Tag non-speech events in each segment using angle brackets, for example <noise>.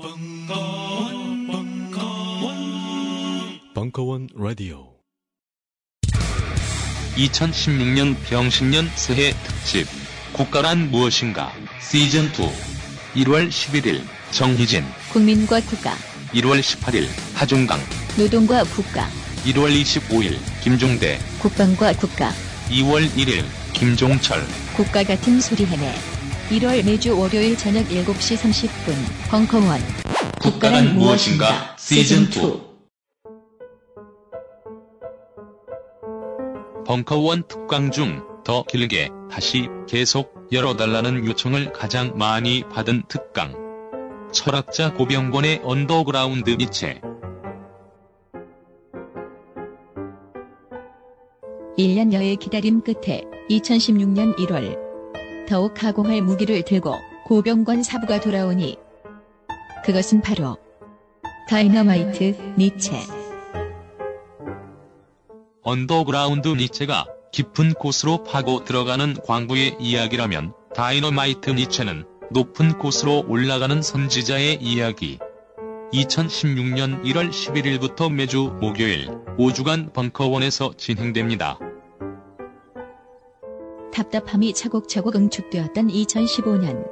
벙커원, 벙커원, 벙커원 라디오. 2016년 병신년 새해 특집. 국가란 무엇인가? 시즌 2 1월 11일 정희진. 국민과 국가, 1월 18일 하중강. 노동과 국가, 1월 25일 김종대. 국방과 국가, 2월 1일 김종철. 국가 같은 소리 해내. 1월 매주 월요일 저녁 7시 30분 벙커원. 국가란 무엇인가? 시즌 2 벙커원 특강 중 더 길게 다시 계속 열어달라는 요청을 가장 많이 받은 특강. 철학자 고병권의 언더그라운드 니체 1년여의 기다림 끝에 2016년 1월 더욱 가공할 무기를 들고 고병권 사부가 돌아오니 그것은 바로 다이너마이트 니체 언더그라운드 니체가 깊은 곳으로 파고 들어가는 광부의 이야기라면 다이너마이트 니체는 높은 곳으로 올라가는 선지자의 이야기. 2016년 1월 11일부터 매주 월요일 5주간 벙커원에서 진행됩니다. 답답함이 차곡차곡 응축되었던 2015년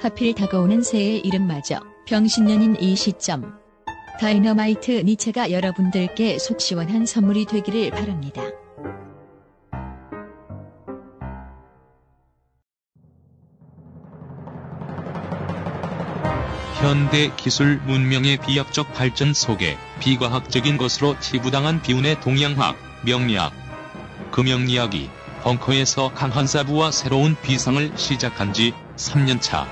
하필 다가오는 새해의 이름마저 병신년인 이 시점 다이너마이트 니체가 여러분들께 속 시원한 선물이 되기를 바랍니다. 현대 기술 문명의 비약적 발전 속에 비과학적인 것으로 치부당한 비운의 동양학, 명리학. 그 명리학이 벙커에서 강한 사부와 새로운 비상을 시작한 지 3년차.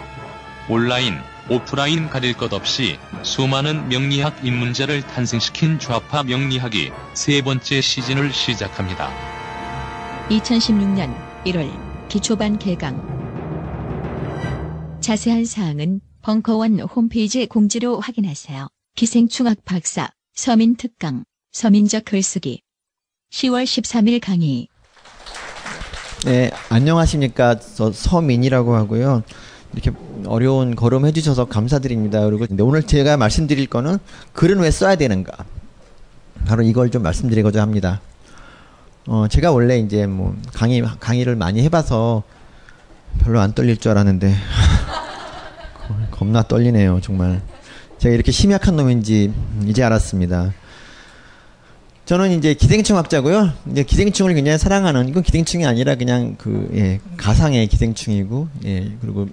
온라인, 오프라인 가릴 것 없이 수많은 명리학 입문자를 탄생시킨 좌파 명리학이 세 번째 시즌을 시작합니다. 2016년 1월 기초반 개강 자세한 사항은 벙커원 홈페이지 공지로 확인하세요. 기생충학 박사 서민 특강 서민적 글쓰기 10월 13일 강의 네, 안녕하십니까. 저 서민이라고 하고요. 이렇게 어려운 걸음 해주셔서 감사드립니다. 그리고 근데 오늘 제가 말씀드릴 거는 글은 왜 써야 되는가. 바로 이걸 좀 말씀드리고자 합니다. 어, 제가 원래 이제 뭐 강의, 강의를 많이 해봐서 별로 안 떨릴 줄 알았는데 <laughs> 겁나 떨리네요, 정말. 제가 이렇게 심약한 놈인지 이제 알았습니다. 저는 이제 기생충 학자고요. 이제 기생충을 굉장히 사랑하는 이건 기생충이 아니라 그냥 그 예, 가상의 기생충이고 예, 그리고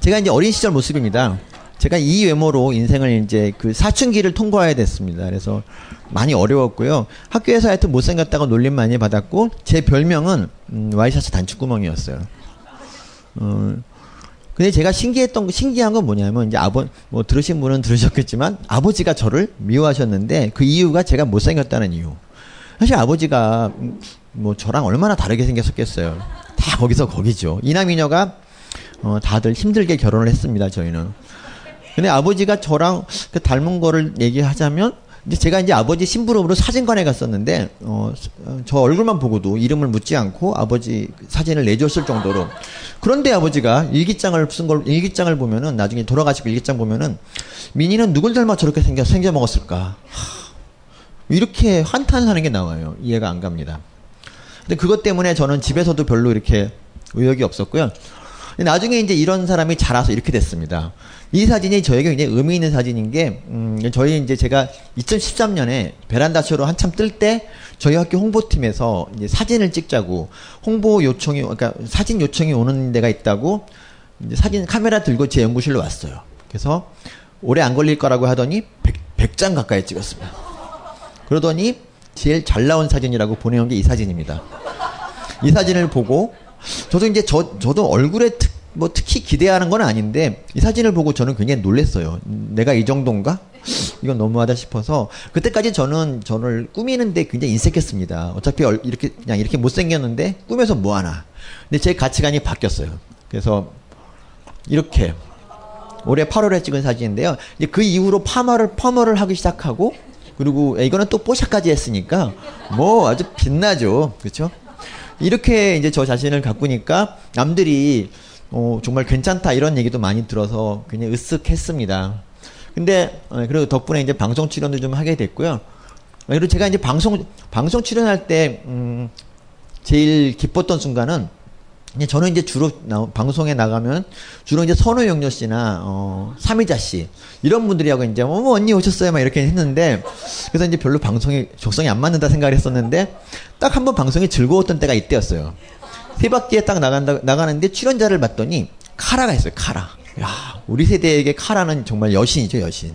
제가 이제 어린 시절 모습입니다. 제가 이 외모로 인생을 이제 그 사춘기를 통과해야 됐습니다. 그래서 많이 어려웠고요. 학교에서 하여튼 못생겼다고 놀림 많이 받았고 제 별명은 음, 와이셔츠 단추구멍이었어요. 어, 근데 제가 신기했던 신기한 건 뭐냐면 이제 아버 뭐 들으신 분은 들으셨겠지만 아버지가 저를 미워하셨는데 그 이유가 제가 못생겼다는 이유. 사실 아버지가 뭐 저랑 얼마나 다르게 생겼었겠어요. 다 거기서 거기죠. 이남이녀가 어, 다들 힘들게 결혼을 했습니다. 저희는. 근데 아버지가 저랑 그 닮은 거를 얘기하자면 이제 제가 이제 아버지 심부름으로 사진관에 갔었는데 어, 저 얼굴만 보고도 이름을 묻지 않고 아버지 사진을 내줬을 정도로. 그런데 아버지가 일기장을 쓴 걸 일기장을 보면은 나중에 돌아가시고 일기장 보면은 민희는 누굴 닮아 저렇게 생겨 생겨 먹었을까? 하, 이렇게 한탄하는 게 나와요. 이해가 안 갑니다. 근데 그것 때문에 저는 집에서도 별로 이렇게 의욕이 없었고요. 나중에 이제 이런 사람이 자라서 이렇게 됐습니다. 이 사진이 저에게 굉장히 의미 있는 사진인 게, 음, 저희 이제 제가 2013년에 베란다 쇼로 한참 뜰 때 저희 학교 홍보팀에서 이제 사진을 찍자고 홍보 요청이, 그러니까 사진 요청이 오는 데가 있다고 이제 사진 카메라 들고 제 연구실로 왔어요. 그래서 오래 안 걸릴 거라고 하더니 100, 장 가까이 찍었습니다. 그러더니 제일 잘 나온 사진이라고 보내온 게 이 사진입니다. 이 사진을 보고 저도 이제 저 저도 얼굴에 특, 뭐 특히 기대하는 건 아닌데 이 사진을 보고 저는 굉장히 놀랐어요. 내가 이 정도인가? 이건 너무하다 싶어서 그때까지 저는 저를 꾸미는데 굉장히 인색했습니다. 어차피 이렇게 그냥 이렇게 못생겼는데 꾸며서 뭐 하나. 근데 제 가치관이 바뀌었어요. 그래서 이렇게 올해 8월에 찍은 사진인데요. 이제 그 이후로 파마를 퍼머를 하기 시작하고 그리고 이거는 또 뽀샤까지 했으니까 뭐 아주 빛나죠. 그렇죠? 이렇게 이제 저 자신을 가꾸니까 남들이 어, 정말 괜찮다 이런 얘기도 많이 들어서 굉장히 으쓱했습니다. 근데 어, 그리고 덕분에 이제 방송 출연도 좀 하게 됐고요. 어, 그리고 제가 이제 방송 방송 출연할 때 음, 제일 기뻤던 순간은 저는 이제 주로 나, 방송에 나가면 주로 이제 선우영녀 씨나 어, 삼희자 씨 이런 분들이하고 이제 어머 언니 오셨어요 막 이렇게 했는데 그래서 이제 별로 방송에 적성이 안 맞는다 생각을 했었는데 딱 한 번 방송이 즐거웠던 때가 이때였어요. 세 바퀴에 딱 나간다 나가는데 출연자를 봤더니 카라가 있어요. 카라. 야 우리 세대에게 카라는 정말 여신이죠 여신.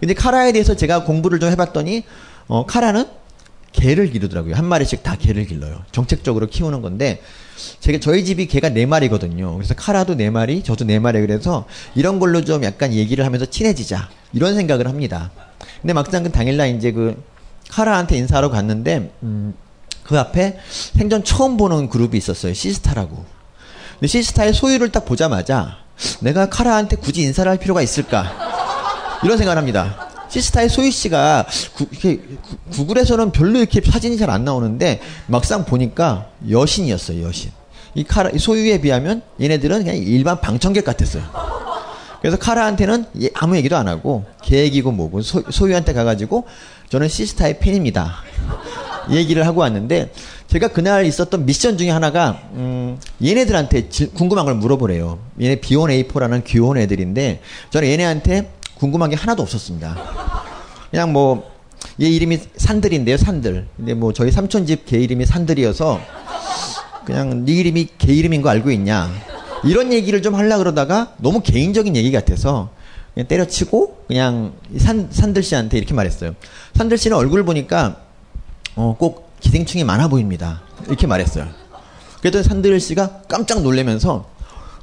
근데 카라에 대해서 제가 공부를 좀 해봤더니 어, 카라는 개를 기르더라고요. 한 마리씩 다 개를 길러요. 정책적으로 키우는 건데 제가 저희 집이 개가 네 마리거든요. 그래서 카라도 네 마리, 저도 네 마리 그래서 이런 걸로 좀 약간 얘기를 하면서 친해지자 이런 생각을 합니다. 근데 막상 그 당일날 이제 그 카라한테 인사하러 갔는데 음, 그 앞에 생전 처음 보는 그룹이 있었어요. 시스타라고. 근데 시스타의 소유를 딱 보자마자 내가 카라한테 굳이 인사를 할 필요가 있을까 이런 생각을 합니다. 시스타의 소희 씨가 구, 이렇게 구, 글에서는 별로 이렇게 사진이 잘 안 나오는데 막상 보니까 여신이었어요, 여신. 이 카라, 이 소유에 비하면 얘네들은 그냥 일반 방청객 같았어요. 그래서 카라한테는 아무 얘기도 안 하고 계획이고 뭐고 소, 소유한테 가가지고 저는 시스타의 팬입니다. 얘기를 하고 왔는데 제가 그날 있었던 미션 중에 하나가 음, 얘네들한테 지, 궁금한 걸 물어보래요. 얘네 B1A4라는 귀여운 애들인데 저는 얘네한테 궁금한 게 하나도 없었습니다. 그냥 뭐, 얘 이름이 산들인데요, 산들. 근데 뭐 저희 삼촌 집 개 이름이 산들이어서 그냥 네 이름이 개 이름인 거 알고 있냐. 이런 얘기를 좀 하려 그러다가 너무 개인적인 얘기 같아서 그냥 때려치고 그냥 산, 산들 씨한테 이렇게 말했어요. 산들 씨는 얼굴 보니까 어, 꼭 기생충이 많아 보입니다. 이렇게 말했어요. 그랬더니 산들 씨가 깜짝 놀라면서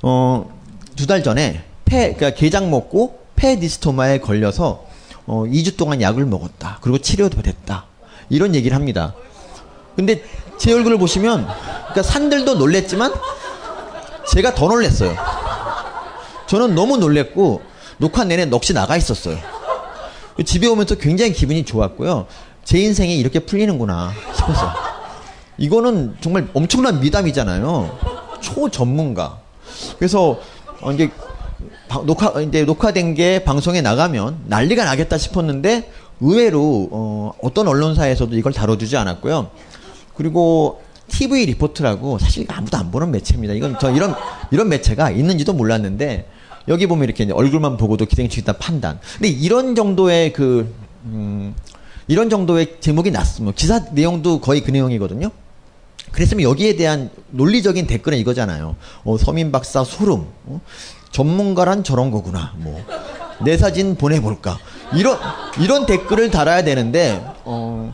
어, 두 달 전에 폐, 그러니까 게장 먹고 페디스토마에 걸려서 어, 2주 동안 약을 먹었다. 그리고 치료도 됐다. 이런 얘기를 합니다. 근데 제 얼굴을 보시면 그러니까 산들도 놀랬지만 제가 더 놀랬어요. 저는 너무 놀랬고 녹화 내내 넋이 나가 있었어요. 집에 오면서 굉장히 기분이 좋았고요. 제 인생이 이렇게 풀리는구나 싶었어요. 이거는 정말 엄청난 미담이잖아요. 초전문가. 그래서 어, 이제 녹화 이제 녹화된 게 방송에 나가면 난리가 나겠다 싶었는데 의외로 어, 어떤 언론사에서도 이걸 다뤄주지 않았고요. 그리고 TV 리포트라고 사실 아무도 안 보는 매체입니다. 이건 저 이런 이런 매체가 있는지도 몰랐는데 여기 보면 이렇게 얼굴만 보고도 기생충이다 판단. 근데 이런 정도의 그 음, 이런 정도의 제목이 났으면 기사 내용도 거의 그 내용이거든요. 그랬으면 여기에 대한 논리적인 댓글은 이거잖아요. 어, 서민 박사 소름. 어? 전문가란 저런 거구나. 뭐. 내 사진 보내볼까. 이런, 이런 댓글을 달아야 되는데, 어,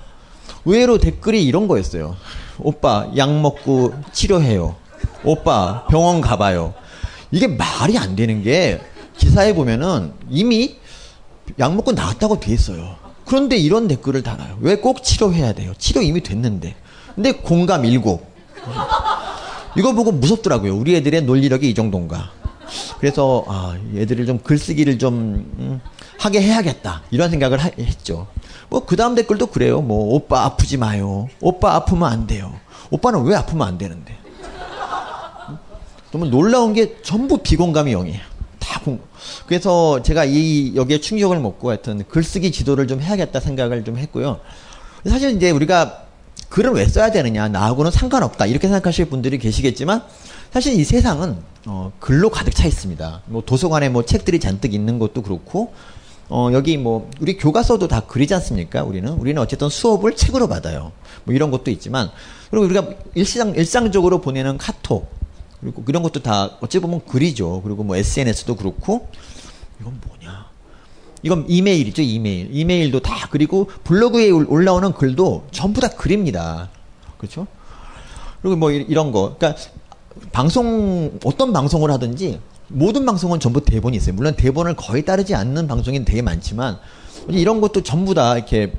의외로 댓글이 이런 거였어요. 오빠, 약 먹고 치료해요. 오빠, 병원 가봐요. 이게 말이 안 되는 게, 기사에 보면은 이미 약 먹고 나왔다고 돼 있어요. 그런데 이런 댓글을 달아요. 왜 꼭 치료해야 돼요? 치료 이미 됐는데. 근데 공감 일곱. 이거 보고 무섭더라고요. 우리 애들의 논리력이 이 정도인가. 그래서 아, 얘들을 좀 글쓰기를 좀 음, 하게 해야겠다 이런 생각을 하, 했죠. 뭐 그 다음 댓글도 그래요. 뭐 오빠 아프지 마요. 오빠 아프면 안 돼요. 오빠는 왜 아프면 안 되는데? 너무 놀라운 게 전부 비공감이 영이에요. 다 공. 그래서 제가 이 여기에 충격을 먹고 하여튼 글쓰기 지도를 좀 해야겠다 생각을 좀 했고요. 사실 이제 우리가 글을 왜 써야 되느냐 나하고는 상관없다 이렇게 생각하실 분들이 계시겠지만 사실 이 세상은 어, 글로 가득 차 있습니다. 뭐 도서관에 뭐 책들이 잔뜩 있는 것도 그렇고 어, 여기 뭐 우리 교과서도 다 글이지 않습니까? 우리는 우리는 어쨌든 수업을 책으로 받아요. 뭐 이런 것도 있지만 그리고 우리가 일상 일상적으로 보내는 카톡 그리고 이런 것도 다 어찌 보면 글이죠. 그리고 뭐 SNS도 그렇고 이건 뭐냐? 이건 이메일이죠, 이메일. 이메일도 다 그리고 블로그에 올라오는 글도 전부 다 글입니다. 그렇죠? 그리고 뭐 이런 거. 그러니까 방송 어떤 방송을 하든지 모든 방송은 전부 대본이 있어요. 물론 대본을 거의 따르지 않는 방송이 되게 많지만 이런 것도 전부 다 이렇게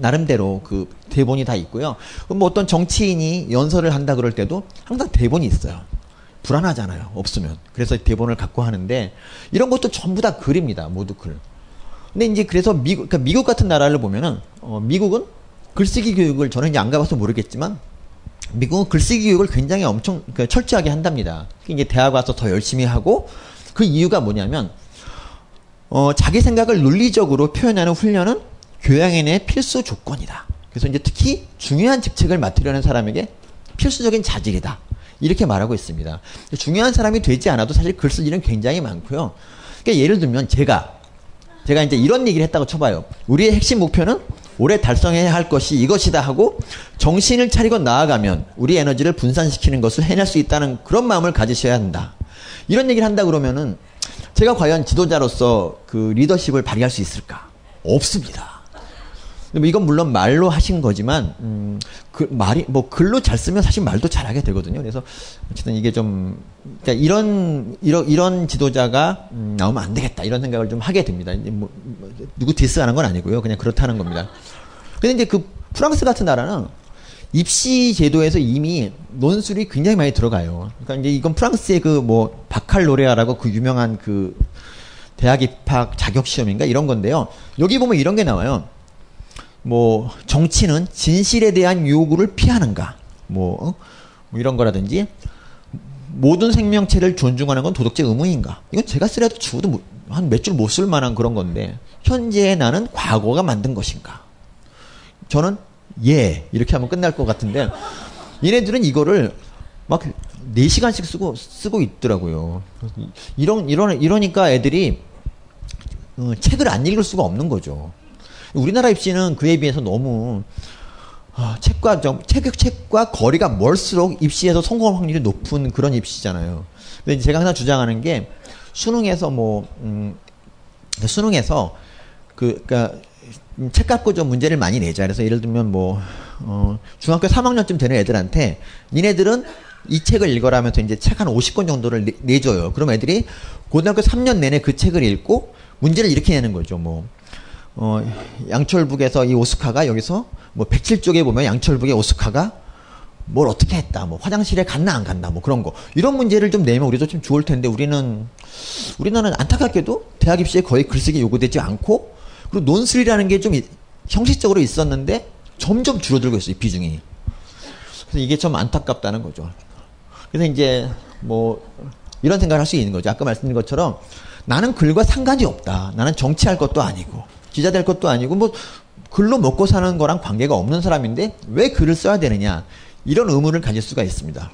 나름대로 그 대본이 다 있고요. 뭐 어떤 정치인이 연설을 한다 그럴 때도 항상 대본이 있어요. 불안하잖아요. 없으면. 그래서 대본을 갖고 하는데 이런 것도 전부 다 글입니다. 모두 글. 근데 이제 그래서 미국, 그러니까 미국 같은 나라를 보면은 어, 미국은 글쓰기 교육을 저는 이제 안 가봐서 모르겠지만 미국은 글쓰기 교육을 굉장히 엄청 그 철저하게 한답니다. 이제 대학 와서 더 열심히 하고 그 이유가 뭐냐면 어, 자기 생각을 논리적으로 표현하는 훈련은 교양인의 필수 조건이다. 그래서 이제 특히 중요한 직책을 맡으려는 사람에게 필수적인 자질이다. 이렇게 말하고 있습니다. 중요한 사람이 되지 않아도 사실 글 쓸 일은 굉장히 많고요. 그러니까 예를 들면 제가 제가 이제 이런 얘기를 했다고 쳐봐요. 우리의 핵심 목표는 올해 달성해야 할 것이 이것이다 하고 정신을 차리고 나아가면 우리 에너지를 분산시키는 것을 해낼 수 있다는 그런 마음을 가지셔야 한다. 이런 얘기를 한다 그러면은 제가 과연 지도자로서 그 리더십을 발휘할 수 있을까? 없습니다. 뭐 이건 물론 말로 하신 거지만 음, 그 말이 뭐 글로 잘 쓰면 사실 말도 잘하게 되거든요. 그래서 어쨌든 이게 좀 그러니까 이런 이런 이런 지도자가 음, 나오면 안 되겠다 이런 생각을 좀 하게 됩니다. 뭐, 뭐, 누구 디스하는 건 아니고요. 그냥 그렇다는 겁니다. 근데 이제 그 프랑스 같은 나라는 입시 제도에서 이미 논술이 굉장히 많이 들어가요. 그러니까 이제 이건 프랑스의 그 뭐 바칼로레아라고 그 유명한 그 대학 입학 자격 시험인가 이런 건데요. 여기 보면 이런 게 나와요. 뭐 정치는 진실에 대한 요구를 피하는가 뭐, 어? 뭐 이런 거라든지 모든 생명체를 존중하는 건 도덕적 의무인가 이건 제가 쓰려도 죽어도 한 몇 줄 못 쓸 만한 그런 건데 현재의 나는 과거가 만든 것인가 저는 예 이렇게 하면 끝날 것 같은데 얘네들은 이거를 막 4시간씩 쓰고 쓰고 있더라고요. 이런 이런 이러니까 애들이 어, 책을 안 읽을 수가 없는 거죠. 우리나라 입시는 그에 비해서 너무 아, 책과 좀 책, 책과 거리가 멀수록 입시에서 성공 확률이 높은 그런 입시잖아요. 근데 제가 항상 주장하는 게 수능에서 뭐 음, 수능에서 그 그러니까 책 갖고 좀 문제를 많이 내자. 그래서 예를 들면 뭐 어, 중학교 3학년쯤 되는 애들한테 니네들은 이 책을 읽어라 하면서 이제 책 한 50권 정도를 내, 줘요 그럼 애들이 고등학교 3년 내내 그 책을 읽고 문제를 이렇게 내는 거죠. 뭐 어, 양철북에서 이 오스카가 여기서 뭐 107쪽에 보면 양철북의 오스카가 뭘 어떻게 했다. 뭐 화장실에 갔나 안 갔나 뭐 그런 거. 이런 문제를 좀 내면 우리도 좀 좋을 텐데 우리는 우리나라는 안타깝게도 대학 입시에 거의 글쓰기 요구되지 않고 그리고 논술이라는 게 좀 형식적으로 있었는데 점점 줄어들고 있어요. 비중이. 그래서 이게 좀 안타깝다는 거죠. 그래서 이제 뭐 이런 생각을 할 수 있는 거죠. 아까 말씀드린 것처럼 나는 글과 상관이 없다. 나는 정치할 것도 아니고 기자 될 것도 아니고 뭐 글로 먹고 사는 거랑 관계가 없는 사람인데 왜 글을 써야 되느냐 이런 의문을 가질 수가 있습니다.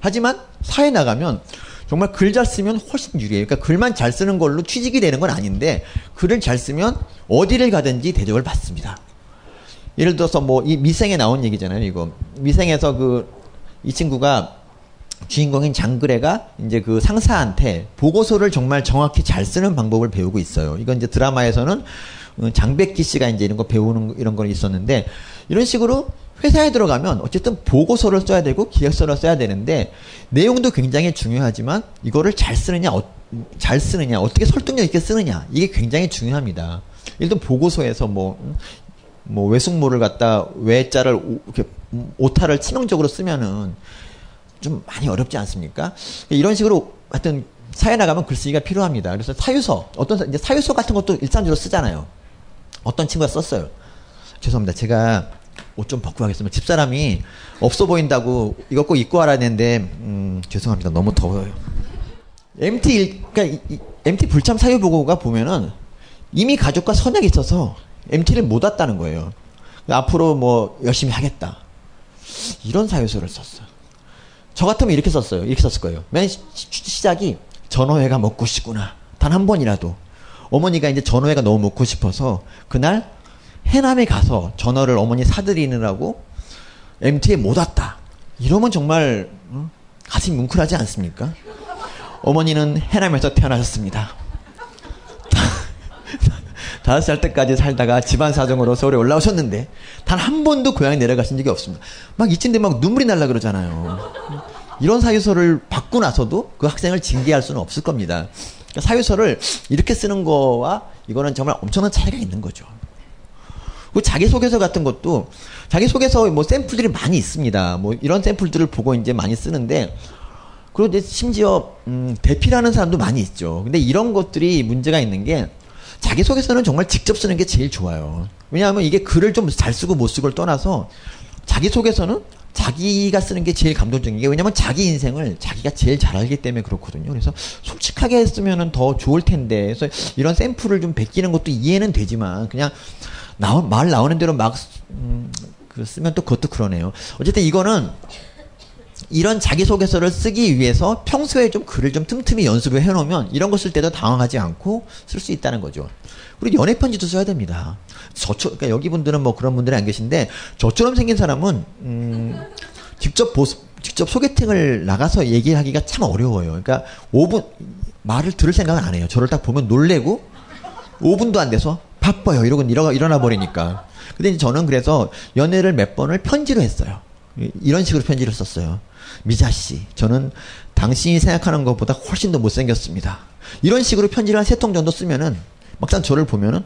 하지만 사회 나가면 정말 글 잘 쓰면 훨씬 유리해요. 그러니까 글만 잘 쓰는 걸로 취직이 되는 건 아닌데 글을 잘 쓰면 어디를 가든지 대접을 받습니다. 예를 들어서 뭐 이 미생에 나온 얘기잖아요. 이거 미생에서 그 이 친구가 주인공인 장그래가 이제 그 상사한테 보고서를 정말 정확히 잘 쓰는 방법을 배우고 있어요. 이건 이제 드라마에서는 어, 장백기 씨가 이제 이런 거 배우는 이런 거 있었는데 이런 식으로 회사에 들어가면 어쨌든 보고서를 써야 되고 기획서를 써야 되는데 내용도 굉장히 중요하지만 이거를 잘 쓰느냐 어, 잘 쓰느냐 어떻게 설득력 있게 쓰느냐 이게 굉장히 중요합니다. 일단 보고서에서 뭐뭐 외숙모를 갖다 외자를 이렇게 오타를 치명적으로 쓰면은 좀 많이 어렵지 않습니까? 이런 식으로 하여튼 사회 나가면 글쓰기가 필요합니다. 그래서 사유서, 어떤, 이제 사유서 같은 것도 일상적으로 쓰잖아요. 어떤 친구가 썼어요. 죄송합니다. 제가 옷 좀 벗고 하겠습니다. 집사람이 없어 보인다고 이거 꼭 입고 와라 했는데, 음, 죄송합니다. 너무 더워요. MT, 그러니까 이, 이, MT 불참 사유 보고가 보면은 이미 가족과 선약이 있어서 MT를 못 왔다는 거예요. 앞으로 뭐 열심히 하겠다. 이런 사유서를 썼어요. 저 같으면 이렇게 썼어요. 이렇게 썼을 거예요. 맨 시, 시작이 전어회가 먹고 싶구나. 단 한 번이라도. 어머니가 이제 전어회가 너무 먹고 싶어서 그날 해남에 가서 전어를 어머니 사드리느라고 MT에 못 왔다. 이러면 정말 어? 가슴이 뭉클하지 않습니까? 어머니는 해남에서 태어나셨습니다. 다섯 살 때까지 살다가 집안 사정으로 서울에 올라오셨는데 단 한 번도 고향에 내려가신 적이 없습니다. 막 이쯤 되면 막 눈물이 날라 그러잖아요. 이런 사유서를 받고 나서도 그 학생을 징계할 수는 없을 겁니다. 그러니까 사유서를 이렇게 쓰는 거와 이거는 정말 엄청난 차이가 있는 거죠. 그 자기소개서 같은 것도 자기소개서 뭐 샘플들이 많이 있습니다. 뭐 이런 샘플들을 보고 이제 많이 쓰는데 그리고 이제 심지어 음, 대피라는 사람도 많이 있죠. 근데 이런 것들이 문제가 있는 게 자기소개서는 정말 직접 쓰는 게 제일 좋아요. 왜냐하면 이게 글을 좀 잘 쓰고 못 쓰고를 떠나서 자기소개서는 자기가 쓰는 게 제일 감동적인 게 왜냐면 자기 인생을 자기가 제일 잘 알기 때문에 그렇거든요. 그래서 솔직하게 했으면 더 좋을 텐데 그래서 이런 샘플을 좀 베끼는 것도 이해는 되지만 그냥 나온 말 나오는 대로 막 음, 그 쓰면 또 그것도 그러네요. 어쨌든 이거는 이런 자기소개서를 쓰기 위해서 평소에 좀 글을 좀 틈틈이 연습을 해놓으면 이런 거 쓸 때도 당황하지 않고 쓸 수 있다는 거죠. 그리고 연애 편지도 써야 됩니다. 저처 그러니까 여기 분들은 뭐 그런 분들이 안 계신데 저처럼 생긴 사람은 음, 직접 보 직접 소개팅을 나가서 얘기하기가 참 어려워요. 그러니까 5분 말을 들을 생각은 안 해요. 저를 딱 보면 놀래고 5분도 안 돼서 바빠요. 이러고 일어, 일어나 버리니까. 근데 저는 그래서 연애를 몇 번을 편지로 했어요. 이런 식으로 편지를 썼어요. 미자 씨, 저는 당신이 생각하는 것보다 훨씬 더 못생겼습니다. 이런 식으로 편지를 한 세 통 정도 쓰면은 막상 저를 보면은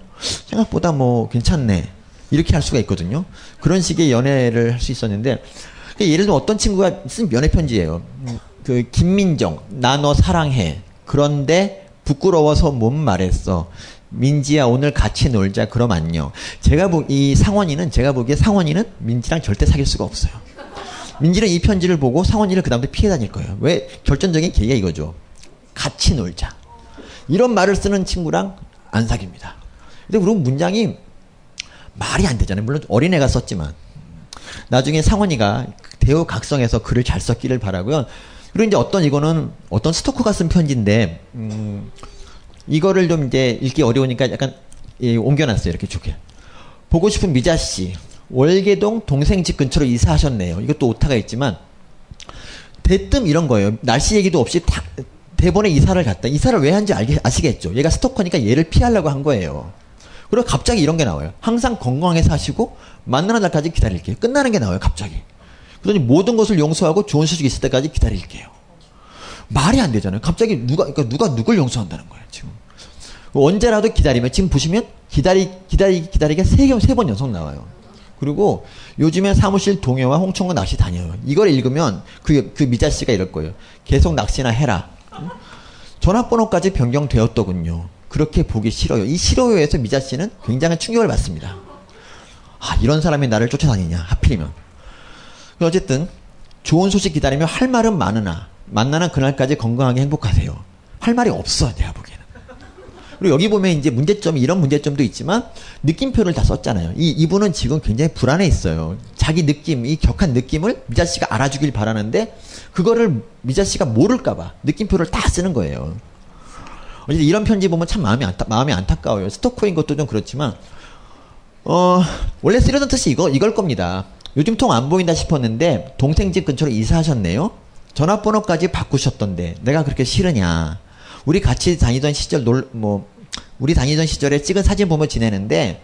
생각보다 뭐 괜찮네. 이렇게 할 수가 있거든요. 그런 식의 연애를 할 수 있었는데 그러니까 예를 들면 어떤 친구가 쓴 연애 편지예요. 그 김민정, 나 너 사랑해. 그런데 부끄러워서 못 말했어. 민지야 오늘 같이 놀자. 그럼 안녕. 제가 보이 상원이는 제가 보기에 상원이는 민지랑 절대 사귈 수가 없어요. 민지는 이 편지를 보고 상원이를 그 다음부터 피해 다닐 거예요. 왜? 결정적인 계기가 이거죠. 같이 놀자. 이런 말을 쓰는 친구랑 안 사깁니다. 근데 그런 문장이 말이 안 되잖아요. 물론 어린애가 썼지만. 나중에 상원이가 대우 각성해서 글을 잘 썼기를 바라고요. 그리고 이제 어떤 이거는 어떤 스토커가 쓴 편지인데 음, 이거를 좀 이제 읽기 어려우니까 약간 예, 옮겨놨어요. 이렇게 좋게. 보고 싶은 미자 씨. 월계동 동생 집 근처로 이사하셨네요. 이것도 오타가 있지만 대뜸 이런 거예요. 날씨 얘기도 없이 다, 대본에 이사를 갔다. 이사를 왜 한지 알게, 아시겠죠? 얘가 스토커니까 얘를 피하려고 한 거예요. 그리고 갑자기 이런 게 나와요. 항상 건강하게 사시고 만나는 날까지 기다릴게요. 끝나는 게 나와요. 갑자기. 그러니 모든 것을 용서하고 좋은 소식이 있을 때까지 기다릴게요. 말이 안 되잖아요. 갑자기 누가 그러니까 누가 누굴 용서한다는 거예요. 지금 언제라도 기다리면 지금 보시면 기다리 기다리 기다리게 세세번 연속 나와요. 그리고 요즘에 사무실 동해와 홍천과 낚시 다녀요. 이걸 읽으면 그, 그 미자 씨가 이럴 거예요. 계속 낚시나 해라. 전화번호까지 변경되었더군요. 그렇게 보기 싫어요. 이 싫어요에서 미자 씨는 굉장한 충격을 받습니다. 아, 이런 사람이 나를 쫓아다니냐, 하필이면. 어쨌든, 좋은 소식 기다리며 할 말은 많으나, 만나는 그날까지 건강하게 행복하세요. 할 말이 없어, 내가 보기에는. 그리고 여기 보면 이제 문제점이 이런 문제점도 있지만, 느낌표를 다 썼잖아요. 이, 이분은 지금 굉장히 불안해 있어요. 자기 느낌, 이 격한 느낌을 미자 씨가 알아주길 바라는데, 그거를 미자 씨가 모를까봐 느낌표를 다 쓰는 거예요. 어쨌든 이런 편지 보면 참 마음이 안타, 마음이 안타까워요. 스토커인 것도 좀 그렇지만, 어, 원래 쓰려던 뜻이 이거, 이걸 겁니다. 요즘 통 안 보인다 싶었는데, 동생 집 근처로 이사하셨네요? 전화번호까지 바꾸셨던데, 내가 그렇게 싫으냐. 우리 같이 다니던 시절 놀, 뭐, 우리 다니던 시절에 찍은 사진 보며 지내는데,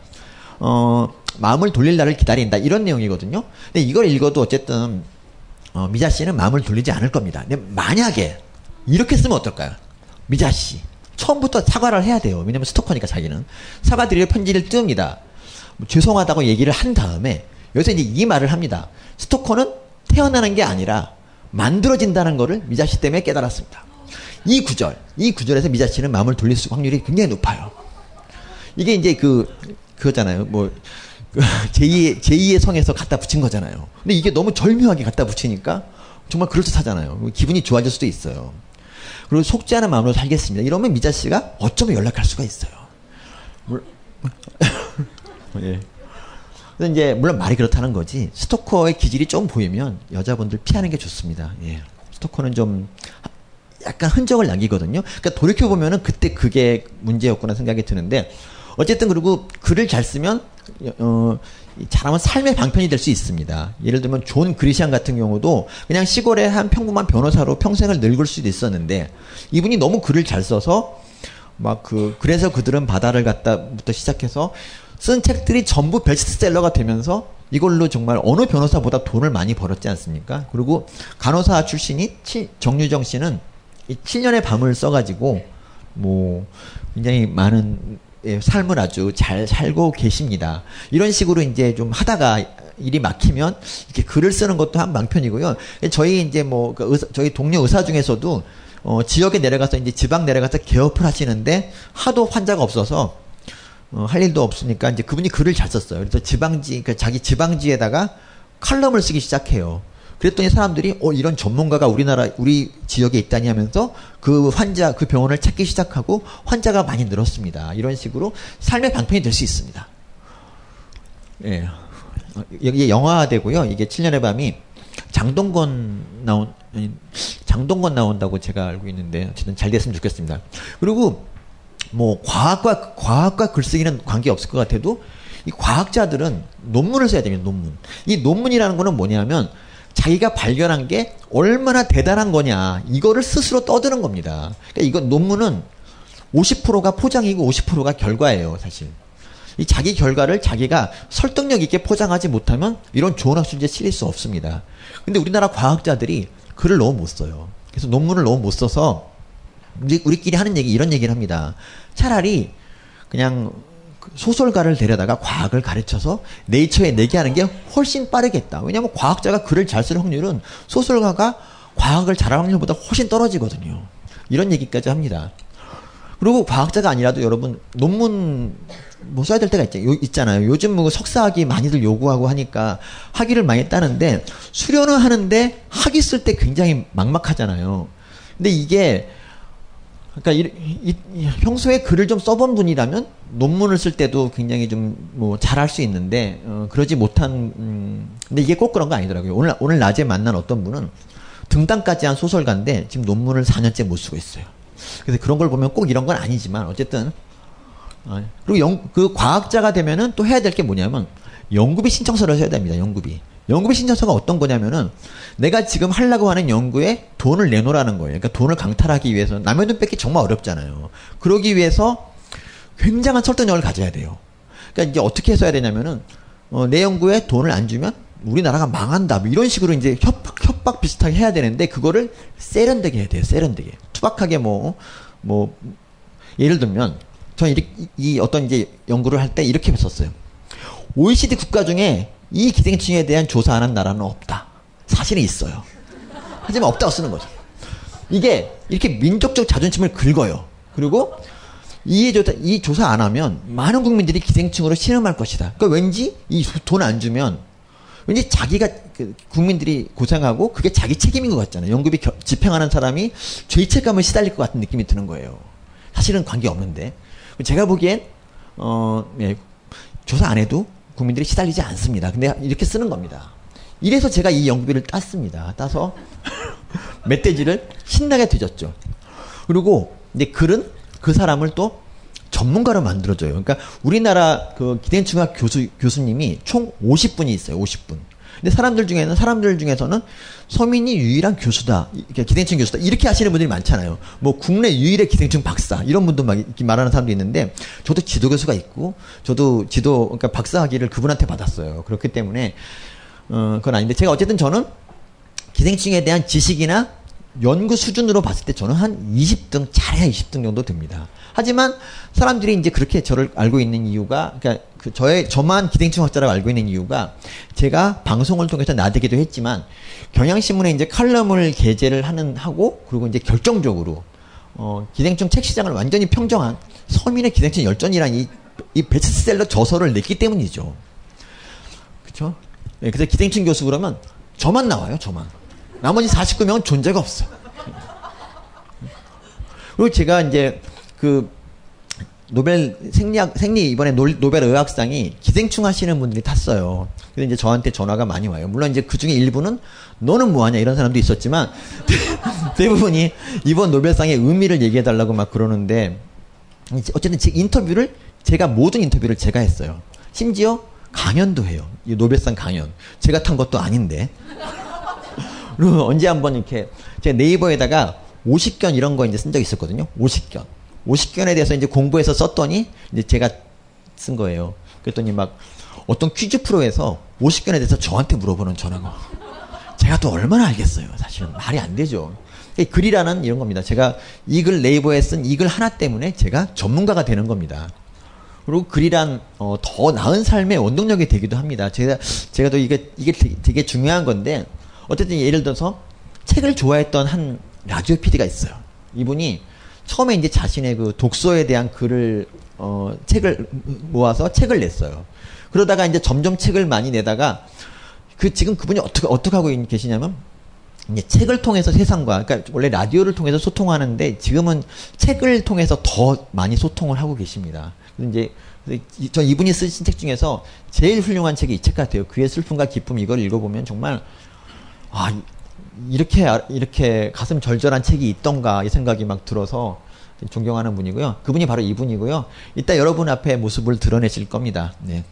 어, 마음을 돌릴 날을 기다린다. 이런 내용이거든요. 근데 이걸 읽어도 어쨌든, 어, 미자 씨는 마음을 돌리지 않을 겁니다. 근데 만약에, 이렇게 쓰면 어떨까요? 미자 씨. 처음부터 사과를 해야 돼요. 왜냐면 스토커니까 자기는. 사과드릴 편지를 뜹니다. 뭐 죄송하다고 얘기를 한 다음에 여기서 이제 이 말을 합니다. 스토커는 태어나는 게 아니라 만들어진다는 것을 미자 씨 때문에 깨달았습니다. 이 구절, 이 구절에서 미자 씨는 마음을 돌릴 수 확률이 굉장히 높아요. 이게 이제 그, 그거잖아요. 뭐, <laughs> 제2의, 제2의 성에서 갖다 붙인 거잖아요. 근데 이게 너무 절묘하게 갖다 붙이니까 정말 그럴듯하잖아요. 기분이 좋아질 수도 있어요. 그리고 속지 않은 마음으로 살겠습니다. 이러면 미자 씨가 어쩌면 연락할 수가 있어요. <laughs> 예. 그래서 이제 물론 말이 그렇다는 거지 스토커의 기질이 좀 보이면 여자분들 피하는 게 좋습니다. 예. 스토커는 좀 약간 흔적을 남기거든요. 그러니까 돌이켜 보면은 그때 그게 문제였구나 생각이 드는데 어쨌든 그리고 글을 잘 쓰면 어, 잘하면 삶의 방편이 될 수 있습니다. 예를 들면 존 그리샴 같은 경우도 그냥 시골의 한 평범한 변호사로 평생을 늙을 수도 있었는데 이분이 너무 글을 잘 써서 막 그 그래서 그들은 바다로 갔다부터 시작해서 쓴 책들이 전부 베스트셀러가 되면서 이걸로 정말 어느 변호사보다 돈을 많이 벌었지 않습니까? 그리고 간호사 출신이 치, 정유정 씨는 이 7년의 밤을 써가지고 뭐 굉장히 많은 예, 삶을 아주 잘 살고 계십니다. 이런 식으로 이제 좀 하다가 일이 막히면 이렇게 글을 쓰는 것도 한 방편이고요. 저희 이제 뭐그 의사, 저희 동료 의사 중에서도 어, 지역에 내려가서 이제 지방 내려가서 개업을 하시는데 하도 환자가 없어서 어, 할 일도 없으니까 이제 그분이 글을 잘 썼어요. 그래서 지방지, 그러니까 자기 지방지에다가 칼럼을 쓰기 시작해요. 그랬더니 사람들이 어 이런 전문가가 우리나라 우리 지역에 있다니 하면서 그 환자 그 병원을 찾기 시작하고 환자가 많이 늘었습니다. 이런 식으로 삶의 방편이 될 수 있습니다. 예. 어, 이게 영화되고요. 이게 7년의 밤이 장동건 나온 아니, 장동건 나온다고 제가 알고 있는데 어쨌든 잘 됐으면 좋겠습니다. 그리고 뭐 과학과 과학과 글쓰기는 관계 없을 것 같아도 이 과학자들은 논문을 써야 됩니다. 논문. 이 논문이라는 거는 뭐냐면 자기가 발견한 게 얼마나 대단한 거냐 이거를 스스로 떠드는 겁니다. 그러니까 이건 논문은 50%가 포장이고 50%가 결과예요, 사실. 이 자기 결과를 자기가 설득력 있게 포장하지 못하면 이런 좋은 학술지에 실릴 수 없습니다. 근데 우리나라 과학자들이 글을 너무 못 써요. 그래서 논문을 너무 못 써서 우리, 우리끼리 하는 얘기 이런 얘기를 합니다. 차라리 그냥 소설가를 데려다가 과학을 가르쳐서 네이처에 내게 하는 게 훨씬 빠르겠다. 왜냐하면 과학자가 글을 잘 쓰는 확률은 소설가가 과학을 잘하는 확률보다 훨씬 떨어지거든요. 이런 얘기까지 합니다. 그리고 과학자가 아니라도 여러분 논문 뭐 써야 될 때가 있죠. 요, 있잖아요. 요즘 뭐 석사학위 많이들 요구하고 하니까 학위를 많이 따는데 수련을 하는데 학위 쓸 때 굉장히 막막하잖아요. 근데 이게 그러니까 이, 이, 이, 평소에 글을 좀 써본 분이라면 논문을 쓸 때도 굉장히 좀 뭐 잘할 수 있는데 어, 그러지 못한 음, 근데 이게 꼭 그런 거 아니더라고요. 오늘 오늘 낮에 만난 어떤 분은 등단까지 한 소설가인데 지금 논문을 4년째 못 쓰고 있어요. 그래서 그런 걸 보면 꼭 이런 건 아니지만 어쨌든 어, 그리고 영, 그 과학자가 되면은 또 해야 될 게 뭐냐면 연구비 신청서를 써야 됩니다. 연구비. 연구비 신청서가 어떤 거냐면은 내가 지금 하려고 하는 연구에 돈을 내놓으라는 거예요. 그러니까 돈을 강탈하기 위해서 남의 돈 뺏기 정말 어렵잖아요. 그러기 위해서 굉장한 설득력을 가져야 돼요. 그러니까 이제 어떻게 써야 되냐면은 어, 내 연구에 돈을 안 주면 우리나라가 망한다. 뭐 이런 식으로 이제 협박, 협박 비슷하게 해야 되는데 그거를 세련되게 해야 돼요. 세련되게. 투박하게 뭐, 뭐, 예를 들면 저는 이, 이 어떤 이제 연구를 할 때 이렇게 썼어요. OECD 국가 중에 이 기생충에 대한 조사하는 나라는 없다. 사실은 있어요. 하지만 없다고 쓰는 거죠. 이게 이렇게 민족적 자존심을 긁어요. 그리고 이 조사, 이 조사 안 하면 많은 국민들이 기생충으로 실험할 것이다. 그러니까 왠지 이 돈 안 주면 왠지 자기가 그 국민들이 고생하고 그게 자기 책임인 것 같잖아요. 겨, 집행하는 사람이 죄책감을 시달릴 것 같은 느낌이 드는 거예요. 사실은 관계 없는데 제가 보기엔 어, 예, 조사 안 해도 국민들이 시달리지 않습니다. 근데 이렇게 쓰는 겁니다. 이래서 제가 이 연구비를 땄습니다. 따서 <laughs> 멧돼지를 신나게 뒤졌죠. 그리고 이제 글은 그 사람을 또 전문가로 만들어줘요. 그러니까 우리나라 그 기대중학 교수 교수님이 총 50분이 있어요. 50분. 근데 사람들 중에는 사람들 중에서는 서민이 유일한 교수다, 기생충 교수다 이렇게 하시는 분들이 많잖아요. 뭐 국내 유일의 기생충 박사 이런 분도 막 말하는 사람도 있는데 저도 지도 교수가 있고 저도 지도 그러니까 박사 학위를 그분한테 받았어요. 그렇기 때문에 어 그건 아닌데 제가 어쨌든 저는 기생충에 대한 지식이나 연구 수준으로 봤을 때 저는 한 20등 잘해야 20등 정도 됩니다. 하지만 사람들이 이제 그렇게 저를 알고 있는 이유가 그러니까 그 저의 저만 기생충 학자라고 알고 있는 이유가 제가 방송을 통해서 나대기도 했지만 경향신문에 이제 칼럼을 게재를 하는 하고 그리고 이제 결정적으로 어 기생충 책 시장을 완전히 평정한 서민의 기생충 열전이라는 이, 이 베스트셀러 저서를 냈기 때문이죠. 그렇죠? 네, 그래서 기생충 교수 그러면 저만 나와요, 저만. 나머지 49명은 존재가 없어. 그리고 제가 이제 그 노벨 생리학, 생리 이번에 노벨 의학상이 기생충 하시는 분들이 탔어요. 그래서 이제 저한테 전화가 많이 와요. 물론 이제 그 중에 일부는 너는 뭐하냐 이런 사람도 있었지만 <laughs> 대부분이 이번 노벨상의 의미를 얘기해달라고 막 그러는데 어쨌든 제 인터뷰를 제가 모든 인터뷰를 제가 했어요. 심지어 강연도 해요. 이 노벨상 강연. 제가 탄 것도 아닌데. 언제 한번 이렇게 제가 네이버에다가 50견 이런 거 이제 쓴 적 있었거든요. 50견. 50견에 대해서 이제 공부해서 썼더니 이제 제가 쓴 거예요. 그랬더니 막 어떤 퀴즈 프로에서 50견에 대해서 저한테 물어보는 전화가 제가 또 얼마나 알겠어요. 사실은 말이 안 되죠. 글이라는 이런 겁니다. 제가 이 글 네이버에 쓴 이 글 하나 때문에 제가 전문가가 되는 겁니다. 그리고 글이란 어, 더 나은 삶의 원동력이 되기도 합니다. 제가 제가 또 이게 이게 되게 중요한 건데 어쨌든 예를 들어서 책을 좋아했던 한 라디오 PD가 있어요. 이분이 처음에 이제 자신의 그 독서에 대한 글을 어 책을 모아서 책을 냈어요. 그러다가 이제 점점 책을 많이 내다가 그 지금 그분이 어떻게 어떻게 하고 있- 계시냐면 이제 책을 통해서 세상과 그러니까 원래 라디오를 통해서 소통하는데 지금은 책을 통해서 더 많이 소통을 하고 계십니다. 이제 저 이분이 쓰신 책 중에서 제일 훌륭한 책이 이 책 같아요. 그의 슬픔과 기쁨 이걸 읽어보면 정말 아 이- 이렇게 아- 이렇게 가슴 절절한 책이 있던가 이 생각이 막 들어서 존경하는 분이고요. 그분이 바로 이분이고요. 이따 여러분 앞에 모습을 드러내실 겁니다. 네.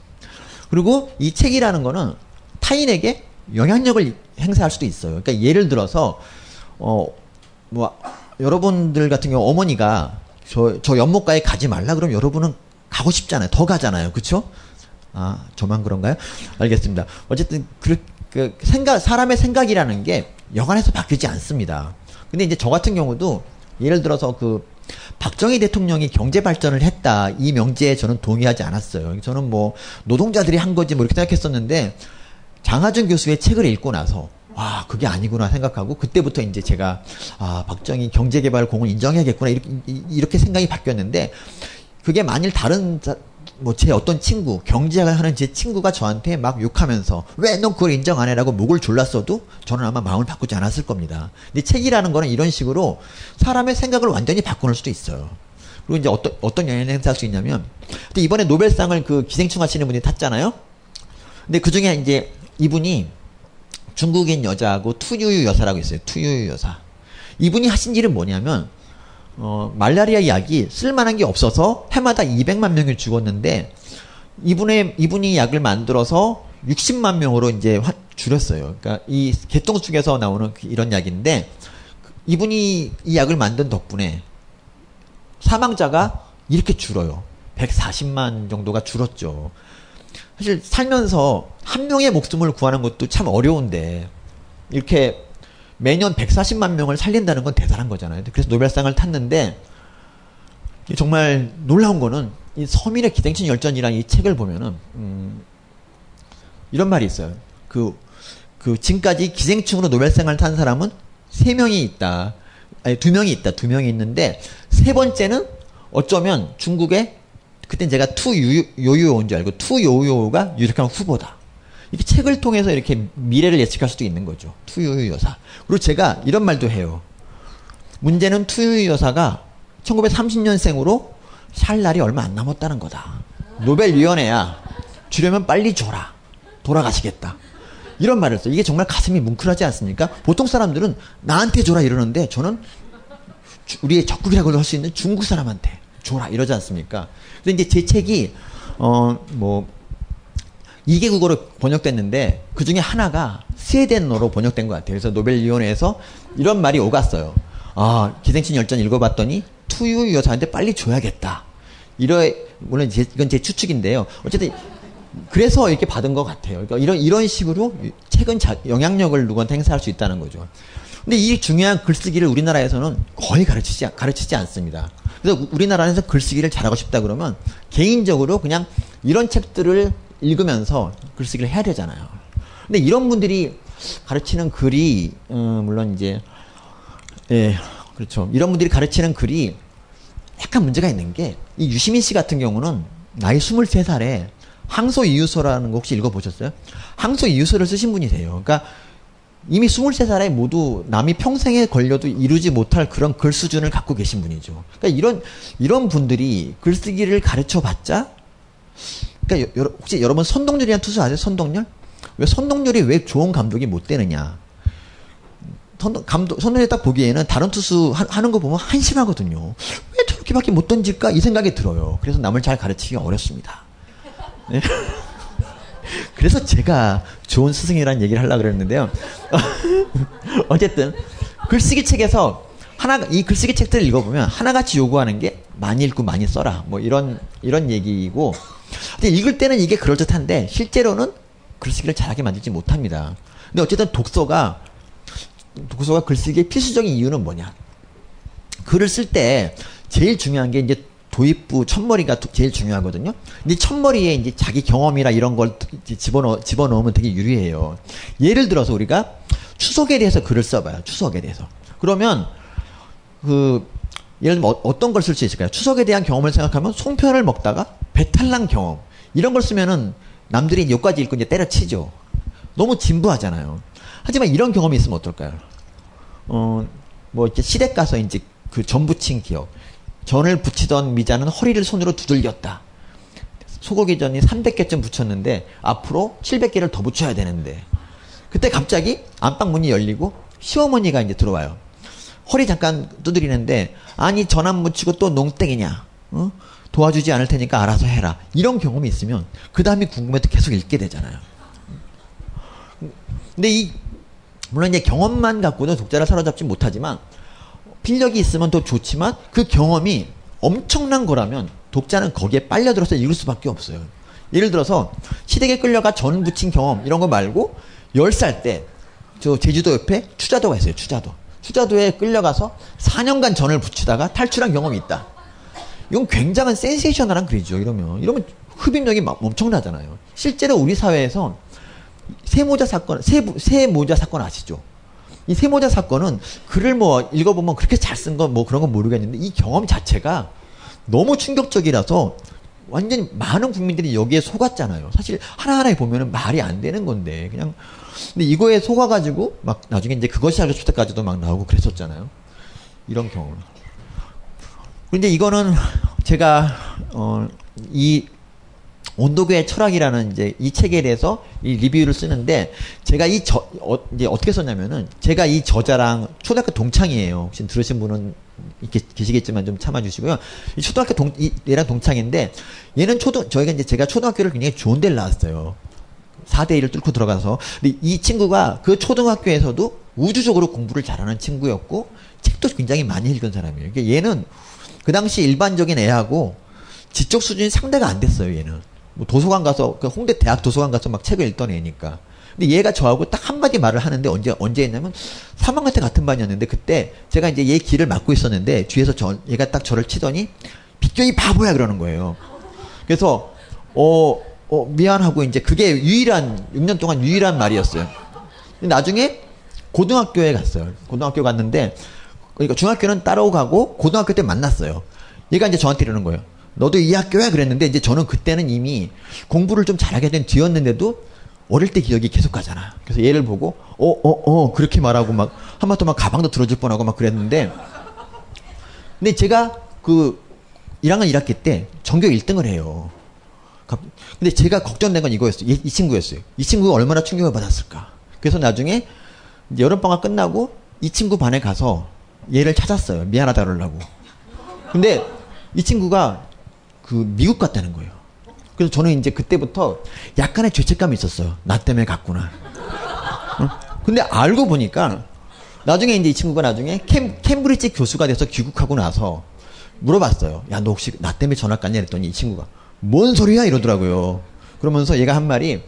그리고 이 책이라는 거는 타인에게 영향력을 행사할 수도 있어요. 그러니까 예를 들어서 어 뭐 여러분들 같은 경우 어머니가 저 저 연못가에 가지 말라 그러면 여러분은 가고 싶잖아요. 더 가잖아요. 그렇죠? 아, 저만 그런가요? 알겠습니다. 어쨌든 그, 그 생각 사람의 생각이라는 게 여간해서 바뀌지 않습니다. 근데 이제 저 같은 경우도 예를 들어서 그 박정희 대통령이 경제 발전을 했다 이 명제에 저는 동의하지 않았어요. 저는 뭐 노동자들이 한 거지 뭐 이렇게 생각했었는데 장하준 교수의 책을 읽고 나서 와 그게 아니구나 생각하고 그때부터 이제 제가 아 박정희 경제개발공을 인정해야겠구나 이렇게, 이- 이렇게 생각이 바뀌었는데 그게 만일 다른 뭐 제 어떤 친구 경제학을 하는 제 친구가 저한테 막 욕하면서 왜 넌 그걸 인정 안 해라고 목을 졸랐어도 저는 아마 마음을 바꾸지 않았을 겁니다. 근데 책이라는 거는 이런 식으로 사람의 생각을 완전히 바꾸는 수도 있어요. 그리고 이제 어떤 어떤 영향을 행사할 수 있냐면 근데 이번에 노벨상을 그 기생충 하시는 분이 탔잖아요. 근데 그 중에 이제 이분이 중국인 여자하고 투유유 여사라고 있어요. 투유유 여사. 이분이 하신 일은 뭐냐면 어, 말라리아 약이 쓸만한 게 없어서 해마다 200만 명이 죽었는데 이분의 이분이 약을 만들어서 60만 명으로 이제 화- 줄였어요. 그러니까 이 개똥쑥에서 나오는 그 이런 약인데 그- 이분이 이 약을 만든 덕분에 사망자가 이렇게 줄어요. 140만 정도가 줄었죠. 사실 살면서 한 명의 목숨을 구하는 것도 참 어려운데 이렇게 매년 140만 명을 살린다는 건 대단한 거잖아요. 그래서 노벨상을 탔는데 이 정말 놀라운 거는 이 서민의 기생충 열전이라는 이 책을 보면은 음, 이런 말이 있어요. 그, 그 지금까지 기생충으로 노벨상을 탄 사람은 세 명이 있다. 아니 두 명이 있다. 두 명이 있는데 세 번째는 어쩌면 중국의 그땐 제가 투 요요인 줄 알고 투 요요가 유력한 후보다. 이렇게 책을 통해서 이렇게 미래를 예측할 수도 있는 거죠. 투유유 여사. 그리고 제가 이런 말도 해요. 문제는 투유유 여사가 1930년생으로 살 날이 얼마 안 남았다는 거다. 노벨위원회야. 주려면 빨리 줘라. 돌아가시겠다. 이런 말을 써요. 이게 정말 가슴이 뭉클하지 않습니까? 보통 사람들은 나한테 줘라 이러는데 저는 주- 우리의 적국이라고 할 수 있는 중국 사람한테 줘라 이러지 않습니까? 근데 이제 제 책이 어 뭐 2개국어로 번역됐는데 그 중에 하나가 스웨덴어로 번역된 것 같아요. 그래서 노벨위원회에서 이런 말이 오갔어요. 아 기생충 열전 읽어봤더니 투유 여사한테 빨리 줘야겠다. 이러 물론 제, 이건 제 추측인데요. 어쨌든 그래서 이렇게 받은 것 같아요. 그러니까 이런 이런 식으로 책은 자, 영향력을 누구한테 행사할 수 있다는 거죠. 근데 이 중요한 글쓰기를 우리나라에서는 거의 가르치지 가르치지 않습니다. 그래서 우리나라에서 글쓰기를 잘하고 싶다 그러면 개인적으로 그냥 이런 책들을 읽으면서 글쓰기를 해야 되잖아요. 근데 이런 분들이 가르치는 글이 음, 물론 이제 예 그렇죠. 이런 분들이 가르치는 글이 약간 문제가 있는 게 이 유시민 씨 같은 경우는 나이 23살에 항소 이유서라는 거 혹시 읽어보셨어요? 항소 이유서를 쓰신 분이세요. 그러니까 이미 23살에 모두 남이 평생에 걸려도 이루지 못할 그런 글 수준을 갖고 계신 분이죠. 그러니까 이런 이런 분들이 글쓰기를 가르쳐 봤자 그러니까 여, 러 혹시 여러분 선동열이라는 투수 아세요? 선동열? 왜 선동열이 왜 좋은 감독이 못 되느냐? 선동, 감독, 선동열이 딱 보기에는 다른 투수 하, 하는 거 보면 한심하거든요. 왜 저렇게밖에 못 던질까? 이 생각이 들어요. 그래서 남을 잘 가르치기가 어렵습니다. 네? <laughs> 그래서 제가 좋은 스승이라는 얘기를 하려고 그랬는데요. <laughs> 어쨌든 글쓰기 책에서 하나 이 글쓰기 책들을 읽어보면 하나같이 요구하는 게 많이 읽고 많이 써라 뭐 이런 이런 얘기이고 근데 읽을 때는 이게 그럴듯한데 실제로는 글쓰기를 잘하게 만들지 못합니다. 근데 어쨌든 독서가 독서가 글쓰기의 필수적인 이유는 뭐냐? 글을 쓸 때 제일 중요한 게 이제 도입부 첫머리가 도- 제일 중요하거든요. 근데 첫머리에 이제 자기 경험이나 이런 걸 집어넣 집어넣으면 되게 유리해요. 예를 들어서 우리가 추석에 대해서 글을 써봐요. 추석에 대해서. 그러면 그 예를 들면 어, 어떤 걸 쓸 수 있을까요? 추석에 대한 경험을 생각하면 송편을 먹다가 배탈난 경험 이런 걸 쓰면은 남들이 여기까지 읽고 이제 때려치죠. 너무 진부하잖아요. 하지만 이런 경험이 있으면 어떨까요? 어, 뭐 이렇게 시댁 가서 이제 그 전 부친 기억. 전을 붙이던 미자는 허리를 손으로 두들겼다. 소고기 전이 300개쯤 붙였는데 앞으로 700개를 더 붙여야 되는데 그때 갑자기 안방 문이 열리고 시어머니가 이제 들어와요. 허리 잠깐 두드리는데 아니 전 안 붙이고 또 농땡이냐? 어? 도와주지 않을 테니까 알아서 해라. 이런 경험이 있으면 그 다음에 궁금해도 계속 읽게 되잖아요. 근데 이 물론 이제 경험만 갖고는 독자를 사로잡지 못하지만 필력이 있으면 더 좋지만 그 경험이 엄청난 거라면 독자는 거기에 빨려들어서 읽을 수밖에 없어요. 예를 들어서 시댁에 끌려가 전 부친 경험 이런 거 말고 10살 때 저 제주도 옆에 추자도가 있어요. 추자도. 추자도에 끌려가서 4년간 전을 붙이다가 탈출한 경험이 있다. 이건 굉장한 센세이셔널한 글이죠. 이러면 이러면 흡입력이 막 엄청나잖아요. 실제로 우리 사회에서 세모자 사건, 세, 세모자 사건 아시죠? 이 세모자 사건은 글을 뭐 읽어보면 그렇게 잘 쓴 건 뭐 그런 건 모르겠는데 이 경험 자체가 너무 충격적이라서 완전히 많은 국민들이 여기에 속았잖아요. 사실 하나하나 보면은 말이 안 되는 건데 그냥 근데 이거에 속아가지고 막 나중에 이제 그것이 알려줄 때까지도 막 나오고 그랬었잖아요. 이런 경우. 근데 이거는 제가 어 이 온도교의 철학이라는 이제 이 책에 대해서 이 리뷰를 쓰는데 제가 이 저, 어, 이제 어떻게 썼냐면은 제가 이 저자랑 초등학교 동창이에요. 혹시 들으신 분은 이렇게 계시겠지만 좀 참아주시고요. 이 초등학교 동, 이, 얘랑 동창인데 얘는 초등, 저희가 이제 제가 초등학교를 굉장히 좋은 데를 나왔어요. 4대 1을 뚫고 들어가서. 근데 이 친구가 그 초등학교에서도 우주적으로 공부를 잘하는 친구였고 책도 굉장히 많이 읽은 사람이에요. 그러니까 얘는 그 당시 일반적인 애하고 지적 수준이 상대가 안 됐어요, 얘는. 뭐 도서관 가서 그 홍대 대학 도서관 가서 막 책을 읽던 애니까. 근데 얘가 저하고 딱 한마디 말을 하는데 언제 언제 했냐면 3학년 때 같은 반이었는데 그때 제가 이제 얘 길을 막고 있었는데 뒤에서 저 얘가 딱 저를 치더니 비껴 이 바보야 그러는 거예요. 그래서 어, 어 미안하고 이제 그게 유일한 6년 동안 유일한 말이었어요. 나중에 고등학교에 갔어요. 고등학교 갔는데 그러니까 중학교는 따로 가고 고등학교 때 만났어요. 얘가 이제 저한테 이러는 거예요. 너도 이 학교야 그랬는데 이제 저는 그때는 이미 공부를 좀 잘하게 된 뒤였는데도 어릴 때 기억이 계속 가잖아. 그래서 얘를 보고 어 어, 어, 그렇게 말하고 막 한마디 막 가방도 들어줄 뻔하고 막 그랬는데 근데 제가 그 1학년 1학기 때 전교 1등을 해요. 근데 제가 걱정된 건 이거였어요. 이, 이 친구였어요. 이 친구가 얼마나 충격을 받았을까. 그래서 나중에 여름방학 끝나고 이 친구 반에 가서 얘를 찾았어요. 미안하다 그러려고. 근데 이 친구가 그 미국 갔다는 거예요. 그래서 저는 이제 그때부터 약간의 죄책감이 있었어요. 나 때문에 갔구나. 어? 근데 알고 보니까 나중에 이제 이 친구가 나중에 캠, 캠브리지 교수가 돼서 귀국하고 나서 물어봤어요. 야, 너 혹시 나 때문에 전학 갔냐? 그랬더니 이 친구가 뭔 소리야? 이러더라고요. 그러면서 얘가 한 말이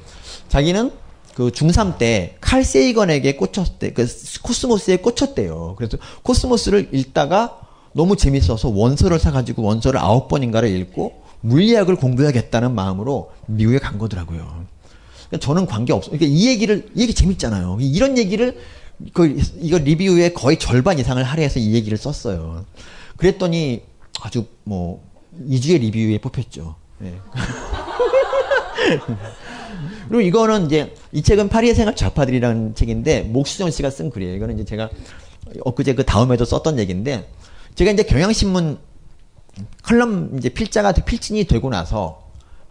자기는 그 중3 때 칼 세이건에게 꽂혔대. 그 코스모스에 꽂혔대요. 그래서 코스모스를 읽다가 너무 재밌어서 원서를 사가지고 원서를 아홉 번인가를 읽고 물리학을 공부해야겠다는 마음으로 미국에 간 거더라고요. 그러니까 저는 관계 없어. 그러니까 이 얘기를, 이 얘기 재밌잖아요. 이런 얘기를, 그, 이거 리뷰에 거의 절반 이상을 할애해서 이 얘기를 썼어요. 그랬더니 아주 뭐, 2주의 리뷰에 뽑혔죠. 네. <laughs> 그리고 이거는 이제, 이 책은 파리의 생활 좌파들이라는 책인데, 목수정 씨가 쓴 글이에요. 이거는 이제 제가 엊그제 그 다음에도 썼던 얘기인데, 제가 이제 경향신문 컬럼 이제 필자가 필진이 되고 나서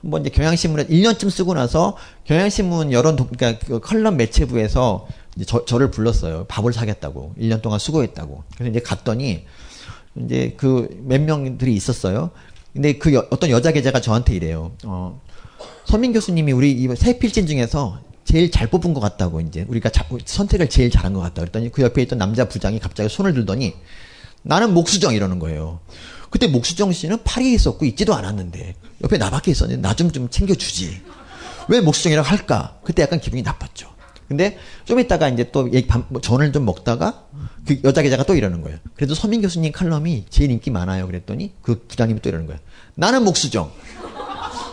뭐 이제 경향신문에 1년쯤 쓰고 나서 경향신문 여론 도, 그러니까 그 컬럼 매체부에서 이제 저, 저를 불렀어요. 밥을 사겠다고. 1년 동안 수고했다고. 그래서 이제 갔더니 이제 그 몇 명들이 있었어요. 근데 그 여, 어떤 여자 기자가 저한테 이래요. 어, 서민 교수님이 우리 이새 필진 중에서 제일 잘 뽑은 것 같다고 이제 우리가 자, 선택을 제일 잘한 것 같다. 그랬더니 그 옆에 있던 남자 부장이 갑자기 손을 들더니 나는 목수정 이러는 거예요. 그때 목수정 씨는 파리에 있었고 있지도 않았는데 옆에 나밖에 있었는데 나 좀좀 챙겨주지. 왜 목수정이라고 할까? 그때 약간 기분이 나빴죠. 근데 좀 이따가 이제 또뭐 전을 좀 먹다가 그 여자 기자가 또 이러는 거예요. 그래도 서민 교수님 칼럼이 제일 인기 많아요. 그랬더니 그 부장님이 또 이러는 거예요. 나는 목수정.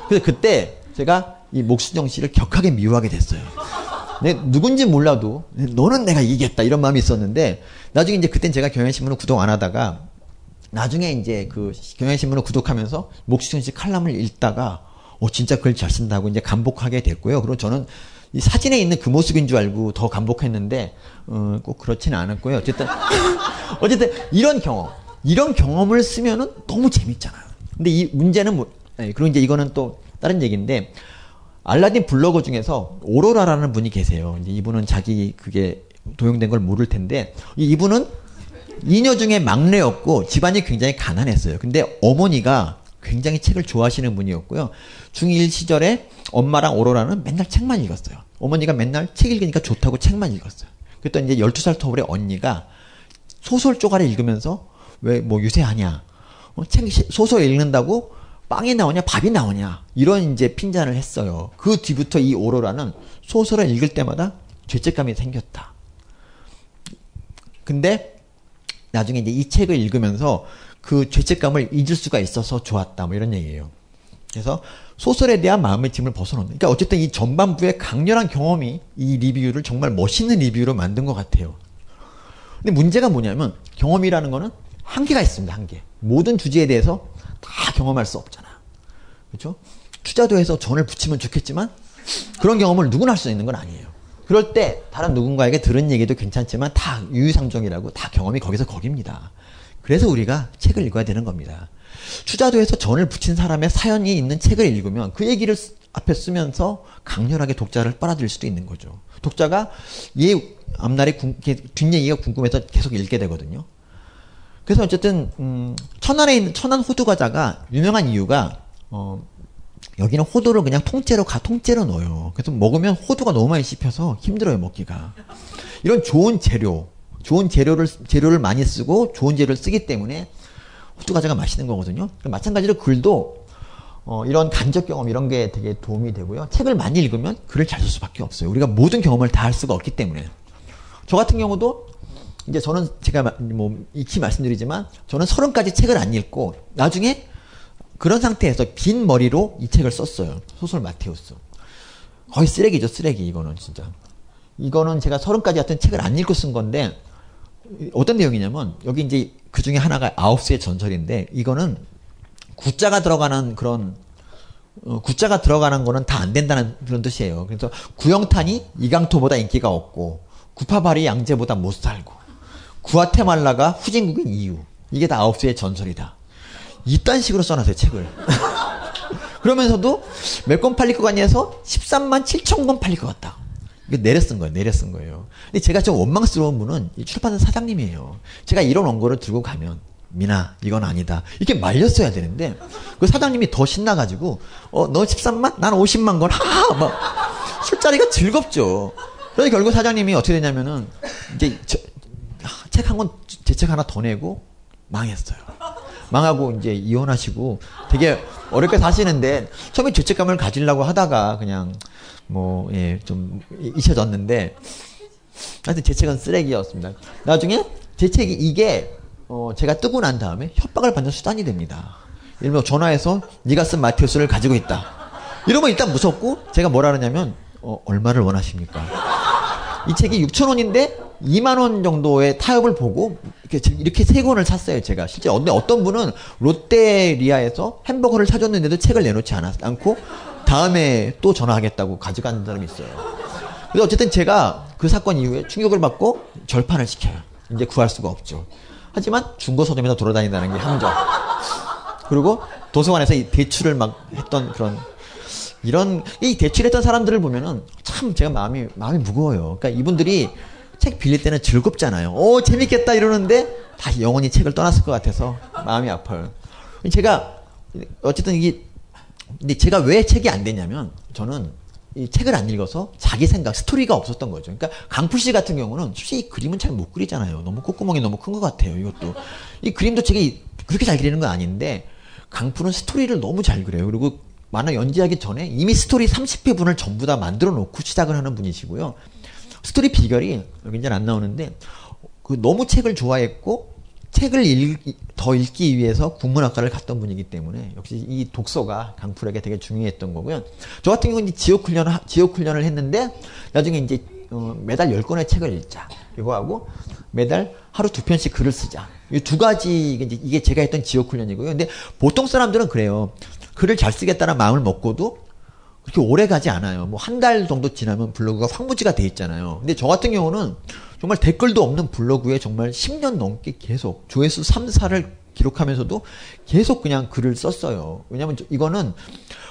그래서 그때 제가 이 목수정 씨를 격하게 미워하게 됐어요. 내 누군지 몰라도 너는 내가 이기겠다 이런 마음이 있었는데 나중에 이제 그땐 제가 경향신문을 구독 안 하다가 나중에 이제 그 경향신문을 구독하면서 목수정 씨 칼럼을 읽다가 어 진짜 글 잘 쓴다고 이제 감복하게 됐고요. 그리고 저는 이 사진에 있는 그 모습인 줄 알고 더 감복했는데 어, 꼭 그렇지는 않았고요. 어쨌든 <laughs> 어쨌든 이런 경험, 이런 경험을 쓰면은 너무 재밌잖아요. 근데 이 문제는 뭐 네, 그리고 이제 이거는 또 다른 얘기인데 알라딘 블로거 중에서 오로라라는 분이 계세요. 이분은 자기 그게 도용된 걸 모를 텐데 이분은 이녀 중에 막내였고 집안이 굉장히 가난했어요. 근데 어머니가 굉장히 책을 좋아하시는 분이었고요. 중1 시절에 엄마랑 오로라는 맨날 책만 읽었어요. 어머니가 맨날 책 읽으니까 좋다고 책만 읽었어요. 그랬더니 이제 12살 터울의 언니가 소설 쪼가리 읽으면서 왜 뭐 유세하냐. 어, 책, 소설 읽는다고 빵이 나오냐 밥이 나오냐. 이런 이제 핀잔을 했어요. 그 뒤부터 이 오로라는 소설을 읽을 때마다 죄책감이 생겼다. 근데 나중에 이제 이 책을 읽으면서 그 죄책감을 잊을 수가 있어서 좋았다. 뭐 이런 얘기예요. 그래서 소설에 대한 마음의 짐을 벗어놓는. 그러니까 어쨌든 이 전반부의 강렬한 경험이 이 리뷰를 정말 멋있는 리뷰로 만든 것 같아요. 근데 문제가 뭐냐면 경험이라는 거는 한계가 있습니다. 한계. 모든 주제에 대해서 다 경험할 수 없잖아. 그렇죠? 투자도 해서 전을 붙이면 좋겠지만 그런 경험을 누구나 할 수 있는 건 아니에요. 그럴 때 다른 누군가에게 들은 얘기도 괜찮지만 다 유유상종이라고 다 경험이 거기서 거깁니다. 그래서 우리가 책을 읽어야 되는 겁니다. 투자도에서 전을 붙인 사람의 사연이 있는 책을 읽으면 그 얘기를 앞에 쓰면서 강렬하게 독자를 빨아들일 수도 있는 거죠. 독자가 얘 앞날의 뒷얘기가 궁금해서 계속 읽게 되거든요. 그래서 어쨌든 음, 천안에 있는 천안 호두 과자가 유명한 이유가 어, 여기는 호두를 그냥 통째로 가 통째로 넣어요. 그래서 먹으면 호두가 너무 많이 씹혀서 힘들어요 먹기가. 이런 좋은 재료, 좋은 재료를 재료를 많이 쓰고 좋은 재료를 쓰기 때문에 호두 과자가 맛있는 거거든요. 마찬가지로 글도 어, 이런 간접 경험 이런 게 되게 도움이 되고요. 책을 많이 읽으면 글을 잘 쓸 수밖에 없어요. 우리가 모든 경험을 다 할 수가 없기 때문에. 저 같은 경우도 이제 저는 제가 뭐 익히 말씀드리지만 저는 서른까지 책을 안 읽고 나중에 그런 상태에서 빈 머리로 이 책을 썼어요. 소설 마테우스. 거의 쓰레기죠, 쓰레기, 이거는 진짜. 이거는 제가 서른까지 같은 책을 안 읽고 쓴 건데, 어떤 내용이냐면, 여기 이제 그 중에 하나가 아홉 수의 전설인데, 이거는 구자가 들어가는 그런, 어, 구자가 들어가는 거는 다 안 된다는 그런 뜻이에요. 그래서 구영탄이 이강토보다 인기가 없고, 구파발이 양제보다 못 살고, 구아테말라가 후진국인 이유. 이게 다 아홉 수의 전설이다. 이딴 식으로 써놨어요, 책을. <laughs> 그러면서도 몇 권 팔릴 것 같냐해서 13만 7천 권 팔릴 것 같다. 내려 쓴 거예요, 쓴 거예요. 근데 제가 좀 원망스러운 분은 출판사 사장님이에요. 제가 이런 원고를 들고 가면, 미나, 이건 아니다. 이렇게 말렸어야 되는데, 그 사장님이 더 신나가지고, 어, 너 13만? 난 50만 건, 하하! 막, 술자리가 즐겁죠. 그래서 결국 사장님이 어떻게 되냐면은, 이제, 책 한 권, 제 책 하나 더 내고, 망했어요. 망하고 이제 이혼하시고 되게 어렵게 사시는데 처음에 죄책감을 가지려고 하다가 그냥 뭐 예 좀 잊혀졌는데 하여튼 제 책은 쓰레기였습니다. 나중에 제 책이 이게 어 제가 뜨고 난 다음에 협박을 받는 수단이 됩니다. 예를 들면 전화해서 네가 쓴 마테우스를 가지고 있다. 이러면 일단 무섭고 제가 뭐라 그러냐면 어, 얼마를 원하십니까? 이 책이 6천 원인데 2만 원 정도의 타협을 보고 이렇게 이렇게 세 권을 샀어요 제가 실제 어떤 어떤 분은 롯데리아에서 햄버거를 사줬는데도 책을 내놓지 않았 않고 다음에 또 전화하겠다고 가져가는 사람이 있어요. 그래서 어쨌든 제가 그 사건 이후에 충격을 받고 절판을 시켜요. 이제 구할 수가 없죠. 하지만 중고 서점에서 돌아다닌다는 게 함정. 그리고 도서관에서 이 대출을 막 했던 그런 이런 이 대출했던 사람들을 보면은 참 제가 마음이 마음이 무거워요. 그러니까 이분들이 책 빌릴 때는 즐겁잖아요. 오, 재밌겠다 이러는데 다시 영원히 책을 떠났을 것 같아서 마음이 아파요. 제가 어쨌든 이게 근데 제가 왜 책이 안 되냐면 저는 이 책을 안 읽어서 자기 생각, 스토리가 없었던 거죠. 그러니까 강풀 씨 같은 경우는 솔직히 그림은 잘 못 그리잖아요. 너무 콧구멍이 너무 큰 것 같아요. 이것도 이 그림도 책이 그렇게 잘 그리는 건 아닌데 강풀은 스토리를 너무 잘 그려요. 그리고 만화 연재하기 전에 이미 스토리 30회분을 전부 다 만들어 놓고 시작을 하는 분이시고요. 스토리 비결이 여기 이제 안 나오는데 그 너무 책을 좋아했고 책을 읽, 더 읽기 위해서 국문학과를 갔던 분이기 때문에 역시 이 독서가 강풀에게 되게 중요했던 거고요. 저 같은 경우는 지옥 훈련 지옥 훈련을 했는데 나중에 이제 어, 매달 10권의 책을 읽자. 이거 하고 매달 하루 두 편씩 글을 쓰자. 이 두 가지 이게 제가 했던 지옥 훈련이고요. 근데 보통 사람들은 그래요. 글을 잘 쓰겠다는 마음을 먹고도 그렇게 오래 가지 않아요. 뭐 한 달 정도 지나면 블로그가 황무지가 돼 있잖아요. 근데 저 같은 경우는 정말 댓글도 없는 블로그에 정말 10년 넘게 계속 조회수 3, 4를 기록하면서도 계속 그냥 글을 썼어요. 왜냐면 저- 이거는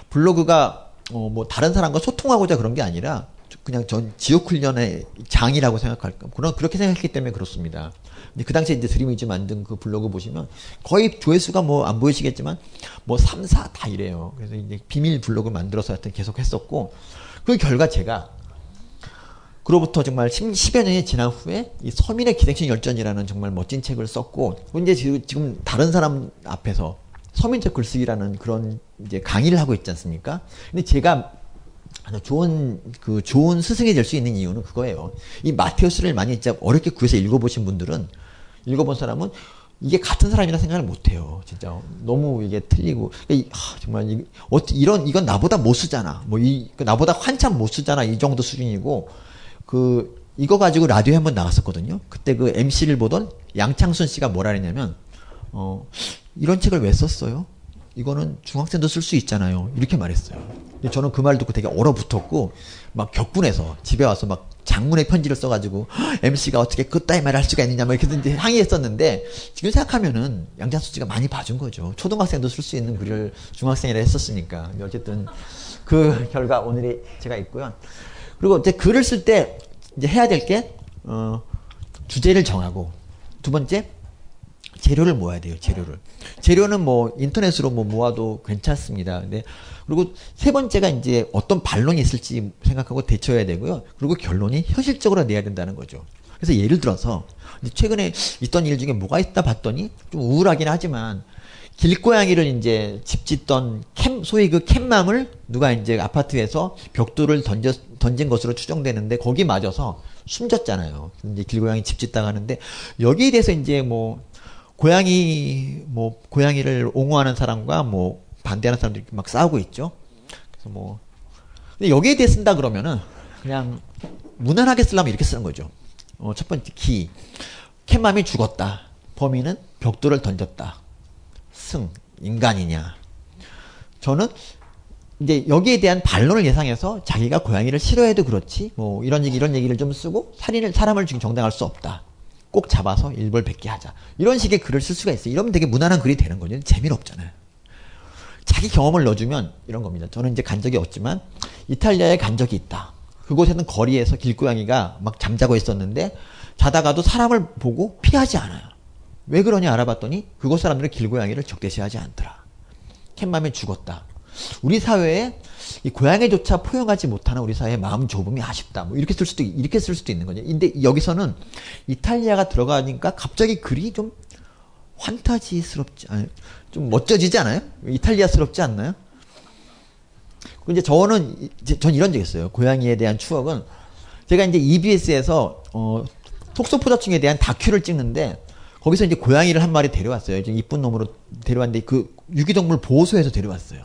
블로그가 어 뭐 다른 사람과 소통하고자 그런 게 아니라 그냥 전 지옥 훈련의 장이라고 생각할까 그런 그렇게 생각했기 때문에 그렇습니다. 근데 그 당시에 이제 드림위즈 만든 그 블로그 보시면 거의 조회수가 뭐 안 보이시겠지만 뭐 3, 4 다 이래요. 그래서 이제 비밀 블로그 만들어서 하여튼 계속 했었고 그 결과 제가 그로부터 정말 10, 10여 년이 지난 후에 이 서민의 기생충 열전이라는 정말 멋진 책을 썼고 이제 지금, 다른 사람 앞에서 서민적 글쓰기라는 그런 이제 강의를 하고 있지 않습니까? 근데 제가 좋은 그 좋은 스승이 될 수 있는 이유는 그거예요. 이 마테우스를 많이 진짜 어렵게 구해서 읽어보신 분들은 읽어본 사람은 이게 같은 사람이라 생각을 못해요. 진짜 너무 이게 틀리고 이, 하, 정말 이, 어, 이런 이건 나보다 못 쓰잖아. 뭐이 그 나보다 한참 못 쓰잖아. 이 정도 수준이고 그 이거 가지고 라디오에 한번 나갔었거든요. 그때 그 MC를 보던 양창순 씨가 뭐라 그랬냐면 어 이런 책을 왜 썼어요? 이거는 중학생도 쓸 수 있잖아요. 이렇게 말했어요. 저는 그 말 듣고 되게 얼어붙었고 막 격분해서 집에 와서 막 장문의 편지를 써가지고 MC가 어떻게 그따위 말을 할 수가 있느냐 뭐 이렇게 항의했었는데 지금 생각하면은 양장수 씨가 많이 봐준 거죠. 초등학생도 쓸 수 있는 글을 중학생이라 했었으니까 어쨌든 그 결과 오늘이 제가 있고요. 그리고 이제 글을 쓸 때 이제 해야 될게 어, 주제를 정하고 두 번째 재료를 모아야 돼요. 재료를. 재료는 뭐 인터넷으로 뭐 모아도 괜찮습니다. 근데 그리고 세 번째가 이제 어떤 반론이 있을지 생각하고 대처해야 되고요. 그리고 결론이 현실적으로 내야 된다는 거죠. 그래서 예를 들어서 최근에 있던 일 중에 뭐가 있다 봤더니 좀 우울하긴 하지만 길고양이를 이제 집 짓던 캠 소위 그 캠맘을 누가 이제 아파트에서 벽돌을 던져 던진 것으로 추정되는데 거기 맞아서 숨졌잖아요. 이제 길고양이 집 짓다가 하는데 여기에 대해서 이제 뭐 고양이 뭐 고양이를 옹호하는 사람과 뭐 반대하는 사람들이 막 싸우고 있죠. 그래서 뭐 근데 여기에 대해 쓴다 그러면은 그냥 무난하게 쓰려면 이렇게 쓰는 거죠. 어, 첫 번째 기 캣맘이 죽었다. 범인은 벽돌을 던졌다. 승 인간이냐. 저는 이제 여기에 대한 반론을 예상해서 자기가 고양이를 싫어해도 그렇지 뭐 이런 얘기 이런 얘기를 좀 쓰고 살인을 사람을 지금 정당할 수 없다. 꼭 잡아서 일벌백계 하자. 이런 식의 글을 쓸 수가 있어요. 이러면 되게 무난한 글이 되는 거죠. 재미는 없잖아요. 자기 경험을 넣어주면 이런 겁니다. 저는 이제 간 적이 없지만 이탈리아에 간 적이 있다. 그곳에는 거리에서 길고양이가 막 잠자고 있었는데 자다가도 사람을 보고 피하지 않아요. 왜 그러냐 알아봤더니 그곳 사람들은 길고양이를 적대시하지 않더라. 캣맘이 죽었다. 우리 사회에 이 고양이조차 포용하지 못하는 우리 사회의 마음 좁음이 아쉽다. 뭐 이렇게 쓸 수도 이렇게 쓸 수도 있는 거죠. 근데 여기서는 이탈리아가 들어가니까 갑자기 글이 좀 환타지스럽지 아니 좀 멋져지지 않아요? 이탈리아스럽지 않나요? 이제 저는 이제 전 이런 적 있어요. 고양이에 대한 추억은 제가 이제 EBS에서 어 속소포자충에 대한 다큐를 찍는데 거기서 이제 고양이를 한 마리 데려왔어요. 이제 이쁜 놈으로 데려왔는데 그 유기동물 보호소에서 데려왔어요.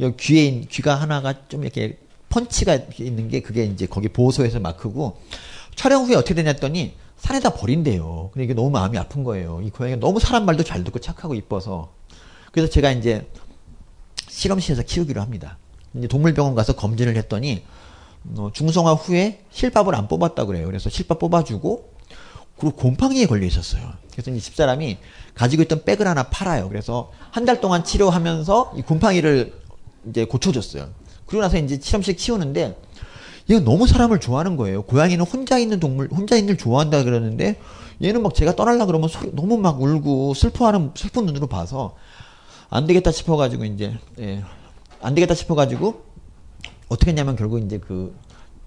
여기 귀에 있- 귀가 하나가 좀 이렇게 펀치가 있는 게 그게 이제 거기 보호소에서 마크고 촬영 후에 어떻게 되냐 했더니 산에다 버린대요. 근데 이게 너무 마음이 아픈 거예요. 이 고양이가 너무 사람 말도 잘 듣고 착하고 이뻐서. 그래서 제가 이제 실험실에서 키우기로 합니다. 이제 동물병원 가서 검진을 했더니 어, 중성화 후에 실밥을 안 뽑았다 그래요. 그래서 실밥 뽑아주고 그리고 곰팡이에 걸려 있었어요. 그래서 이 집사람이 가지고 있던 백을 하나 팔아요. 그래서 한 달 동안 치료하면서 이 곰팡이를 이제 고쳐줬어요. 그러고 나서 이제 실험실 키우는데 얘가 너무 사람을 좋아하는 거예요. 고양이는 혼자 있는 동물, 혼자 있는 걸 좋아한다 그러는데 얘는 막 제가 떠날라 그러면 소리, 너무 막 울고 슬퍼하는 슬픈 눈으로 봐서 안 되겠다 싶어가지고 이제 예, 안 되겠다 싶어가지고 어떻게 했냐면 결국 이제 그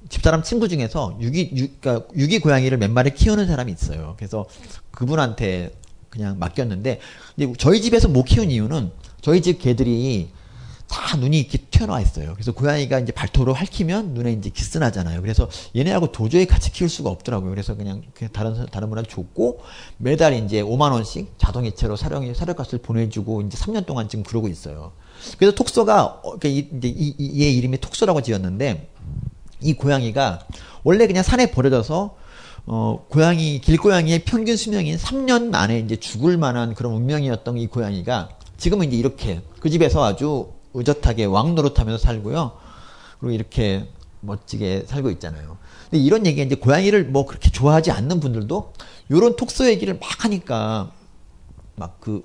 집사람 친구 중에서 유기 유, 그러니까 유기 고양이를 몇 마리 키우는 사람이 있어요. 그래서 그분한테 그냥 맡겼는데 근데 저희 집에서 못 키운 이유는 저희 집 개들이 다 눈이 이렇게 튀어나와 있어요. 그래서 고양이가 이제 발톱으로 핥히면 눈에 이제 기스나잖아요. 그래서 얘네하고 도저히 같이 키울 수가 없더라고요. 그래서 그냥 그냥 다른 사- 다른 분한테 줬고 매달 이제 5만 원씩 자동이체로 사령 사료값을 보내주고 이제 3년 동안 지금 그러고 있어요. 그래서 톡소가 어, 그러니까 이, 이, 이, 얘 이름이 톡소라고 지었는데 이 고양이가 원래 그냥 산에 버려져서 어 고양이 길고양이의 평균 수명인 3년 만에 이제 죽을 만한 그런 운명이었던 이 고양이가 지금은 이제 이렇게 그 집에서 아주 의젓하게 왕 노릇하면서 살고요. 그리고 이렇게 멋지게 살고 있잖아요. 근데 이런 얘기가 이제 고양이를 뭐 그렇게 좋아하지 않는 분들도 이런 톡소 얘기를 막 하니까 막 그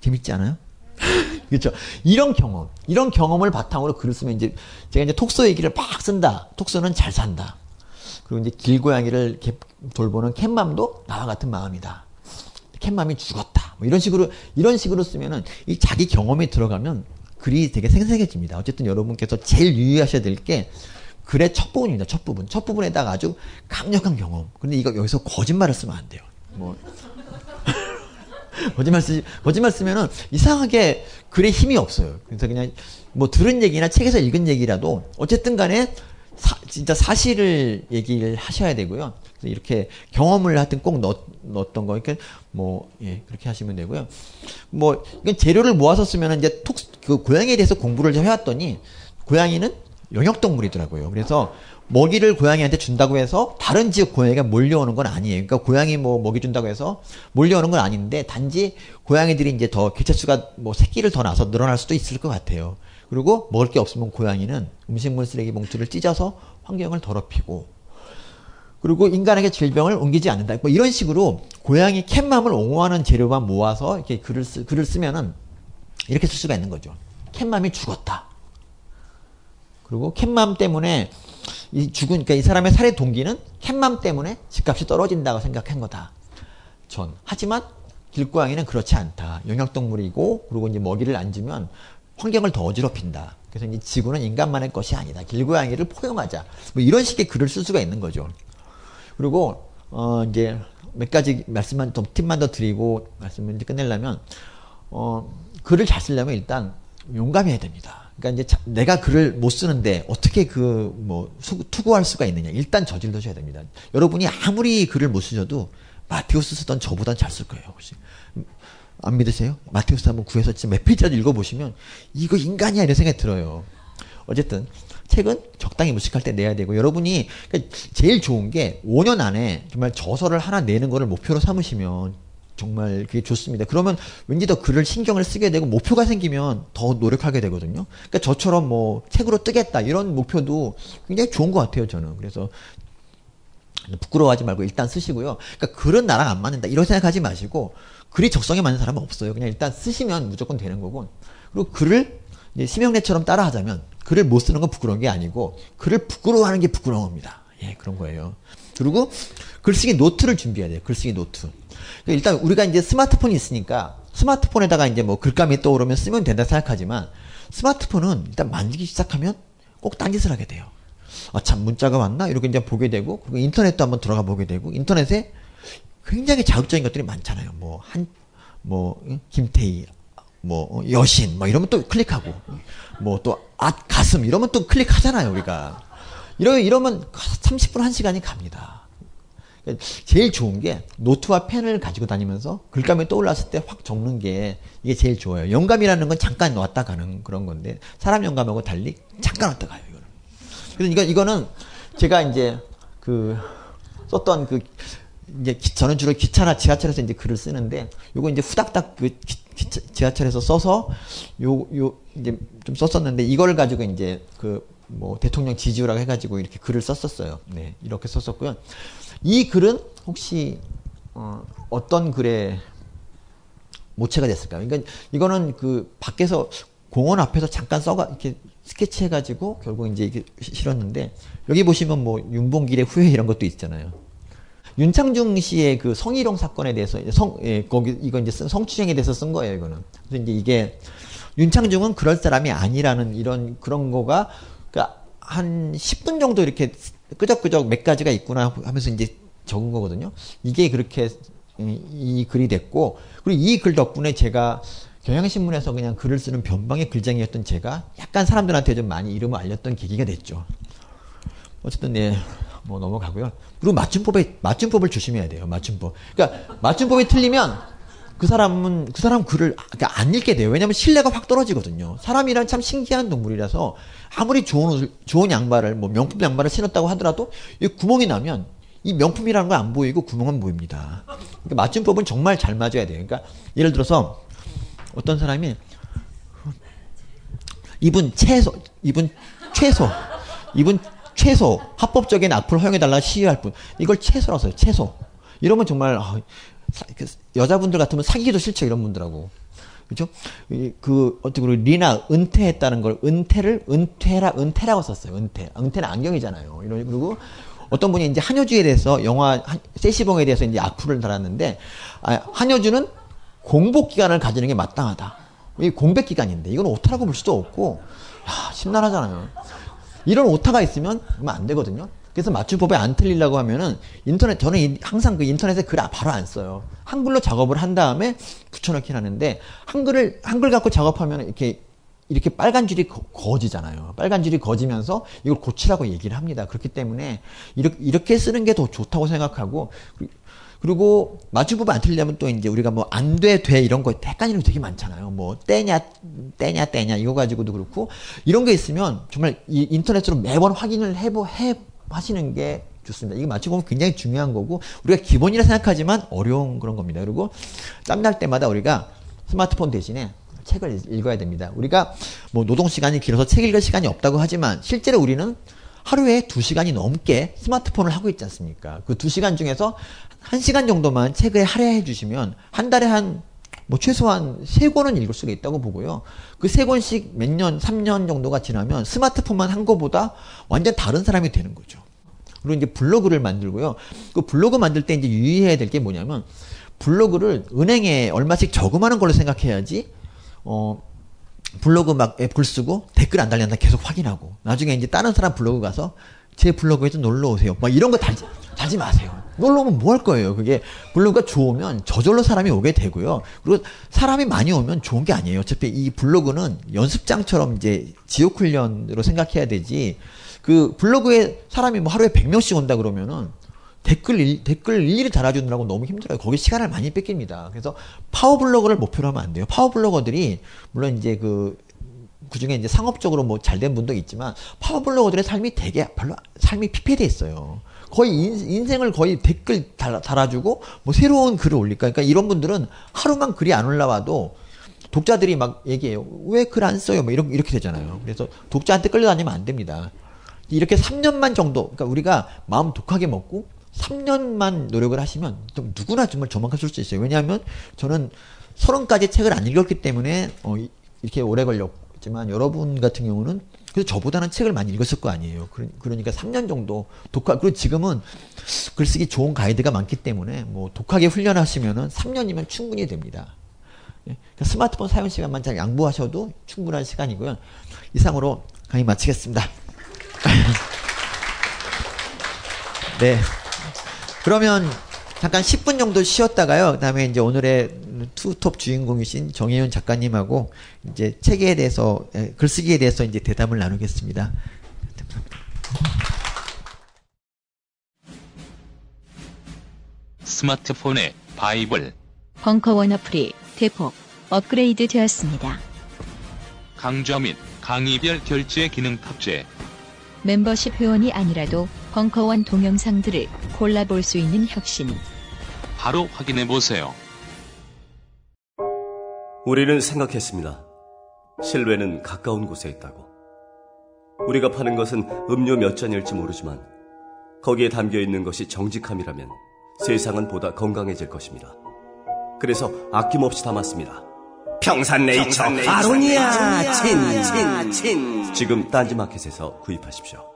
재밌지 않아요? <laughs> 그렇죠. 이런 경험, 이런 경험을 바탕으로 글을 쓰면 이제 제가 이제 톡소 얘기를 막 쓴다. 톡소는 잘 산다. 그리고 이제 길고양이를 돌보는 캣맘도 나와 같은 마음이다. 캣맘이 죽었다. 뭐 이런 식으로 이런 식으로 쓰면은 이 자기 경험에 들어가면 글이 되게 생생해집니다. 어쨌든 여러분께서 제일 유의하셔야 될 게 글의 첫 부분입니다. 첫 부분. 첫 부분에다가 아주 강력한 경험. 근데 이거 여기서 거짓말을 쓰면 안 돼요. 뭐 <laughs> 거짓말 쓰 거짓말 쓰면은 이상하게 글에 힘이 없어요. 그래서 그냥 뭐 들은 얘기나 책에서 읽은 얘기라도 어쨌든 간에 사, 진짜 사실을 얘기를 하셔야 되고요. 그래서 이렇게 경험을 하여튼 꼭 넣, 넣었던 거, 이렇게 뭐, 예, 그렇게 하시면 되고요. 뭐, 이건 재료를 모아서 쓰면 이제 톡, 그 고양이에 대해서 공부를 좀 해왔더니, 고양이는 영역동물이더라고요. 그래서 먹이를 고양이한테 준다고 해서 다른 지역 고양이가 몰려오는 건 아니에요. 그러니까 고양이 뭐 먹이 준다고 해서 몰려오는 건 아닌데 단지 고양이들이 이제 더 개체수가 뭐 새끼를 더 낳아서 늘어날 수도 있을 것 같아요. 그리고 먹을 게 없으면 고양이는 음식물 쓰레기 봉투를 찢어서 환경을 더럽히고 그리고 인간에게 질병을 옮기지 않는다. 뭐 이런 식으로 고양이 캣맘을 옹호하는 재료만 모아서 이렇게 글을 쓰, 글을 쓰면은 이렇게 쓸 수가 있는 거죠. 캣맘이 죽었다. 그리고 캣맘 때문에 이 죽은 그러니까 이 사람의 살해 동기는 캣맘 때문에 집값이 떨어진다고 생각한 거다. 전. 하지만 길고양이는 그렇지 않다. 영역동물이고 그리고 이제 먹이를 안 주면 환경을 더 어지럽힌다. 그래서 이제 지구는 인간만의 것이 아니다. 길고양이를 포용하자. 뭐 이런 식의 글을 쓸 수가 있는 거죠. 그리고 어 이제 몇 가지 말씀만 좀 팁만 더 드리고 말씀을 이제 끝내려면 어 글을 잘 쓰려면 일단 용감해야 됩니다. 그러니까 이제 내가 글을 못 쓰는데 어떻게 그 뭐 투구할 수가 있느냐. 일단 저질러셔야 됩니다. 여러분이 아무리 글을 못 쓰셔도 마테우스 쓰던 저보단 잘 쓸 거예요. 혹시 안 믿으세요? 마테우스 한번 구해서 진짜 몇 페이지라도 읽어보시면 이거 인간이야 이런 생각이 들어요. 어쨌든 책은 적당히 무식할 때 내야 되고 여러분이 그러니까 제일 좋은 게 5년 안에 정말 저서를 하나 내는 거를 목표로 삼으시면 정말 그게 좋습니다. 그러면 왠지 더 글을 신경을 쓰게 되고 목표가 생기면 더 노력하게 되거든요. 그러니까 저처럼 뭐 책으로 뜨겠다 이런 목표도 굉장히 좋은 것 같아요. 저는 그래서 부끄러워하지 말고 일단 쓰시고요. 그러니까 글은 나랑 안 맞는다 이런 생각하지 마시고 글이 적성에 맞는 사람은 없어요. 그냥 일단 쓰시면 무조건 되는 거고 그리고 글을 심형래처럼 따라하자면 글을 못 쓰는 건 부끄러운 게 아니고 글을 부끄러워하는 게 부끄러운 겁니다. 예, 그런 거예요. 그리고 글쓰기 노트를 준비해야 돼요. 글쓰기 노트. 그러니까 일단 우리가 이제 스마트폰이 있으니까 스마트폰에다가 이제 뭐 글감이 떠오르면 쓰면 된다 생각하지만 스마트폰은 일단 만지기 시작하면 꼭 딴짓을 하게 돼요. 아, 참, 문자가 왔나? 이렇게 이제 보게 되고, 그리고 인터넷도 한번 들어가 보게 되고, 인터넷에 굉장히 자극적인 것들이 많잖아요. 뭐, 한, 뭐, 김태희, 뭐, 여신, 뭐 이러면 또 클릭하고, 뭐 또, 아, 가슴, 이러면 또 클릭하잖아요, 우리가. 이러, 이러면 30분, 1시간이 갑니다. 제일 좋은 게 노트와 펜을 가지고 다니면서 글감이 떠올랐을 때 확 적는 게 이게 제일 좋아요. 영감이라는 건 잠깐 왔다 가는 그런 건데 사람 영감하고 달리 잠깐 왔다 가요. 이거는. 그래서 이거 이거는 제가 이제 그 썼던 그 이제 저는 주로 기차나 지하철에서 이제 글을 쓰는데 요거 이제 후닥닥 그 기차, 지하철에서 써서 요 요 이제 좀 썼었는데 이걸 가지고 이제 그 뭐 대통령 지지율라고 해가지고 이렇게 글을 썼었어요. 네 이렇게 썼었고요. 이 글은 혹시 어, 어떤 글에 모체가 됐을까요? 그러니까 이거는 그 밖에서 공원 앞에서 잠깐 써가 이렇게 스케치해가지고 결국 이제 이게 실었는데 여기 보시면 뭐 윤봉길의 후회 이런 것도 있잖아요. 윤창중 씨의 그 성희롱 사건에 대해서 성 예, 거기 이거 이제 성추행에 대해서 쓴 거예요 이거는. 그래서 이제 이게 윤창중은 그럴 사람이 아니라는 이런 그런 거가 그러니까 한 10분 정도 이렇게 끄적끄적 몇 가지가 있구나 하면서 이제 적은 거거든요. 이게 그렇게 이, 이 글이 됐고 그리고 이 글 덕분에 제가 경향신문에서 그냥 글을 쓰는 변방의 글쟁이였던 제가 약간 사람들한테 좀 많이 이름을 알렸던 계기가 됐죠. 어쨌든 네, 뭐 넘어가고요. 그리고 맞춤법에 맞춤법을 조심해야 돼요. 맞춤법. 그러니까 맞춤법이 틀리면 그 사람은 그 사람 글을 그러니까 안 읽게 돼요. 왜냐하면 신뢰가 확 떨어지거든요. 사람이란 참 신기한 동물이라서 아무리 좋은 옷을, 좋은 양말을 뭐 명품 양말을 신었다고 하더라도 이 구멍이 나면 이 명품이라는 건 안 보이고 구멍은 보입니다. 그러니까 맞춤법은 정말 잘 맞아야 돼요. 그러니까 예를 들어서 어떤 사람이 이분 채소, 이분 최소, 이분 최소 합법적인 악플 허용해달라 시위할 분 이걸 최소라고 써요. 최소. 이러면 정말 아, 사- 그 여자분들 같으면 사귀기도 싫죠 이런 분들하고. 그죠? 이- 그 어떻게 우리 리나 은퇴했다는 걸 은퇴를 은퇴라 은퇴라고 썼어요. 은퇴. 은퇴는 안경이잖아요. 이런 그리고 어떤 분이 이제 한효주에 대해서 영화 한- 세시봉에 대해서 이제 악플을 달았는데 아, 한효주는 공복 기간을 가지는 게 마땅하다. 이 공백 기간인데 이건 오타라고 볼 수도 없고 야, 심란하잖아요. 이런 오타가 있으면 그러면 안 되거든요. 그래서 맞춤법에 안 틀리려고 하면은 인터넷 저는 이- 항상 그 인터넷에 글 아- 바로 안 써요. 한글로 작업을 한 다음에 붙여넣긴 하는데 한글을 한글 갖고 작업하면 이렇게 이렇게 빨간 줄이 거- 거지잖아요. 빨간 줄이 거지면서 이걸 고치라고 얘기를 합니다. 그렇기 때문에 이렇게, 이렇게 쓰는 게 더 좋다고 생각하고 그리- 그리고 맞춤법 안 틀리려면 또 이제 우리가 뭐 안 돼, 돼 이런 거 헷갈리는 거 되게 많잖아요. 뭐 떼냐, 떼냐, 떼냐 이거 가지고도 그렇고 이런 게 있으면 정말 이 인터넷으로 매번 확인을 해보 해 하시는 게 좋습니다. 이게 맞춤법은 굉장히 중요한 거고 우리가 기본이라 생각하지만 어려운 그런 겁니다. 그리고 땀날 때마다 우리가 스마트폰 대신에 책을 읽- 읽어야 됩니다. 우리가 뭐 노동 시간이 길어서 책 읽을 시간이 없다고 하지만 실제로 우리는 하루에 두 시간이 넘게 스마트폰을 하고 있지 않습니까? 그 두 시간 중에서 한 시간 정도만 책을 할애해 주시면 한 달에 한 뭐 최소한 세 권은 읽을 수가 있다고 보고요. 그 세 권씩 몇 년, 3년 정도가 지나면 스마트폰만 한 거보다 완전 다른 사람이 되는 거죠. 그리고 이제 블로그를 만들고요. 그 블로그 만들 때 이제 유의해야 될 게 뭐냐면 블로그를 은행에 얼마씩 저금하는 걸로 생각해야지 어 블로그 막앱글 쓰고 댓글 안 달렸나 계속 확인하고 나중에 이제 다른 사람 블로그 가서 제 블로그에 좀 놀러 오세요. 막 이런 거 달지 달지 마세요. 놀러 오면 뭐 할 거예요? 그게 블로그가 좋으면 저절로 사람이 오게 되고요. 그리고 사람이 많이 오면 좋은 게 아니에요. 어차피 이 블로그는 연습장처럼 이제 지옥 훈련으로 생각해야 되지. 그 블로그에 사람이 뭐 하루에 100명씩 온다 그러면은 댓글 일, 댓글 일일이 달아주느라고 너무 힘들어요. 거기 시간을 많이 뺏깁니다. 그래서 파워블로거를 목표로 하면 안 돼요. 파워블로거들이 물론 이제 그 그 중에 이제 상업적으로 뭐 잘 된 분도 있지만 파워블로거들의 삶이 되게 별로 삶이 피폐돼 있어요. 거의 인, 생을 거의 댓글 달아, 달아주고 뭐 새로운 글을 올릴까. 그러니까 이런 분들은 하루만 글이 안 올라와도 독자들이 막 얘기해요. 왜 글 안 써요? 뭐 이렇게, 이렇게 되잖아요. 그래서 독자한테 끌려다니면 안 됩니다. 이렇게 3년만 정도, 그러니까 우리가 마음 독하게 먹고 3년만 노력을 하시면 좀 누구나 정말 저만큼 쓸 수 있어요. 왜냐하면 저는 서른까지 책을 안 읽었기 때문에 어, 이- 이렇게 오래 걸렸지만 여러분 같은 경우는 그래서 저보다는 책을 많이 읽었을 거 아니에요. 그러- 그러니까 3년 정도 독학 그리고 지금은 글쓰기 좋은 가이드가 많기 때문에 뭐 독하게 훈련하시면은 3년이면 충분히 됩니다. 예, 그러니까 스마트폰 사용 시간만 잘 양보하셔도 충분한 시간이고요. 이상으로 강의 마치겠습니다. <laughs> 네. 그러면 잠깐 10분 정도 쉬었다가요. 그다음에 이제 오늘의 투톱 주인공이신 정혜윤 작가님하고 이제 책에 대해서 에, 글쓰기에 대해서 이제 대담을 나누겠습니다. 스마트폰에 바이블, 벙커원 어플이 대폭 업그레이드 되었습니다. 강좌 및 강의별 결제 기능 탑재. 멤버십 회원이 아니라도 벙커원 동영상들을 골라볼 수 있는 혁신. 바로 확인해 보세요. 우리는 생각했습니다. 실외는 가까운 곳에 있다고. 우리가 파는 것은 음료 몇 잔일지 모르지만 거기에 담겨 있는 것이 정직함이라면 세상은 보다 건강해질 것입니다. 그래서 아낌없이 담았습니다. 평산네이처, 아로니아 친, 친, 친. 지금 딴지마켓에서 구입하십시오.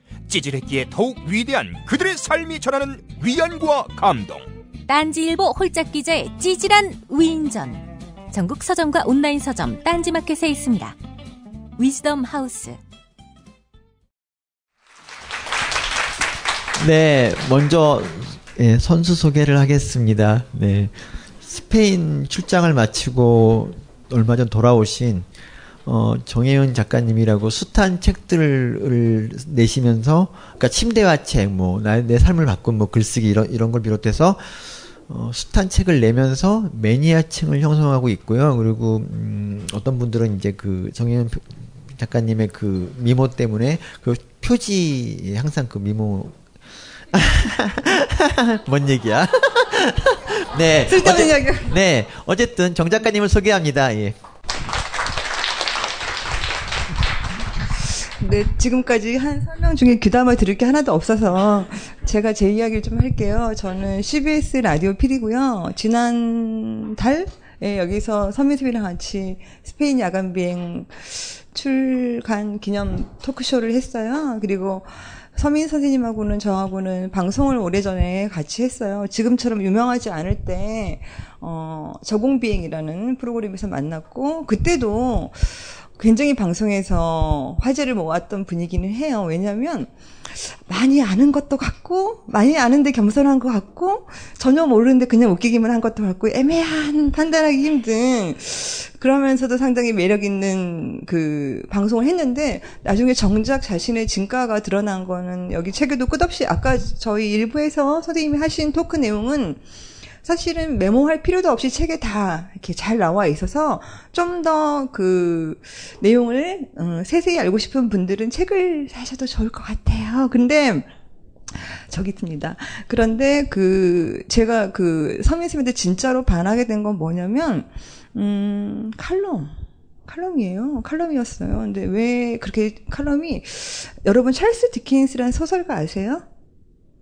찌질했기에 더욱 위대한 그들의 삶이 전하는 위안과 감동. 딴지일보 홀짝 기자의 찌질한 위인전. 전국 서점과 온라인 서점 딴지마켓에 있습니다. 위즈덤 하우스. 네, 먼저 예, 선수 소개를 하겠습니다. 네, 스페인 출장을 마치고 얼마 전 돌아오신 어, 정혜윤 작가님이라고 숱한 책들을 내시면서, 그러니까 침대와 책, 뭐, 나, 내 삶을 바꾼 뭐 글쓰기 이런, 이런 걸 비롯해서, 어, 숱한 책을 내면서 매니아층을 형성하고 있고요. 그리고, 음, 어떤 분들은 이제 그 정혜윤 표- 작가님의 그 미모 때문에 그 표지, 항상 그 미모, <laughs> 뭔 얘기야? <laughs> 네. 쓸데없는 이야기야. 네. 어쨌든 정 작가님을 소개합니다. 예. 네, 지금까지 한 설명 중에 귀담아 들을 게 하나도 없어서 제가 제 이야기를 좀 할게요. 저는 CBS 라디오 필이고요. 지난 달에 여기서 서민수이랑 같이 스페인 야간 비행 출간 기념 토크쇼를 했어요. 그리고 서민 선생님하고는 저하고는 방송을 오래전에 같이 했어요. 지금처럼 유명하지 않을 때, 어, 저공비행이라는 프로그램에서 만났고, 그때도 굉장히 방송에서 화제를 모았던 분위기는 해요. 왜냐면, 많이 아는 것도 같고, 많이 아는데 겸손한 것 같고, 전혀 모르는데 그냥 웃기기만 한 것도 같고, 애매한, 판단하기 힘든, 그러면서도 상당히 매력 있는 그 방송을 했는데, 나중에 정작 자신의 진가가 드러난 거는 여기 책에도 끝없이 아까 저희 일부에서 선생님이 하신 토크 내용은 사실은 메모할 필요도 없이 책에 다 이렇게 잘 나와 있어서 좀 더 그 내용을 어, 세세히 알고 싶은 분들은 책을 사셔도 좋을 것 같아요. 근데 저기 있습니다. 그런데 그 제가 그 서민쌤한테 진짜로 반하게 된 건 뭐냐면 음 칼럼 칼럼이에요. 칼럼이었어요. 근데 왜 그렇게 칼럼이 여러분 찰스 디킨스라는 소설가 아세요?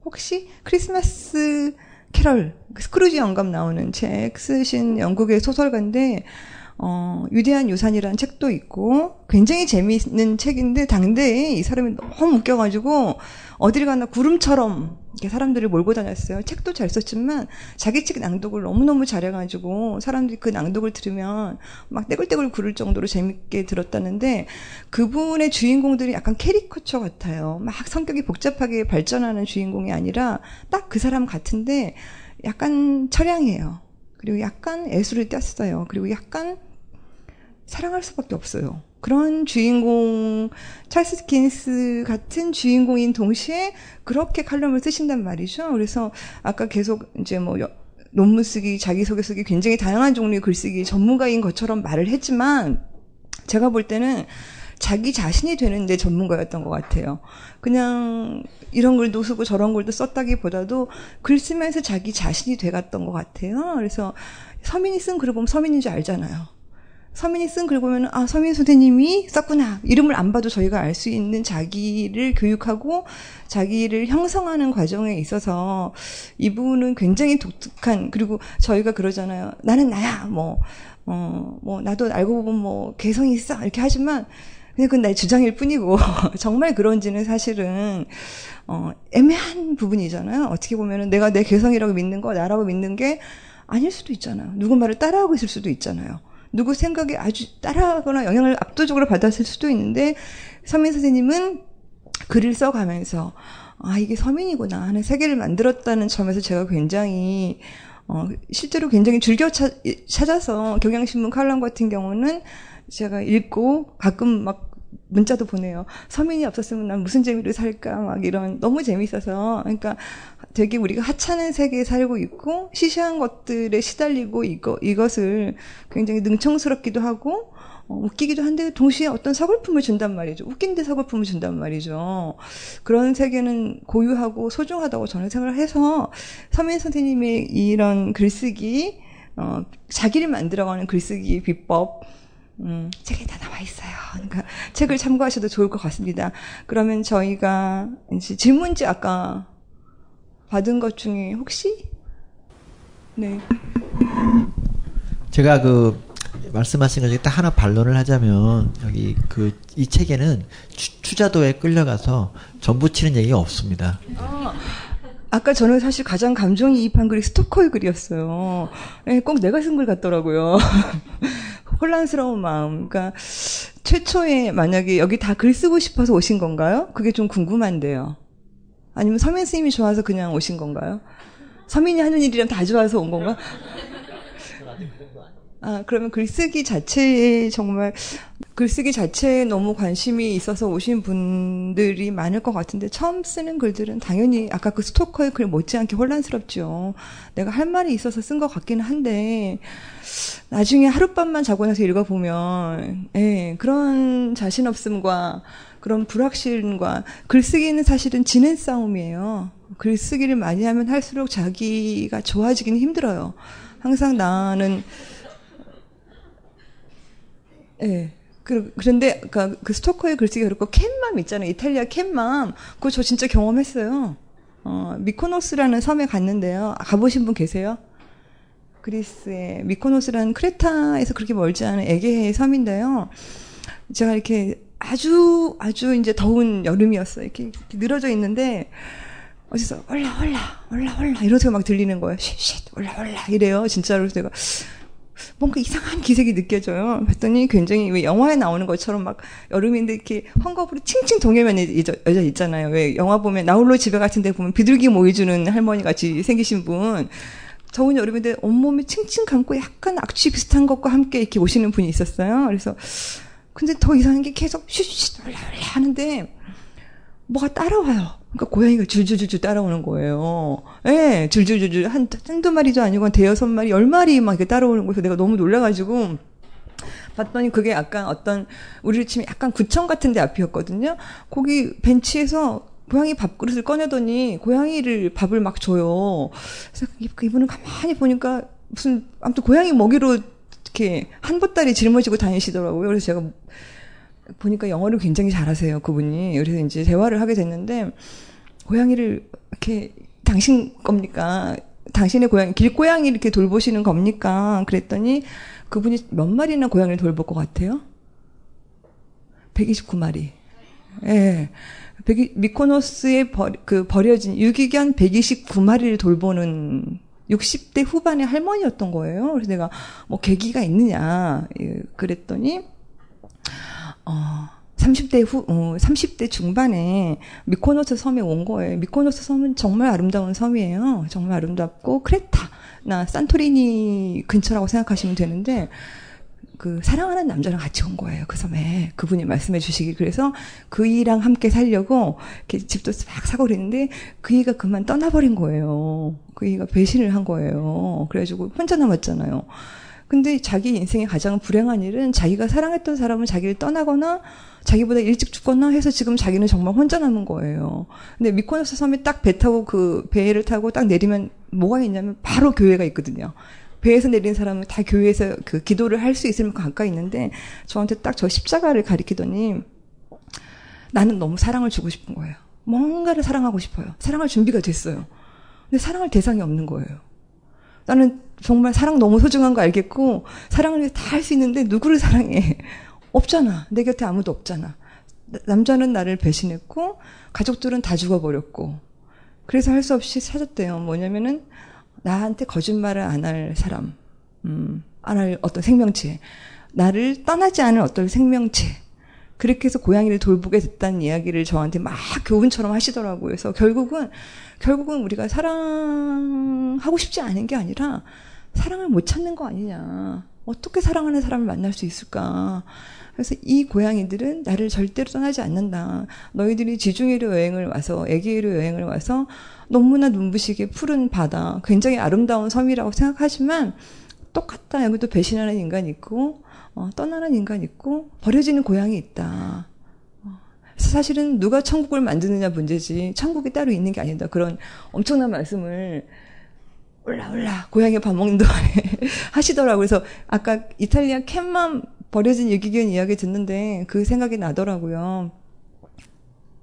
혹시 크리스마스 캐럴 그 스크루지 영감 나오는 책 쓰신 영국의 소설가인데 어, 위대한 유산이라는 책도 있고 굉장히 재미있는 책인데 당대에 이 사람이 너무 웃겨가지고 어딜 가나 구름처럼 사람들을 몰고 다녔어요. 책도 잘 썼지만 자기 책 낭독을 너무너무 잘해가지고 사람들이 그 낭독을 들으면 막 떼굴떼굴 구를 정도로 재밌게 들었다는데 그분의 주인공들이 약간 캐리커처 같아요. 막 성격이 복잡하게 발전하는 주인공이 아니라 딱 그 사람 같은데 약간 처량해요. 그리고 약간 애수를 띴어요. 그리고 약간 사랑할 수밖에 없어요. 그런 주인공 찰스 디킨스 같은 주인공인 동시에 그렇게 칼럼을 쓰신단 말이죠. 그래서 아까 계속 이제 뭐 여- 논문 쓰기, 자기소개 쓰기 굉장히 다양한 종류의 글쓰기 전문가인 것처럼 말을 했지만 제가 볼 때는 자기 자신이 되는데 전문가였던 것 같아요. 그냥 이런 글도 쓰고 저런 글도 썼다기보다도 글 쓰면서 자기 자신이 돼갔던 것 같아요. 그래서 서민이 쓴 글을 보면 서민인 줄 알잖아요. 서민이 쓴 글 보면 아 서민 선생님이 썼구나 이름을 안 봐도 저희가 알 수 있는 자기를 교육하고 자기를 형성하는 과정에 있어서 이분은 굉장히 독특한 그리고 저희가 그러잖아요 나는 나야 뭐 어, 뭐, 나도 알고 보면 뭐, 개성이 있어. 이렇게 하지만, 그냥 그건 나의 주장일 뿐이고, <laughs> 정말 그런지는 사실은, 어, 애매한 부분이잖아요. 어떻게 보면은 내가 내 개성이라고 믿는 거, 나라고 믿는 게 아닐 수도 있잖아요. 누구 말을 따라하고 있을 수도 있잖아요. 누구 생각에 아주 따라하거나 영향을 압도적으로 받았을 수도 있는데, 서민 선생님은 글을 써가면서, 아, 이게 서민이구나 하는 세계를 만들었다는 점에서 제가 굉장히, 어, 실제로 굉장히 즐겨 차, 찾아서 경향신문 칼럼 같은 경우는 제가 읽고 가끔 막 문자도 보내요. 서민이 없었으면 난 무슨 재미로 살까 막 이런 너무 재밌어서 그러니까 되게 우리가 하찮은 세계에 살고 있고 시시한 것들에 시달리고 이거 이것을 굉장히 능청스럽기도 하고 어, 웃기기도 한데 동시에 어떤 서글픔을 준단 말이죠. 웃긴데 서글픔을 준단 말이죠. 그런 세계는 고유하고 소중하다고 저는 생각을 해서 서민 선생님의 이런 글쓰기, 어, 자기를 만들어가는 글쓰기 비법, 음, 책에 다 나와 있어요. 그러니까 책을 참고하셔도 좋을 것 같습니다. 그러면 저희가 이제 질문지 아까 받은 것 중에 혹시 네. 제가 그 말씀하신 것 중에 딱 하나 반론을 하자면 여기 그 이 책에는 추, 자도에 끌려가서 전부 치는 얘기가 없습니다. 아 까 저는 사실 가장 감정이입한 글이 스토커의 글이었어요. 예, 꼭 내가 쓴 글 같더라고요. <laughs> 혼란스러운 마음. 그러니까 최초에 만약에 여기 다 글 쓰고 싶어서 오신 건가요? 그게 좀 궁금한데요. 아니면 서민 스님이 좋아서 그냥 오신 건가요? 서민이 하는 일이랑 다 좋아서 온 건가? 아, 그러면 글쓰기 자체에 정말 글쓰기 자체에 너무 관심이 있어서 오신 분들이 많을 것 같은데 처음 쓰는 글들은 당연히 아까 그 스토커의 글 못지않게 혼란스럽죠. 내가 할 말이 있어서 쓴 것 같기는 한데 나중에 하룻밤만 자고 나서 읽어보면 예, 그런 자신 없음과 그런 불확실과 글쓰기는 사실은 지는 싸움이에요. 글쓰기를 많이 하면 할수록 자기가 좋아지기는 힘들어요. 항상 나는 예. 그, 그런데, 그, 그 스토커의 글쓰기가 그렇고, 캔맘 있잖아요. 이탈리아 캔맘. 그거 저 진짜 경험했어요. 어, 미코노스라는 섬에 갔는데요. 아, 가보신 분 계세요? 그리스의 미코노스라는 크레타에서 그렇게 멀지 않은 에게해 섬인데요. 제가 이렇게 아주, 아주 이제 더운 여름이었어요. 이렇게, 이렇게 늘어져 있는데, 어디서 올라, 올라, 올라, 올라, 이런 소리가 막 들리는 거예요. 쉿, 쉿, 올라, 올라, 이래요. 진짜로. 내가, 뭔가 이상한 기색이 느껴져요. 봤더니 굉장히 왜 영화에 나오는 것처럼 막 여름인데 이렇게 헝겊으로 칭칭 동해면에 여자 있잖아요. 왜 영화 보면 나홀로 집에 같은 데 보면 비둘기 모이주는 할머니 같이 생기신 분. 더운 여름인데 온몸에 칭칭 감고 약간 악취 비슷한 것과 함께 이렇게 오시는 분이 있었어요. 그래서 근데 더 이상한 게 계속 쉿쉿 올라 올라 하는데 뭐가 따라와요. 그러니까 고양이가 줄줄줄줄 따라오는 거예요. 예, 네, 줄줄줄줄 한 한두 마리도 아니고 한 대여섯 마리, 열 마리 막 이렇게 따라오는 거에서 내가 너무 놀라가지고 봤더니 그게 약간 어떤 우리를 치면 약간 구청 같은 데 앞이었거든요. 거기 벤치에서 고양이 밥그릇을 꺼내더니 고양이를 밥을 막 줘요. 그래서 이분은 가만히 보니까 무슨 아무튼 고양이 먹이로 이렇게 한 보따리 짊어지고 다니시더라고요. 그래서 제가 보니까 영어를 굉장히 잘하세요, 그분이. 그래서 이제 대화를 하게 됐는데, 고양이를 이렇게, 당신 겁니까? 당신의 고양이, 길고양이 이렇게 돌보시는 겁니까? 그랬더니, 그분이 몇 마리나 고양이를 돌볼 것 같아요? 129마리. 예. 네. 미코노스에 버, 그 버려진 유기견 129마리를 돌보는 60대 후반의 할머니였던 거예요. 그래서 내가 뭐 계기가 있느냐 예, 그랬더니 어, 30대 후, 어, 30대 중반에 미코노스 섬에 온 거예요. 미코노스 섬은 정말 아름다운 섬이에요. 정말 아름답고, 크레타나 산토리니 근처라고 생각하시면 되는데, 그, 사랑하는 남자랑 같이 온 거예요. 그 섬에. 그분이 말씀해 주시기. 그래서 그이랑 함께 살려고, 이렇게 집도 막 사고 그랬는데, 그이가 그만 떠나버린 거예요. 그이가 배신을 한 거예요. 그래가지고 혼자 남았잖아요. 근데 자기 인생의 가장 불행한 일은 자기가 사랑했던 사람은 자기를 떠나거나 자기보다 일찍 죽거나 해서 지금 자기는 정말 혼자 남은 거예요. 근데 미코노스 섬에 딱 배 타고 그 배를 타고 딱 내리면 뭐가 있냐면 바로 교회가 있거든요. 배에서 내린 사람은 다 교회에서 그 기도를 할 수 있을 만큼 가까이 있는데 저한테 딱 저 십자가를 가리키더니 나는 너무 사랑을 주고 싶은 거예요. 뭔가를 사랑하고 싶어요. 사랑할 준비가 됐어요. 근데 사랑할 대상이 없는 거예요. 나는 정말 사랑 너무 소중한 거 알겠고 사랑을 위해 다 할 수 있는데 누구를 사랑해? <laughs> 없잖아. 내 곁에 아무도 없잖아. 남자는 나를 배신했고 가족들은 다 죽어버렸고 그래서 할 수 없이 찾았대요. 뭐냐면은 나한테 거짓말을 안 할 사람, 음, 안 할 어떤 생명체, 나를 떠나지 않은 어떤 생명체. 그렇게 해서 고양이를 돌보게 됐다는 이야기를 저한테 막 교훈처럼 하시더라고요. 그래서 결국은 결국은 우리가 사랑하고 싶지 않은 게 아니라 사랑을 못 찾는 거 아니냐. 어떻게 사랑하는 사람을 만날 수 있을까. 그래서 이 고양이들은 나를 절대로 떠나지 않는다. 너희들이 지중해로 여행을 와서, 애기로 여행을 와서 너무나 눈부시게 푸른 바다, 굉장히 아름다운 섬이라고 생각하지만 똑같다. 여기도 배신하는 인간 있고, 어, 떠나는 인간 있고, 버려지는 고양이 있다. 사실은 누가 천국을 만드느냐 문제지 천국이 따로 있는 게 아니다. 그런 엄청난 말씀을 올라 올라 고양이 밥 먹는 동안에 <laughs> 하시더라고요. 그래서 아까 이탈리아 캔만 버려진 유기견 이야기 듣는데 그 생각이 나더라고요.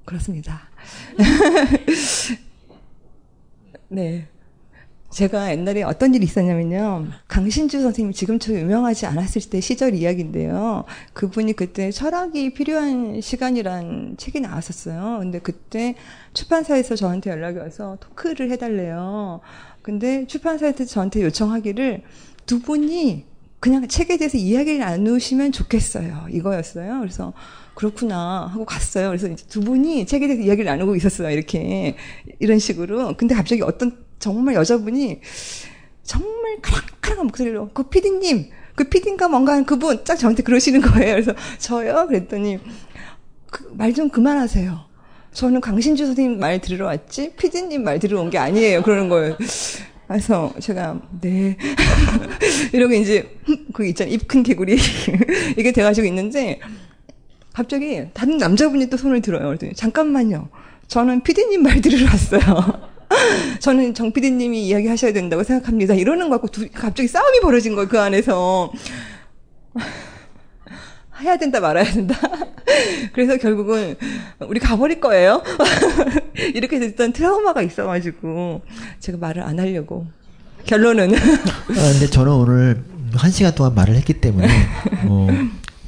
그렇습니다. <laughs> 네. 제가 옛날에 어떤 일이 있었냐면요. 강신주 선생님 지금처럼 유명하지 않았을 때 시절 이야기인데요. 그분이 그때 철학이 필요한 시간이란 책이 나왔었어요. 근데 그때 출판사에서 저한테 연락이 와서 토크를 해달래요. 근데 출판사에서 저한테 요청하기를 두 분이 그냥 책에 대해서 이야기를 나누시면 좋겠어요. 이거였어요. 그래서 그렇구나 하고 갔어요. 그래서 이제 두 분이 책에 대해서 이야기를 나누고 있었어요. 이렇게 이런 식으로. 근데 갑자기 어떤 정말 여자분이 정말 카랑카랑한 목소리로 그 피디님 그 피디인가 뭔가 하는 그분 딱 저한테 그러시는 거예요. 그래서 저요? 그랬더니 그, 말 좀 그만하세요. 저는 강신주 선생님 말 들으러 왔지 피디님 말 들으러 온 게 아니에요. 그러는 거예요. 그래서 제가 네 <laughs> 이러고 이제 그 있잖아요 입 큰 개구리 <laughs> 이게 돼가지고 있는데 갑자기 다른 남자분이 또 손을 들어요. 그랬더니 잠깐만요. 저는 피디님 말 들으러 왔어요. <laughs> 저는 정 피디님이 이야기하셔야 된다고 생각합니다. 이러는 거 갖고 두, 갑자기 싸움이 벌어진 거예요. 그 안에서. <laughs> 해야 된다 말아야 된다. <laughs> 그래서 결국은 우리 가버릴 거예요. 이렇게 됐던 트라우마가 있어가지고 제가 말을 안 하려고 결론은 아, 근데 저는 오늘 한 시간 동안 말을 했기 때문에 뭐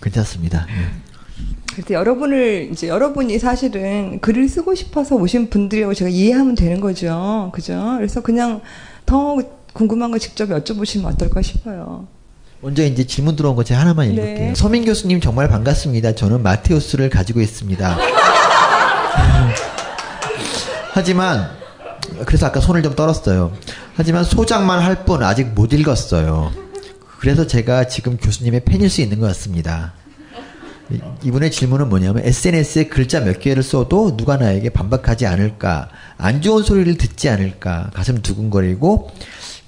괜찮습니다. 예. 그래서 여러분을 이제 여러분이 사실은 글을 쓰고 싶어서 오신 분들이라고 제가 이해하면 되는 거죠. 그죠? 그래서 그냥 더 궁금한 거 직접 여쭤보시면 어떨까 싶어요. 먼저 이제 질문 들어온 거 제가 하나만 네. 읽을게요. 서민 교수님 정말 반갑습니다. 저는 마테우스를 가지고 있습니다. 음, <laughs> 하지만 그래서 아까 손을 좀 떨었어요. 하지만 소장만 할 뿐 아직 못 읽었어요. 그래서 제가 지금 교수님의 팬일 수 있는 것 같습니다. 이- 이분의 질문은 뭐냐면 SNS에 글자 몇 개를 써도 누가 나에게 반박하지 않을까, 안 좋은 소리를 듣지 않을까, 가슴 두근거리고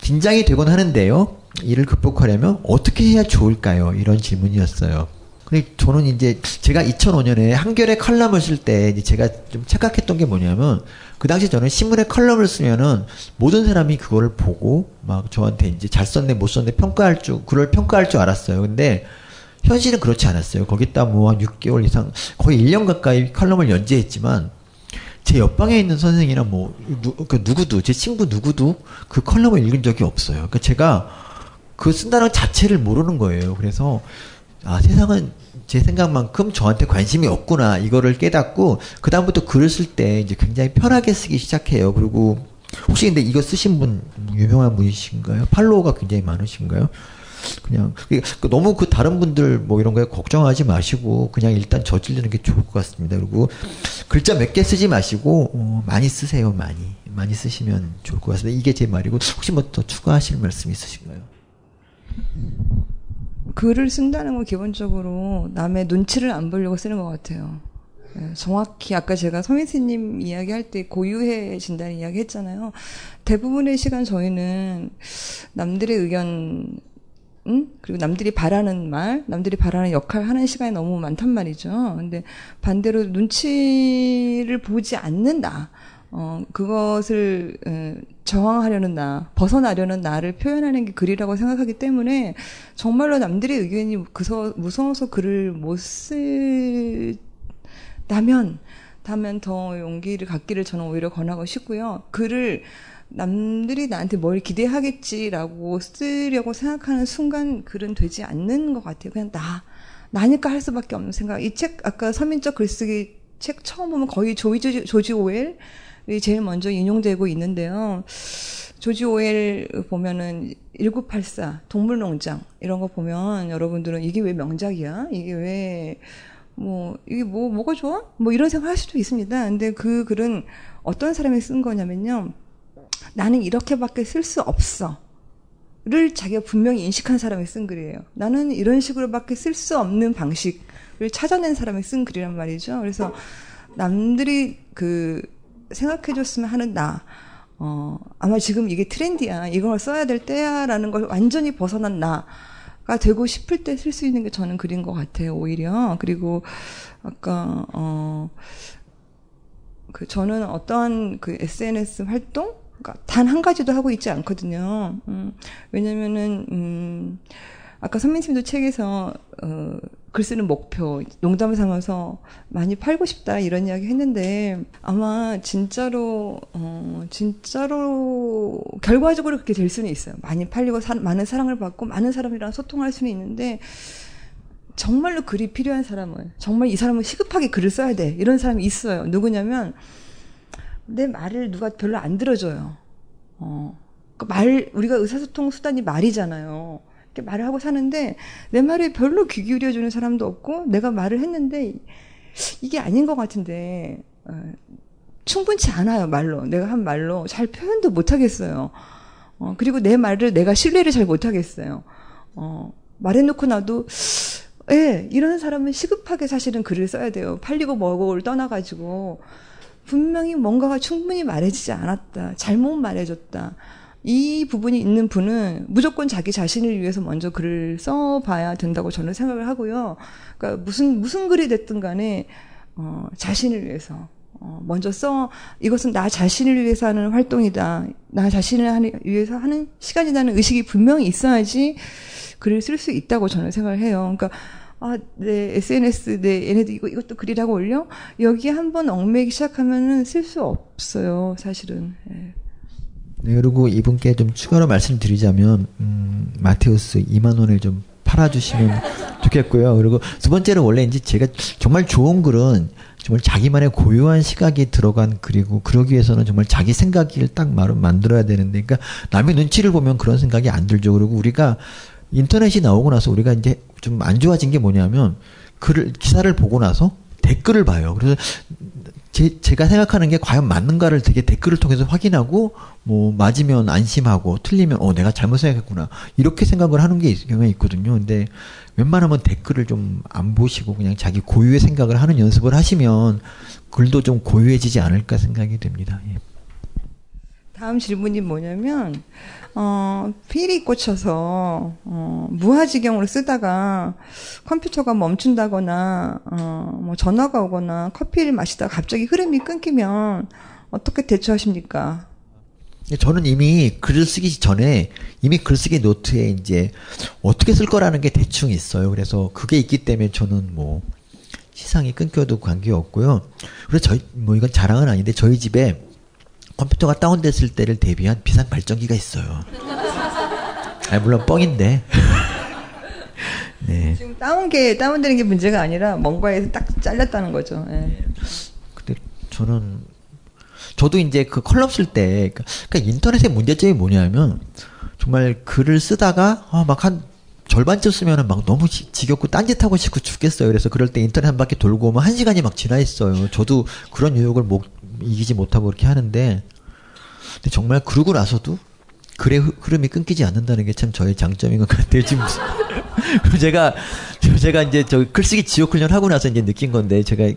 긴장이 되곤 하는데요. 이를 극복하려면 어떻게 해야 좋을까요? 이런 질문이었어요. 근데 저는 이제 제가 2005년에 한겨레 칼럼을 쓸 때 제가 좀 착각했던 게 뭐냐면 그 당시 저는 신문에 칼럼을 쓰면은 모든 사람이 그거를 보고 막 저한테 이제 잘 썼네 못 썼네 평가할 줄 그걸 평가할 줄 알았어요. 근데 현실은 그렇지 않았어요. 거기다 뭐 한 6개월 이상 거의 1년 가까이 칼럼을 연재했지만 제 옆방에 있는 선생이나 뭐 누, 그 누구도 제 친구 누구도 그 칼럼을 읽은 적이 없어요. 그러니까 제가 그 쓴다는 것 자체를 모르는 거예요. 그래서 아 세상은 제 생각만큼 저한테 관심이 없구나 이거를 깨닫고 그 다음부터 글을 쓸 때 이제 굉장히 편하게 쓰기 시작해요. 그리고 혹시 근데 이거 쓰신 분 유명한 분이신가요? 팔로워가 굉장히 많으신가요? 그냥 그- 그 너무 그 다른 분들 뭐 이런 거에 걱정하지 마시고 그냥 일단 저지르는 게 좋을 것 같습니다. 그리고 글자 몇 개 쓰지 마시고 어, 많이 쓰세요. 많이 많이 쓰시면 좋을 것 같습니다. 이게 제 말이고 혹시 뭐 더 추가하실 말씀 있으신가요? 글을 쓴다는 건 기본적으로 남의 눈치를 안 보려고 쓰는 것 같아요. 예, 정확히 아까 제가 서민스님 이야기할 때 고유해진다는 이야기 했잖아요. 대부분의 시간 저희는 남들의 의견, 음? 그리고 남들이 바라는 말, 남들이 바라는 역할 하는 시간이 너무 많단 말이죠. 근데 반대로 눈치를 보지 않는 나, 어, 그것을, 에, 저항하려는 나, 벗어나려는 나를 표현하는 게 글이라고 생각하기 때문에 정말로 남들의 의견이 그서, 무서워서 글을 못 쓰다면, 다면 더 용기를 갖기를 저는 오히려 권하고 싶고요. 글을 남들이 나한테 뭘 기대하겠지라고 쓰려고 생각하는 순간 글은 되지 않는 것 같아요. 그냥 나, 나니까 할 수밖에 없는 생각. 이 책, 아까 서민적 글쓰기 책 처음 보면 거의 조지, 조지 오웰, 이 제일 먼저 인용되고 있는데요. 조지 오웰 보면은 1984 동물농장 이런 거 보면 여러분들은 이게 왜 명작이야? 이게 왜 뭐 이게 뭐 뭐가 좋아? 뭐 이런 생각 할 수도 있습니다. 근데 그 글은 어떤 사람이 쓴 거냐면요. 나는 이렇게밖에 쓸 수 없어. 를 자기가 분명히 인식한 사람이 쓴 글이에요. 나는 이런 식으로밖에 쓸 수 없는 방식을 찾아낸 사람이 쓴 글이란 말이죠. 그래서 남들이 그 생각해줬으면 하는 나, 어, 아마 지금 이게 트렌디야. 이걸 써야 될 때야 라는 걸 완전히 벗어난 나가 되고 싶을 때 쓸 수 있는 게 저는 글인 것 같아요, 오히려. 그리고 아까, 어, 그 저는 어떠한 그 SNS 활동? 단 한 가지도 하고 있지 않거든요. 음, 왜냐면은, 음, 아까 선민님도 책에서, 어, 글 쓰는 목표, 농담을 삼아서 많이 팔고 싶다, 이런 이야기 했는데, 아마 진짜로, 어, 진짜로, 결과적으로 그렇게 될 수는 있어요. 많이 팔리고, 사, 많은 사랑을 받고, 많은 사람이랑 소통할 수는 있는데, 정말로 글이 필요한 사람은, 정말 이 사람은 시급하게 글을 써야 돼. 이런 사람이 있어요. 누구냐면, 내 말을 누가 별로 안 들어줘요. 어. 그 말, 우리가 의사소통 수단이 말이잖아요. 이렇게 말을 하고 사는데, 내 말에 별로 귀 기울여주는 사람도 없고, 내가 말을 했는데, 이게 아닌 것 같은데, 어, 충분치 않아요, 말로. 내가 한 말로 잘 표현도 못하겠어요. 어, 그리고 내 말을 내가 신뢰를 잘 못하겠어요. 어, 말해놓고 나도 예, 이런 사람은 시급하게 사실은 글을 써야 돼요. 팔리고 뭐고를 떠나가지고 분명히 뭔가가 충분히 말해지지 않았다. 잘못 말해줬다. 이 부분이 있는 분은 무조건 자기 자신을 위해서 먼저 글을 써봐야 된다고 저는 생각을 하고요. 그러니까 무슨 무슨 글이 됐든 간에 어, 자신을 위해서 어, 먼저 써 이것은 나 자신을 위해서 하는 활동이다. 나 자신을 하는, 위해서 하는 시간이라는 의식이 분명히 있어야지 글을 쓸 수 있다고 저는 생각을 해요. 그러니까 아, 네, SNS, 네, 얘네도 이거, 이것도 글이라고 올려? 여기에 한번 얽매기 시작하면은 쓸 수 없어요, 사실은. 예. 네, 그리고 이분께 좀 추가로 말씀드리자면, 음, 마테우스 2만 원을 좀 팔아주시면 <laughs> 좋겠고요. 그리고 두 번째는 원래 이제 제가 정말 좋은 글은 정말 자기만의 고유한 시각이 들어간 글이고 그러기 위해서는 정말 자기 생각을 딱 만들어야 되는데, 그러니까 남의 눈치를 보면 그런 생각이 안 들죠. 그리고 우리가 인터넷이 나오고 나서 우리가 이제 좀 안 좋아진 게 뭐냐면 글을 기사를 보고 나서 댓글을 봐요. 그래서 제, 제가 생각하는 게 과연 맞는가를 되게 댓글을 통해서 확인하고 뭐 맞으면 안심하고 틀리면 어 내가 잘못 생각했구나 이렇게 생각을 하는 게 경우가 있거든요. 근데 웬만하면 댓글을 좀 안 보시고 그냥 자기 고유의 생각을 하는 연습을 하시면 글도 좀 고유해지지 않을까 생각이 됩니다. 예. 다음 질문이 뭐냐면 어, 필이 꽂혀서 어, 무화지경으로 쓰다가 컴퓨터가 멈춘다거나 어, 뭐 전화가 오거나 커피를 마시다가 갑자기 흐름이 끊기면 어떻게 대처하십니까? 저는 이미 글을 쓰기 전에 이미 글쓰기 노트에 이제 어떻게 쓸 거라는 게 대충 있어요. 그래서 그게 있기 때문에 저는 뭐 시상이 끊겨도 관계 없고요. 그래서 저희 뭐 이건 자랑은 아닌데 저희 집에 컴퓨터가 다운됐을 때를 대비한 비상 발전기가 있어요. 아, 물론 뻥인데. <laughs> 네. 지금 다운 게 다운되는 게 문제가 아니라 뭔가에서 딱 잘렸다는 거죠. 네. 근데 저는 저도 이제 그 컬럼 쓸 때, 그러니까, 그러니까 인터넷의 문제점이 뭐냐면 정말 글을 쓰다가 어, 막한 절반쯤 쓰면은 막 너무 지, 겹고 딴짓하고 싶고 죽겠어요. 그래서 그럴 때 인터넷 한 바퀴 돌고 오면 한 시간이 막 지나 있어요. 저도 그런 유혹을 못, 이기지 못하고 그렇게 하는데 근데 정말 그러고 나서도 글의 흐름이 끊기지 않는다는 게 참 저의 장점인 것 같아요. 지금 <laughs> 제가 제가 이제 저 글쓰기 지옥 훈련 하고 나서 이제 느낀 건데 제가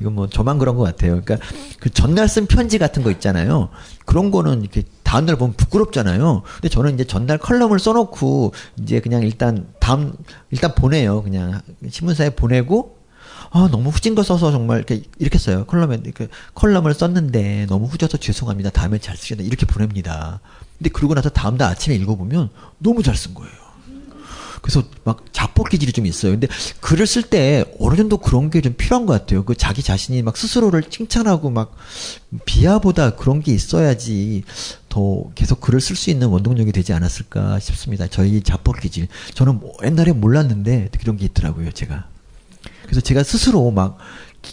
이건 뭐 저만 그런 것 같아요. 그러니까 그 전날 쓴 편지 같은 거 있잖아요. 그런 거는 이렇게 다음날 보면 부끄럽잖아요. 근데 저는 이제 전날 컬럼을 써놓고 이제 그냥 일단 다음 일단 보내요. 그냥 신문사에 보내고 아, 너무 후진 거 써서 정말 이렇게, 이렇게 써요. 컬럼에, 이렇게 컬럼을 썼는데 너무 후져서 죄송합니다. 다음에 잘 쓰겠다. 이렇게 보냅니다. 근데 그러고 나서 다음날 아침에 읽어보면 너무 잘 쓴 거예요. 그래서 막 자폭 기질이 좀 있어요. 근데 글을 쓸 때 어느 정도 그런 게 좀 필요한 것 같아요. 그 자기 자신이 막 스스로를 칭찬하고 막 비하보다 그런 게 있어야지 더 계속 글을 쓸 수 있는 원동력이 되지 않았을까 싶습니다. 저희 자폭 기질. 저는 뭐 옛날에 몰랐는데 그런 게 있더라고요, 제가. 그래서 제가 스스로 막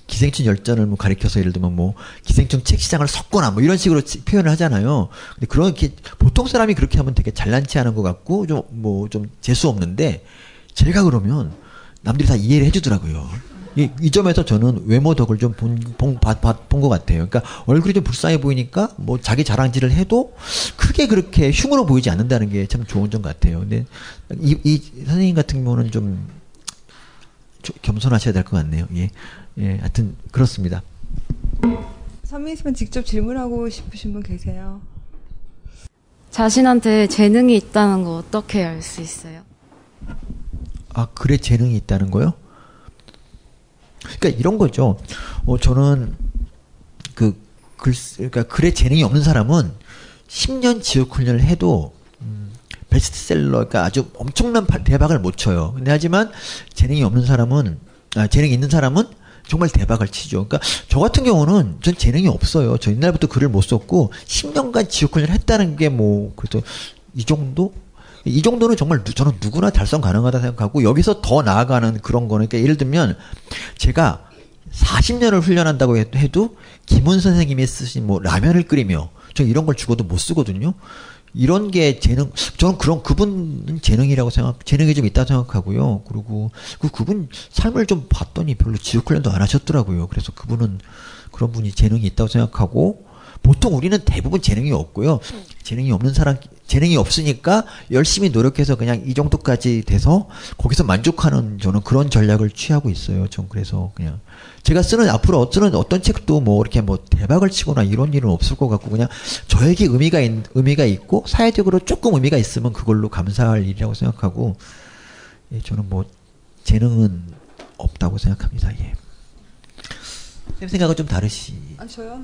기생충 열전을 뭐 가리켜서 예를 들면 뭐 기생충 책 시장을 섞거나 뭐 이런 식으로 표현을 하잖아요. 근데 그렇게 보통 사람이 그렇게 하면 되게 잘난치 하는 것 같고 좀 뭐 좀 재수 없는데 제가 그러면 남들이 다 이해를 해주더라고요. 이, 이 점에서 저는 외모 덕을 좀 본, 본, 본 것 같아요. 그러니까 얼굴이 좀 불쌍해 보이니까 뭐 자기 자랑질을 해도 크게 그렇게 흉으로 보이지 않는다는 게 참 좋은 점 같아요. 근데 이, 이 선생님 같은 경우는 좀 겸손하셔야 될 것 같네요. 예. 예, 하여튼 그렇습니다. 선민 씨만 직접 질문하고 싶으신 분 계세요? 자신한테 재능이 있다는 거 어떻게 알 수 있어요? 아, 글에 재능이 있다는 거요? 그러니까 이런 거죠. 어, 저는 그 글, 그러니까 글에 재능이 없는 사람은 10년 지옥 훈련을 해도 베스트셀러, 그러니까 아주 엄청난 대박을 못 쳐요. 근데 하지만 재능이 없는 사람은, 아, 재능이 있는 사람은 정말 대박을 치죠. 그러니까 저 같은 경우는 전 재능이 없어요. 저 옛날부터 글을 못 썼고 10년간 지옥훈련을 했다는 게 뭐 그래도 이 정도? 이 정도는 정말 저는 누구나 달성 가능하다 생각하고 여기서 더 나아가는 그런 거는 그러니까 예를 들면 제가 40년을 훈련한다고 해도 김훈 선생님이 쓰신 뭐 라면을 끓이며 저 이런 걸 죽어도 못 쓰거든요. 이런 게 재능, 저는 그런 그분은 재능이라고 생각, 재능이 좀 있다고 생각하고요. 그리고 그 그분 삶을 좀 봤더니 별로 지옥 훈련도 안 하셨더라고요. 그래서 그분은 그런 분이 재능이 있다고 생각하고 보통 우리는 대부분 재능이 없고요. 재능이 없는 사람, 재능이 없으니까 열심히 노력해서 그냥 이 정도까지 돼서 거기서 만족하는 저는 그런 전략을 취하고 있어요. 전 그래서 그냥 제가 쓰는 앞으로 쓰는 어떤 책도 뭐 이렇게 뭐 대박을 치거나 이런 일은 없을 것 같고 그냥 저에게 의미가 있, 의미가 있고 사회적으로 조금 의미가 있으면 그걸로 감사할 일이라고 생각하고 예, 저는 뭐 재능은 없다고 생각합니다. 예. 쌤 생각은 좀 다르시. 아, 저요?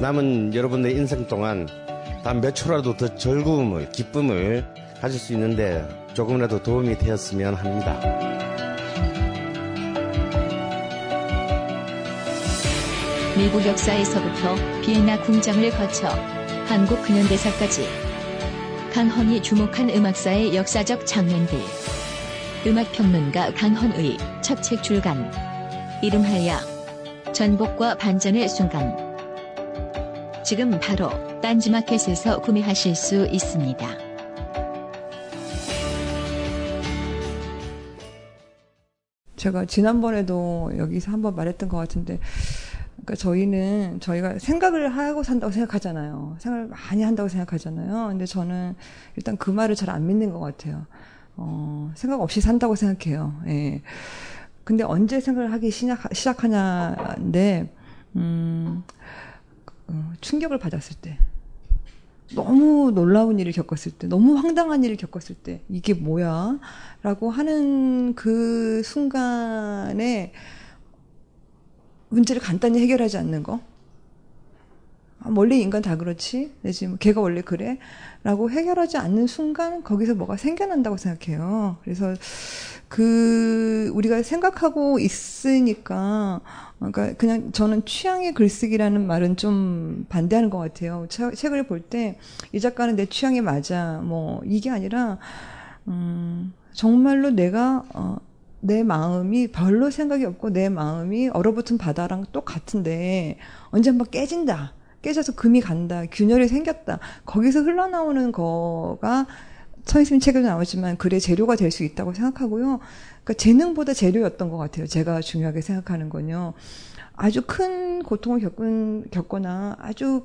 남은 여러분의 인생 동안 단 몇 초라도 더 즐거움을, 기쁨을 가질 수 있는데 조금이라도 도움이 되었으면 합니다. 미국 역사에서부터 비엔나 궁장을 거쳐 한국 근현대사까지 강헌이 주목한 음악사의 역사적 장면들. 음악평론가 강헌의 첫 책 출간 이름하여 전복과 반전의 순간 지금 바로 딴지마켓에서 구매하실 수 있습니다. 제가 지난번에도 여기서 한번 말했던 것 같은데, 그러니까 저희는 저희가 생각을 하고 산다고 생각하잖아요. 생각을 많이 한다고 생각하잖아요. 근데 저는 일단 그 말을 잘 안 믿는 것 같아요. 어, 생각 없이 산다고 생각해요. 예. 근데 언제 생각을 하기 시작, 시작하냐인데, 음, 어, 충격을 받았을 때. 너무 놀라운 일을 겪었을 때, 너무 황당한 일을 겪었을 때, 이게 뭐야? 라고 하는 그 순간에 문제를 간단히 해결하지 않는 거. 아, 원래 인간 다 그렇지? 내지 뭐 걔가 원래 그래? 라고 해결하지 않는 순간 거기서 뭐가 생겨난다고 생각해요. 그래서 그 우리가 생각하고 있으니까 그러니까 그냥 저는 취향의 글쓰기라는 말은 좀 반대하는 것 같아요. 책을 볼 때 이 작가는 내 취향에 맞아 뭐 이게 아니라 음 정말로 내가 어, 내 마음이 별로 생각이 없고 내 마음이 얼어붙은 바다랑 똑같은데 언제 한번 깨진다. 깨져서 금이 간다. 균열이 생겼다. 거기서 흘러나오는 거가 서희님 책에도 나오지만 글의 재료가 될 수 있다고 생각하고요. 그러니까 재능보다 재료였던 것 같아요. 제가 중요하게 생각하는 건요. 아주 큰 고통을 겪은, 겪거나 아주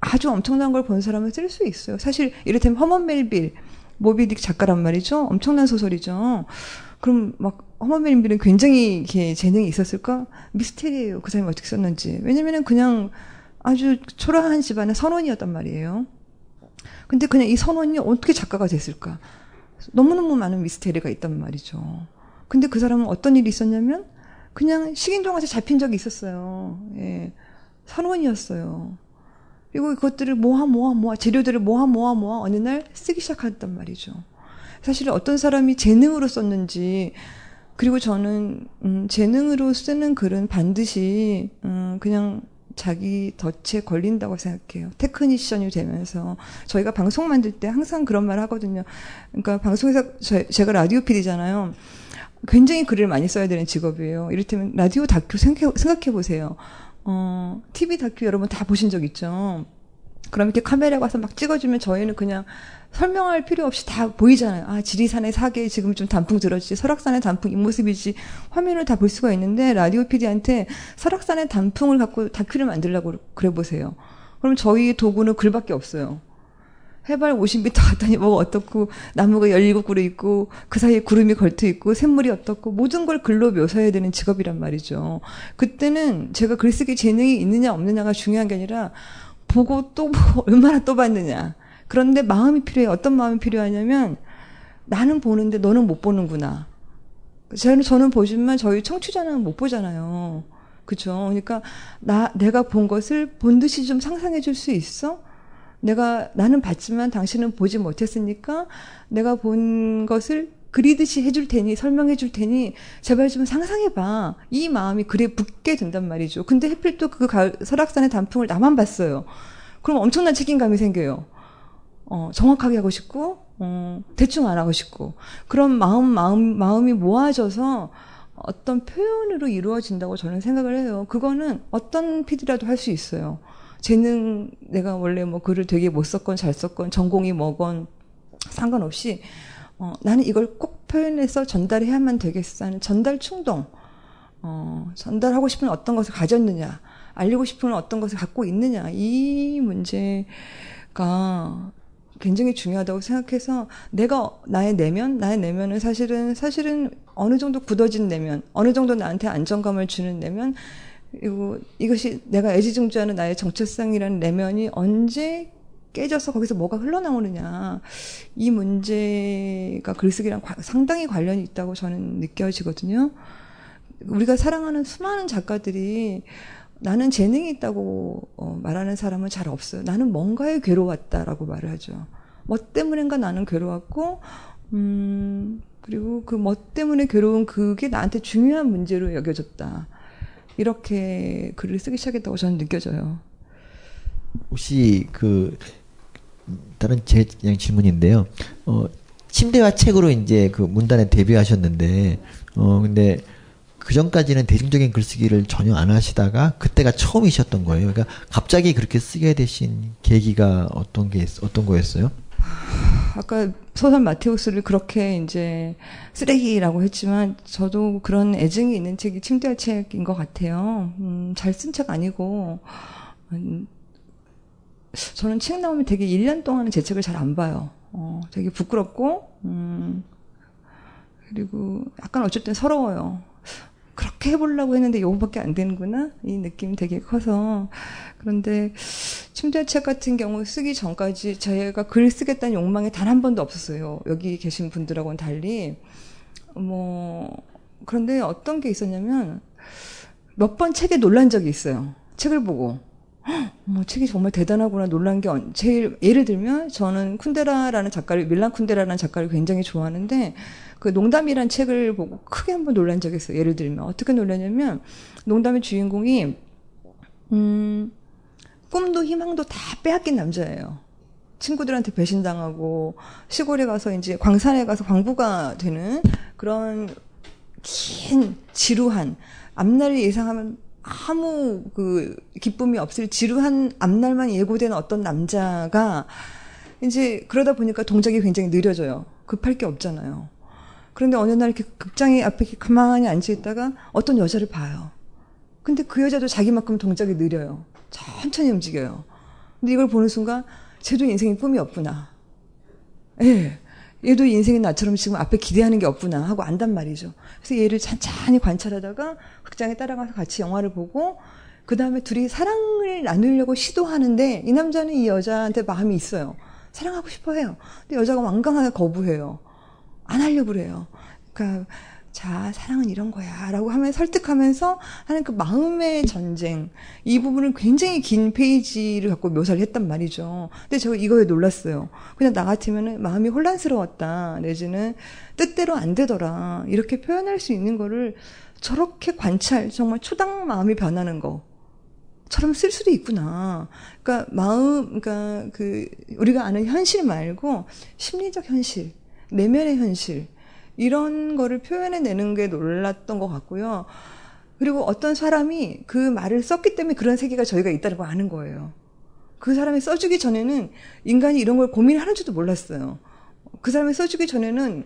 아주 엄청난 걸 본 사람은 쓸 수 있어요. 사실 이를테면 허먼 멜빌 모비딕 작가란 말이죠. 엄청난 소설이죠. 그럼 막 허먼 멜빌은 굉장히 이렇게 재능이 있었을까? 미스테리예요. 그 사람이 어떻게 썼는지. 왜냐면은 그냥 아주 초라한 집안의 선원이었단 말이에요. 근데 그냥 이 선원이 어떻게 작가가 됐을까? 너무너무 많은 미스테리가 있단 말이죠. 근데 그 사람은 어떤 일이 있었냐면 그냥 식인종한테 잡힌 적이 있었어요. 예. 선원이었어요. 그리고 그것들을 모아 모아 모아 재료들을 모아 모아 모아 어느 날 쓰기 시작했단 말이죠. 사실 어떤 사람이 재능으로 썼는지 그리고 저는 음, 재능으로 쓰는 글은 반드시 음, 그냥 자기 덫에 걸린다고 생각해요. 테크니션이 되면서 저희가 방송 만들 때 항상 그런 말 하거든요. 그러니까 방송에서 저, 제가 라디오 PD잖아요. 굉장히 글을 많이 써야 되는 직업이에요. 이를테면 라디오 다큐 생각해, 생각해 보세요. 어, TV 다큐 여러분 다 보신 적 있죠? 그럼 이렇게 카메라 가서 막 찍어주면 저희는 그냥 설명할 필요 없이 다 보이잖아요. 아, 지리산의 사계 지금 좀 단풍 들었지, 설악산의 단풍 이 모습이지, 화면을 다 볼 수가 있는데, 라디오 PD한테 설악산의 단풍을 갖고 다큐를 만들려고 그래 보세요. 그럼 저희 도구는 글밖에 없어요. 해발 50m 갔더니 뭐가 어떻고, 나무가 17그루 있고, 그 사이에 구름이 걸터 있고, 샘물이 어떻고, 모든 걸 글로 묘사해야 되는 직업이란 말이죠. 그때는 제가 글쓰기 재능이 있느냐 없느냐가 중요한 게 아니라, 보고 또 <laughs> 얼마나 또 봤느냐. 그런데 마음이 필요해. 어떤 마음이 필요하냐면 나는 보는데 너는 못 보는구나. 저는 저는 보지만 저희 청취자는 못 보잖아요. 그죠? 그러니까 나 내가 본 것을 본 듯이 좀 상상해 줄 수 있어? 내가 나는 봤지만 당신은 보지 못했으니까 내가 본 것을 그리듯이 해줄 테니 설명해 줄 테니 제발 좀 상상해 봐. 이 마음이 그래 붙게 된단 말이죠. 근데 해필 또 그 설악산의 단풍을 나만 봤어요. 그럼 엄청난 책임감이 생겨요. 어, 정확하게 하고 싶고, 어, 대충 안 하고 싶고. 그런 마음, 마음, 마음이 모아져서 어떤 표현으로 이루어진다고 저는 생각을 해요. 그거는 어떤 PD라도 할 수 있어요. 재능, 내가 원래 뭐 글을 되게 못 썼건 잘 썼건 전공이 뭐건 상관없이, 어, 나는 이걸 꼭 표현해서 전달해야만 되겠어 하는 전달 충동. 어, 전달하고 싶은 어떤 것을 가졌느냐, 알리고 싶은 어떤 것을 갖고 있느냐, 이 문제가 굉장히 중요하다고 생각해서 내가 나의 내면, 나의 내면은 사실은 사실은 어느 정도 굳어진 내면, 어느 정도 나한테 안정감을 주는 내면, 이거 이것이 내가 애지중지하는 나의 정체성이라는 내면이 언제 깨져서 거기서 뭐가 흘러나오느냐 이 문제가 글쓰기랑 상당히 관련이 있다고 저는 느껴지거든요. 우리가 사랑하는 수많은 작가들이 나는 재능이 있다고 어, 말하는 사람은 잘 없어요. 나는 뭔가에 괴로웠다라고 말을 하죠. 뭐 때문인가 나는 괴로웠고, 음, 그리고 그 뭐 때문에 괴로운 그게 나한테 중요한 문제로 여겨졌다. 이렇게 글을 쓰기 시작했다고 저는 느껴져요. 혹시 그 다른 제 그냥 질문인데요. 어, 침대와 책으로 이제 그 문단에 데뷔하셨는데, 어 근데 그 전까지는 대중적인 글쓰기를 전혀 안 하시다가 그때가 처음이셨던 거예요. 그러니까 갑자기 그렇게 쓰게 되신 계기가 어떤 게 어떤 거였어요? 아까 소설 마테우스를 그렇게 이제 쓰레기라고 했지만 저도 그런 애증이 있는 책이 침대와 책인 것 같아요. 음, 잘 쓴 책 아니고 음, 저는 책 나오면 되게 1년 동안은 제 책을 잘 안 봐요. 어, 되게 부끄럽고 음, 그리고 약간 땐 서러워요. 그렇게 해보려고 했는데 요거밖에 안 되는구나? 이 느낌이 되게 커서. 그런데 침대책 같은 경우 쓰기 전까지 제가 글 쓰겠다는 욕망이 단 한 번도 없었어요. 여기 계신 분들하고는 달리. 뭐 그런데 어떤 게 있었냐면 몇 번 책에 놀란 적이 있어요. 책을 보고 뭐 책이 정말 대단하구나 놀란 게 제일 예를 들면 저는 쿤데라라는 작가를 밀란 쿤데라라는 작가를 굉장히 좋아하는데 그 농담이란 책을 보고 크게 한번 놀란 적이 있어요. 예를 들면 어떻게 놀랐냐면 농담의 주인공이 음 꿈도 희망도 다 빼앗긴 남자예요. 친구들한테 배신당하고 시골에 가서 이제 광산에 가서 광부가 되는 그런 긴 지루한 앞날을 예상하면 아무 그 기쁨이 없을 지루한 앞날만 예고된 어떤 남자가 이제 그러다 보니까 동작이 굉장히 느려져요. 급할 게 없잖아요. 그런데 어느 날 이렇게 극장에 앞에 이렇게 가만히 앉아 있다가 어떤 여자를 봐요. 근데 그 여자도 자기만큼 동작이 느려요. 천천히 움직여요. 근데 이걸 보는 순간 쟤도 인생에 꿈이 없구나. 예. 얘도 인생이 나처럼 지금 앞에 기대하는 게 없구나 하고 안단 말이죠. 그래서 얘를 찬찬히 관찰하다가 극장에 따라가서 같이 영화를 보고 그 다음에 둘이 사랑을 나누려고 시도하는데 이 남자는 이 여자한테 마음이 있어요. 사랑하고 싶어 해요. 근데 여자가 완강하게 거부해요. 안 하려고 그래요. 그러니까 자, 사랑은 이런 거야. 라고 하면 설득하면서 하는 그 마음의 전쟁. 이 부분을 굉장히 긴 페이지를 갖고 묘사를 했단 말이죠. 근데 제가 이거에 놀랐어요. 그냥 나 같으면 마음이 혼란스러웠다. 내지는 뜻대로 안 되더라. 이렇게 표현할 수 있는 거를 저렇게 관찰, 정말 초당 마음이 변하는 거. 처럼 쓸 수도 있구나. 그러니까 마음, 그러니까 그, 우리가 아는 현실 말고 심리적 현실, 내면의 현실, 이런 거를 표현해내는 게 놀랐던 것 같고요. 그리고 어떤 사람이 그 말을 썼기 때문에 그런 세계가 저희가 있다는 걸 아는 거예요. 그 사람이 써주기 전에는 인간이 이런 걸 고민하는 줄도 몰랐어요. 그 사람이 써주기 전에는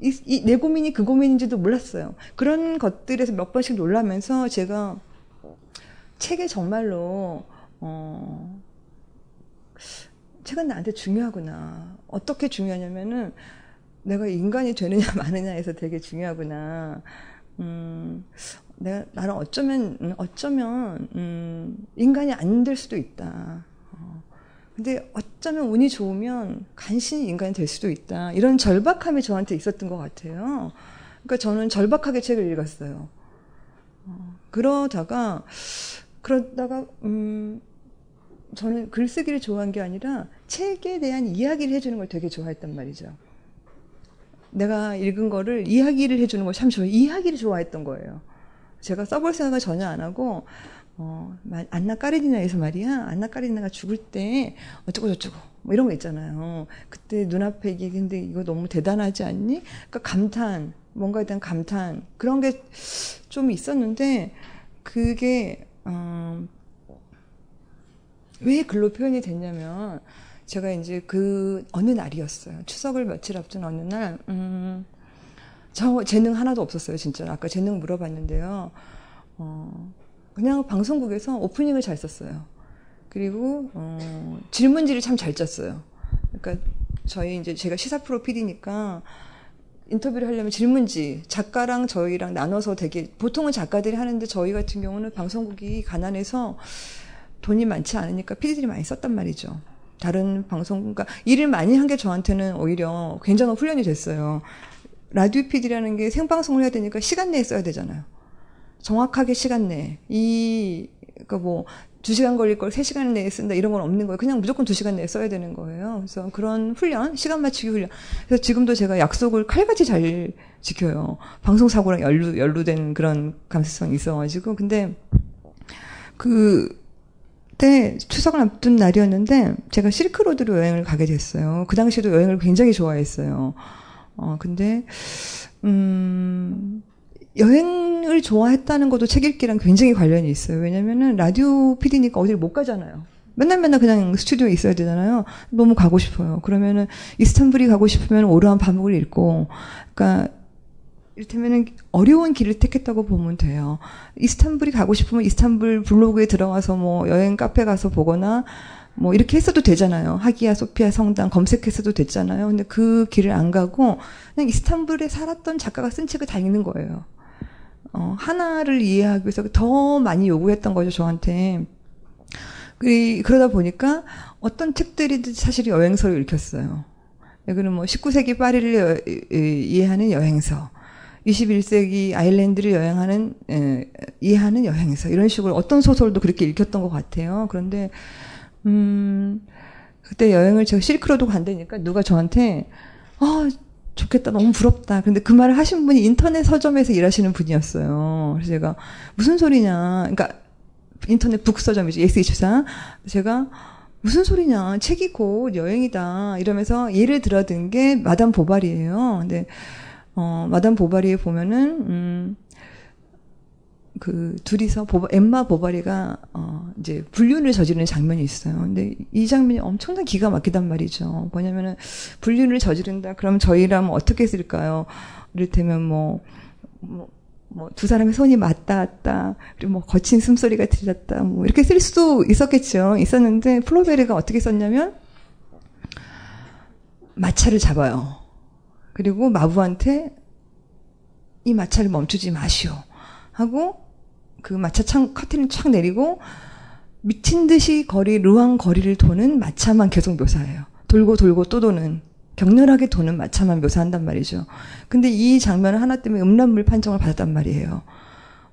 이, 이, 내 고민이 그 고민인지도 몰랐어요. 그런 것들에서 몇 번씩 놀라면서 제가 책에 정말로 어, 책은 나한테 중요하구나. 어떻게 중요하냐면은 내가 인간이 되느냐 마느냐에서 되게 중요하구나. 음, 내가 나는 어쩌면 음, 어쩌면 음, 인간이 안 될 수도 있다. 어, 근데 어쩌면 운이 좋으면 간신히 인간이 될 수도 있다. 이런 절박함이 저한테 있었던 것 같아요. 그러니까 저는 절박하게 책을 읽었어요. 어, 그러다가 그러다가 음, 저는 글쓰기를 좋아한 게 아니라 책에 대한 이야기를 해주는 걸 되게 좋아했단 말이죠. 내가 읽은 거를 이야기를 해주는 걸 참 좋아. 이야기를 좋아했던 거예요. 제가 써볼 생각을 전혀 안 하고 어, 안나 까리니나에서 말이야. 안나 까리니나가 죽을 때 어쩌고 저쩌고 뭐 이런 거 있잖아요. 그때 눈앞에 이게 근데 이거 너무 대단하지 않니? 그러니까 감탄, 뭔가에 대한 감탄 그런 게 좀 있었는데 그게 어, 왜 글로 표현이 됐냐면 제가 이제 그 어느 날이었어요. 추석을 며칠 앞둔 어느 날, 음, 저 재능 하나도 없었어요, 진짜. 아까 재능 물어봤는데요. 어, 그냥 방송국에서 오프닝을 잘 썼어요. 그리고, 어, 질문지를 참 잘 짰어요. 그러니까 저희 이제 제가 시사 프로 PD니까 인터뷰를 하려면 질문지 작가랑 저희랑 나눠서 되게 보통은 작가들이 하는데 저희 같은 경우는 방송국이 가난해서 돈이 많지 않으니까 PD들이 많이 썼단 말이죠. 다른 방송, 그러니까 일을 많이 한 게 저한테는 오히려 굉장한 훈련이 됐어요. 라디오 PD라는 게 생방송을 해야 되니까 시간 내에 써야 되잖아요. 정확하게 시간 내에. 이, 그러니까 뭐, 두 시간 걸릴 걸 세 시간 내에 쓴다 이런 건 없는 거예요. 그냥 무조건 두 시간 내에 써야 되는 거예요. 그래서 그런 훈련, 시간 맞추기 훈련. 그래서 지금도 제가 약속을 칼같이 잘 지켜요. 방송 사고랑 연루 연루된 그런 감수성이 있어가지고 근데 그 때 추석을 앞둔 날이었는데 제가 실크로드로 여행을 가게 됐어요. 그 당시에도 여행을 굉장히 좋아했어요. 어 근데 음 여행을 좋아했다는 것도 책 읽기랑 굉장히 관련이 있어요. 왜냐면은 라디오 PD니까 어디를 못 가잖아요. 맨날 맨날 그냥 스튜디오에 있어야 되잖아요. 너무 가고 싶어요. 그러면은 이스탄불이 가고 싶으면 오르한 밤을 읽고, 그러니까 이를테면 어려운 길을 택했다고 보면 돼요. 이스탄불이 가고 싶으면 이스탄불 블로그에 들어가서 뭐 여행 카페 가서 보거나 뭐 이렇게 했어도 되잖아요. 하기야 소피아 성당 검색했어도 됐잖아요. 근데 그 길을 안 가고 그냥 이스탄불에 살았던 작가가 쓴 책을 다 읽는 거예요. 어, 하나를 이해하기 위해서 더 많이 요구했던 거죠, 저한테. 그, 그러다 보니까 어떤 책들이 사실 여행서를 읽혔어요. 여기는 뭐 19세기 파리를 여, 이해하는 여행서. 21세기 아일랜드를 여행하는 에, 이해하는 여행서 이런 식으로 어떤 소설도 그렇게 읽혔던 것 같아요. 그런데 음 그때 여행을 제가 실크로드 간다니까 누가 저한테 아 좋겠다 너무 부럽다. 근데 그 말을 하신 분이 인터넷 서점에서 일하시는 분이었어요. 그래서 제가 무슨 소리냐. 그러니까 인터넷 북 서점이죠. 예스24. 제가 무슨 소리냐. 책이 곧 여행이다. 이러면서 예를 들어든 게 마담 보발이에요. 근데 어, 마담 보바리에 보면은, 음, 그, 둘이서, 보바, 엠마 보바리가, 어, 이제, 불륜을 저지르는 장면이 있어요. 근데 이 장면이 엄청난 기가 막히단 말이죠. 뭐냐면은, 불륜을 저지른다? 그럼 저희라면 어떻게 쓸까요? 이를테면 뭐, 뭐, 뭐, 두 사람의 손이 맞닿았다. 그리고 뭐, 거친 숨소리가 들렸다. 뭐, 이렇게 쓸 수도 있었겠죠. 있었는데, 플로베르가 어떻게 썼냐면, 마차를 잡아요. 그리고 마부한테 이 마차를 멈추지 마시오. 하고 그 마차 창 커튼을 촥 내리고 미친 듯이 거리 루앙 거리를 도는 마차만 계속 묘사해요. 돌고 돌고 또 도는 격렬하게 도는 마차만 묘사한단 말이죠. 근데 이 장면을 하나 때문에 음란물 판정을 받았단 말이에요.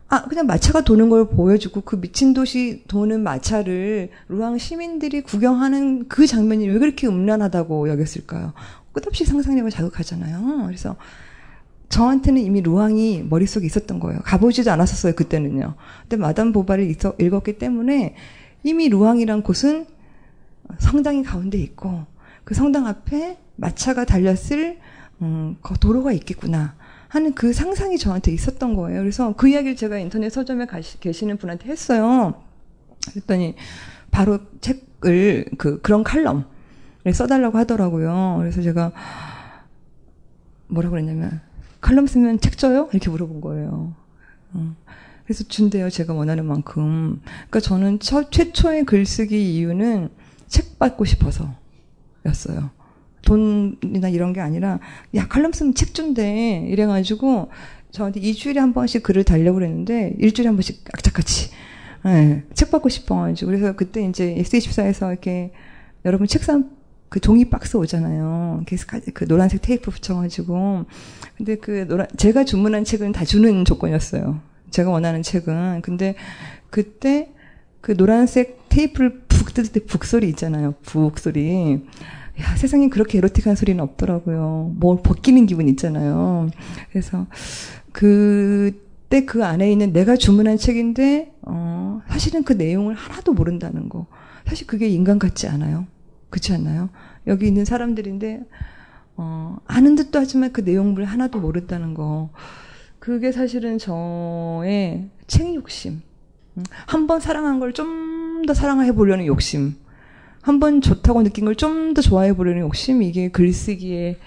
아, 그냥 마차가 도는 걸 보여주고 그 미친 도시 도는 마차를 루앙 시민들이 구경하는 그 장면이 왜 그렇게 음란하다고 여겼을까요? 끝없이 상상력을 자극하잖아요. 그래서 저한테는 이미 루앙이 머릿속에 있었던 거예요. 가보지도 않았었어요, 그때는요. 근데 마담 보바를 읽었기 때문에 이미 루앙이란 곳은 성당이 가운데 있고 그 성당 앞에 마차가 달렸을 음, 그 도로가 있겠구나 하는 그 상상이 저한테 있었던 거예요. 그래서 그 이야기를 제가 인터넷 서점에 가시, 계시는 분한테 했어요. 그랬더니 바로 책을 그 그런 칼럼을 써달라고 하더라고요. 그래서 제가 뭐라고 그랬냐면 칼럼 쓰면 책 줘요? 이렇게 물어본 거예요. 어. 그래서 준대요. 제가 원하는 만큼. 그러니까 저는 처, 최초의 글쓰기 이유는 책 받고 싶어서였어요. 돈이나 이런 게 아니라 야 칼럼 쓰면 책 준대 이래가지고 저한테 일주일에 한 번씩 글을 달려고 그랬는데 일주일에 한 번씩 악착같이 네, 책 받고 싶어가지고 그래서 그때 이제 S24에서 이렇게 여러분 책상 그 종이 박스 오잖아요. 그래서 그 노란색 테이프 붙여가지고 근데 그 노란 제가 주문한 책은 다 주는 조건이었어요. 제가 원하는 책은 근데 그때 그 노란색 테이프를 푹 뜯을 때 북소리 있잖아요. 북소리. 야, 세상에 그렇게 에로틱한 소리는 없더라고요. 뭘 벗기는 기분 있잖아요. 그래서 그때 그 안에 있는 내가 주문한 책인데 어, 사실은 그 내용을 하나도 모른다는 거. 사실 그게 인간 같지 않아요. 그렇지 않나요? 여기 있는 사람들인데 어, 아는 듯도 하지만 그 내용물 하나도 모른다는 거. 그게 사실은 저의 책 욕심. 음, 한번 사랑한 걸 좀 더 사랑해 보려는 욕심. 한 번 좋다고 느낀 걸 좀 더 좋아해 보려는 욕심. 이게 글쓰기의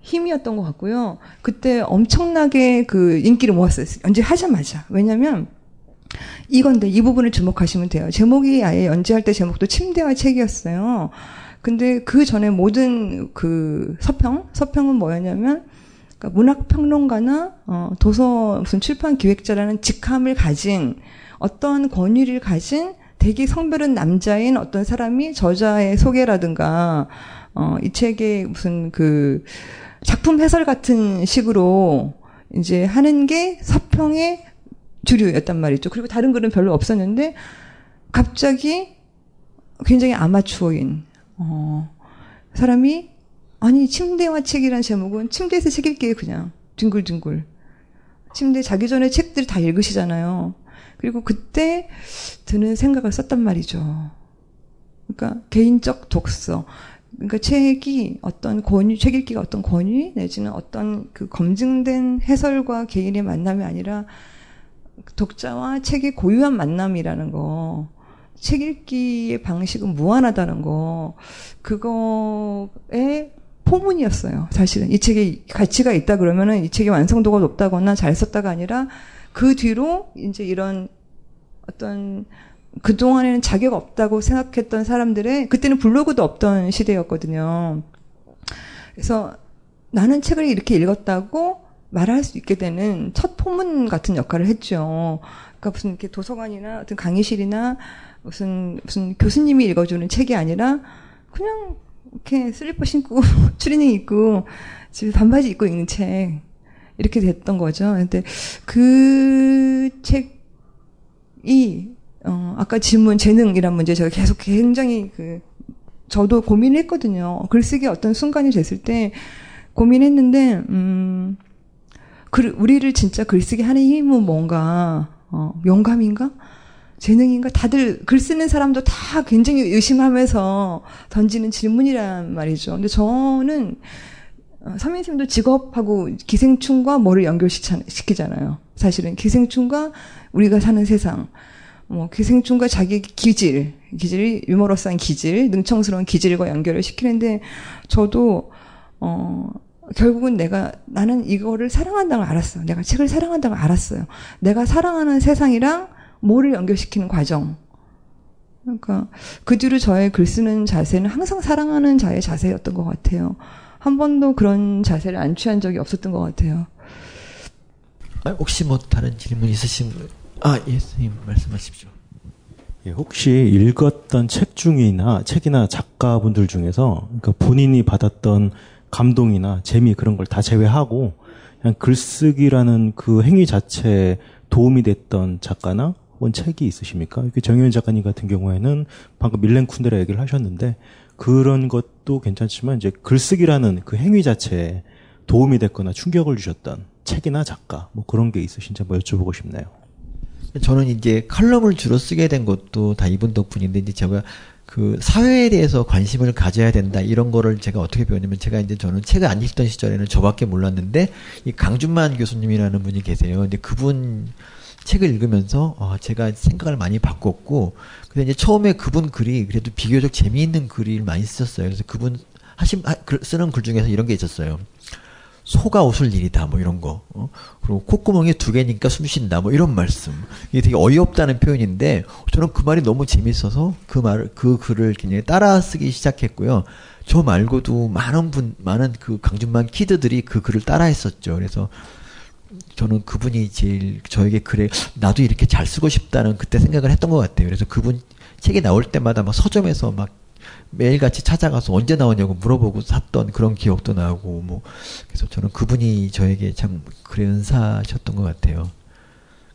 힘이었던 것 같고요. 그때 엄청나게 그 인기를 모았어요. 언제 하자마자. 왜냐면 이건데 이 부분을 주목하시면 돼요. 제목이 아예 연재할 때 제목도 침대와 책이었어요. 근데 그 전에 모든 그 서평, 서평은 뭐였냐면 그러니까 문학 평론가나 어, 도서 무슨 출판 기획자라는 직함을 가진 어떤 권위를 가진 되게 성별은 남자인 어떤 사람이 저자의 소개라든가 어, 이 책의 무슨 그 작품 해설 같은 식으로 이제 하는 게 서평의 주류였단 말이죠. 그리고 다른 글은 별로 없었는데 갑자기 굉장히 아마추어인 어, 사람이 아니 침대와 책이란 제목은 침대에서 책 읽기에 그냥 뒹굴뒹굴 침대 자기 전에 책들 다 읽으시잖아요. 그리고 그때 드는 생각을 썼단 말이죠. 그러니까 개인적 독서. 그러니까 책이 어떤 권위, 책 읽기가 어떤 권위 내지는 어떤 그 검증된 해설과 개인의 만남이 아니라 독자와 책의 고유한 만남이라는 거. 책 읽기의 방식은 무한하다는 거. 그거에 포문이었어요. 사실은 이 책에 가치가 있다 그러면은 이 책의 완성도가 높다거나 잘 썼다가 아니라 그 뒤로 이제 이런 어떤 그 동안에는 자격 없다고 생각했던 사람들의 그때는 블로그도 없던 시대였거든요. 그래서 나는 책을 이렇게 읽었다고 말할 수 있게 되는 첫 포문 같은 역할을 했죠. 그러니까 무슨 이렇게 도서관이나 어떤 강의실이나 무슨 무슨 교수님이 읽어주는 책이 아니라 그냥 이렇게 슬리퍼 신고 <laughs> 추리닝 입고 집에 반바지 입고 읽는 책 이렇게 됐던 거죠. 근데 그 책이 어 아까 질문 재능이란 문제 제가 계속 굉장히 그 저도 고민을 했거든요. 글쓰기 어떤 순간이 됐을 때 고민했는데 음 글, 우리를 진짜 글쓰기 하는 힘은 뭔가 어 영감인가? 재능인가? 다들 글 쓰는 사람도 다 굉장히 의심하면서 던지는 질문이란 말이죠. 근데 저는 어, 서민쌤도 직업하고 기생충과 뭐를 연결시키잖아요. 사실은 기생충과 우리가 사는 세상, 뭐 기생충과 자기 기질, 기질이 유머러스한 기질, 능청스러운 기질과 연결을 시키는데 저도 어 결국은 내가 나는 이거를 사랑한다는 걸 알았어. 내가 책을 사랑한다는 걸 알았어요. 내가 사랑하는 세상이랑 뭐를 연결시키는 과정. 그러니까 그 뒤로 저의 글 쓰는 자세는 항상 사랑하는 자의 자세였던 것 같아요. 한 번도 그런 자세를 안 취한 적이 없었던 것 같아요. 아, 혹시 뭐 다른 질문 있으신 분? 아, 예, 선생님 말씀하십시오. 예, 혹시 읽었던 책 중이나 책이나 작가분들 중에서 그러니까 본인이 받았던 감동이나 재미 그런 걸 다 제외하고 그냥 글쓰기라는 그 행위 자체에 도움이 됐던 작가나 혹은 책이 있으십니까? 정현 작가님 같은 경우에는 방금 밀렌 쿤데라 얘기를 하셨는데 그런 것도 괜찮지만 이제 글쓰기라는 그 행위 자체에 도움이 됐거나 충격을 주셨던 책이나 작가 뭐 그런 게 있으신지 한번 여쭤보고 싶네요. 저는 이제 칼럼을 주로 쓰게 된 것도 다 이분 덕분인데 이제 제가 그 사회에 대해서 관심을 가져야 된다 이런 거를 제가 어떻게 배웠냐면 제가 이제 저는 책을 안 읽던 시절에는 저밖에 몰랐는데 이 강준만 교수님이라는 분이 계세요. 근데 그분 책을 읽으면서 어, 제가 생각을 많이 바꿨고 근데 이제 처음에 그분 글이 그래도 비교적 재미있는 글을 많이 쓰셨어요. 그래서 그분 하신 쓰는 글 중에서 이런 게 있었어요. 소가 웃을 일이다 뭐 이런 거. 어? 그리고 콧구멍이 두 개니까 숨 쉰다 뭐 이런 말씀. 이게 되게 어이없다는 표현인데 저는 그 말이 너무 재밌어서 그 말을 그 글을 굉장히 따라 쓰기 시작했고요. 저 말고도 많은 분 많은 그 강준만 키드들이 그 글을 따라 했었죠. 그래서 저는 그분이 제일 저에게 그래 나도 이렇게 잘 쓰고 싶다는 그때 생각을 했던 것 같아요. 그래서 그분 책이 나올 때마다 막 서점에서 막 매일같이 찾아가서 언제 나오냐고 물어보고 샀던 그런 기억도 나고 뭐 그래서 저는 그분이 저에게 참 그래 은사셨던 것 같아요.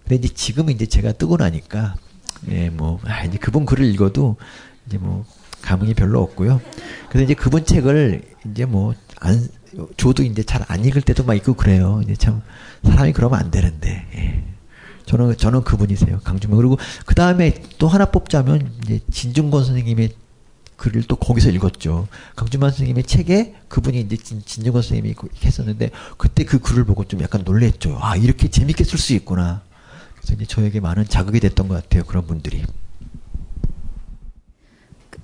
근데 이제 지금은 이제 제가 뜨고 나니까 예뭐 아, 이제 그분 글을 읽어도 이제 뭐 감흥이 별로 없고요. 그래서 이제 그분 책을 이제 뭐 안 저도 이제 잘 안 읽을 때도 막 있고 그래요. 이제 참 사람이 그러면 안 되는데. 예. 저는 저는 그분이세요. 강주명 그리고 그 다음에 또 하나 뽑자면 이제 진중권 선생님의 글을 또 거기서 읽었죠. 강준만 선생님의 책에 그분이 이제 진, 진정권 선생님이 했었는데 그때 그 글을 보고 좀 약간 놀랬죠. 아 이렇게 재밌게 쓸 수 있구나. 그래서 이제 저에게 많은 자극이 됐던 것 같아요. 그런 분들이.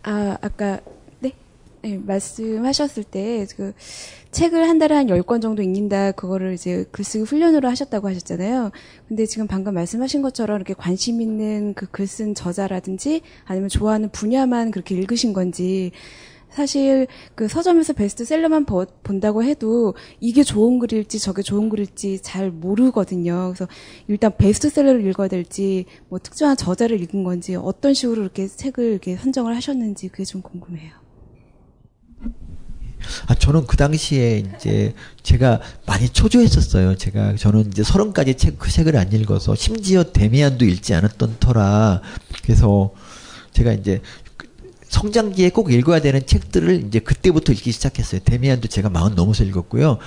아 아까 네, 네 말씀하셨을 때 그 책을 한 달에 한 10권 정도 읽는다, 그거를 이제 글쓰기 훈련으로 하셨다고 하셨잖아요. 근데 지금 방금 말씀하신 것처럼 이렇게 관심 있는 그 글 쓴 저자라든지 아니면 좋아하는 분야만 그렇게 읽으신 건지, 사실 그 서점에서 베스트셀러만 버, 본다고 해도 이게 좋은 글일지 저게 좋은 글일지 잘 모르거든요. 그래서 일단 베스트셀러를 읽어야 될지 뭐 특정한 저자를 읽은 건지 어떤 식으로 이렇게 책을 이렇게 선정을 하셨는지 그게 좀 궁금해요. 아, 저는 그 당시에 이제 제가 많이 초조했었어요. 제가 저는 이제 서른까지 책, 그 책을 안 읽어서 심지어 데미안도 읽지 않았던 터라 그래서 제가 이제 성장기에 꼭 읽어야 되는 책들을 이제 그때부터 읽기 시작했어요. 데미안도 제가 마흔 넘어서 읽었고요.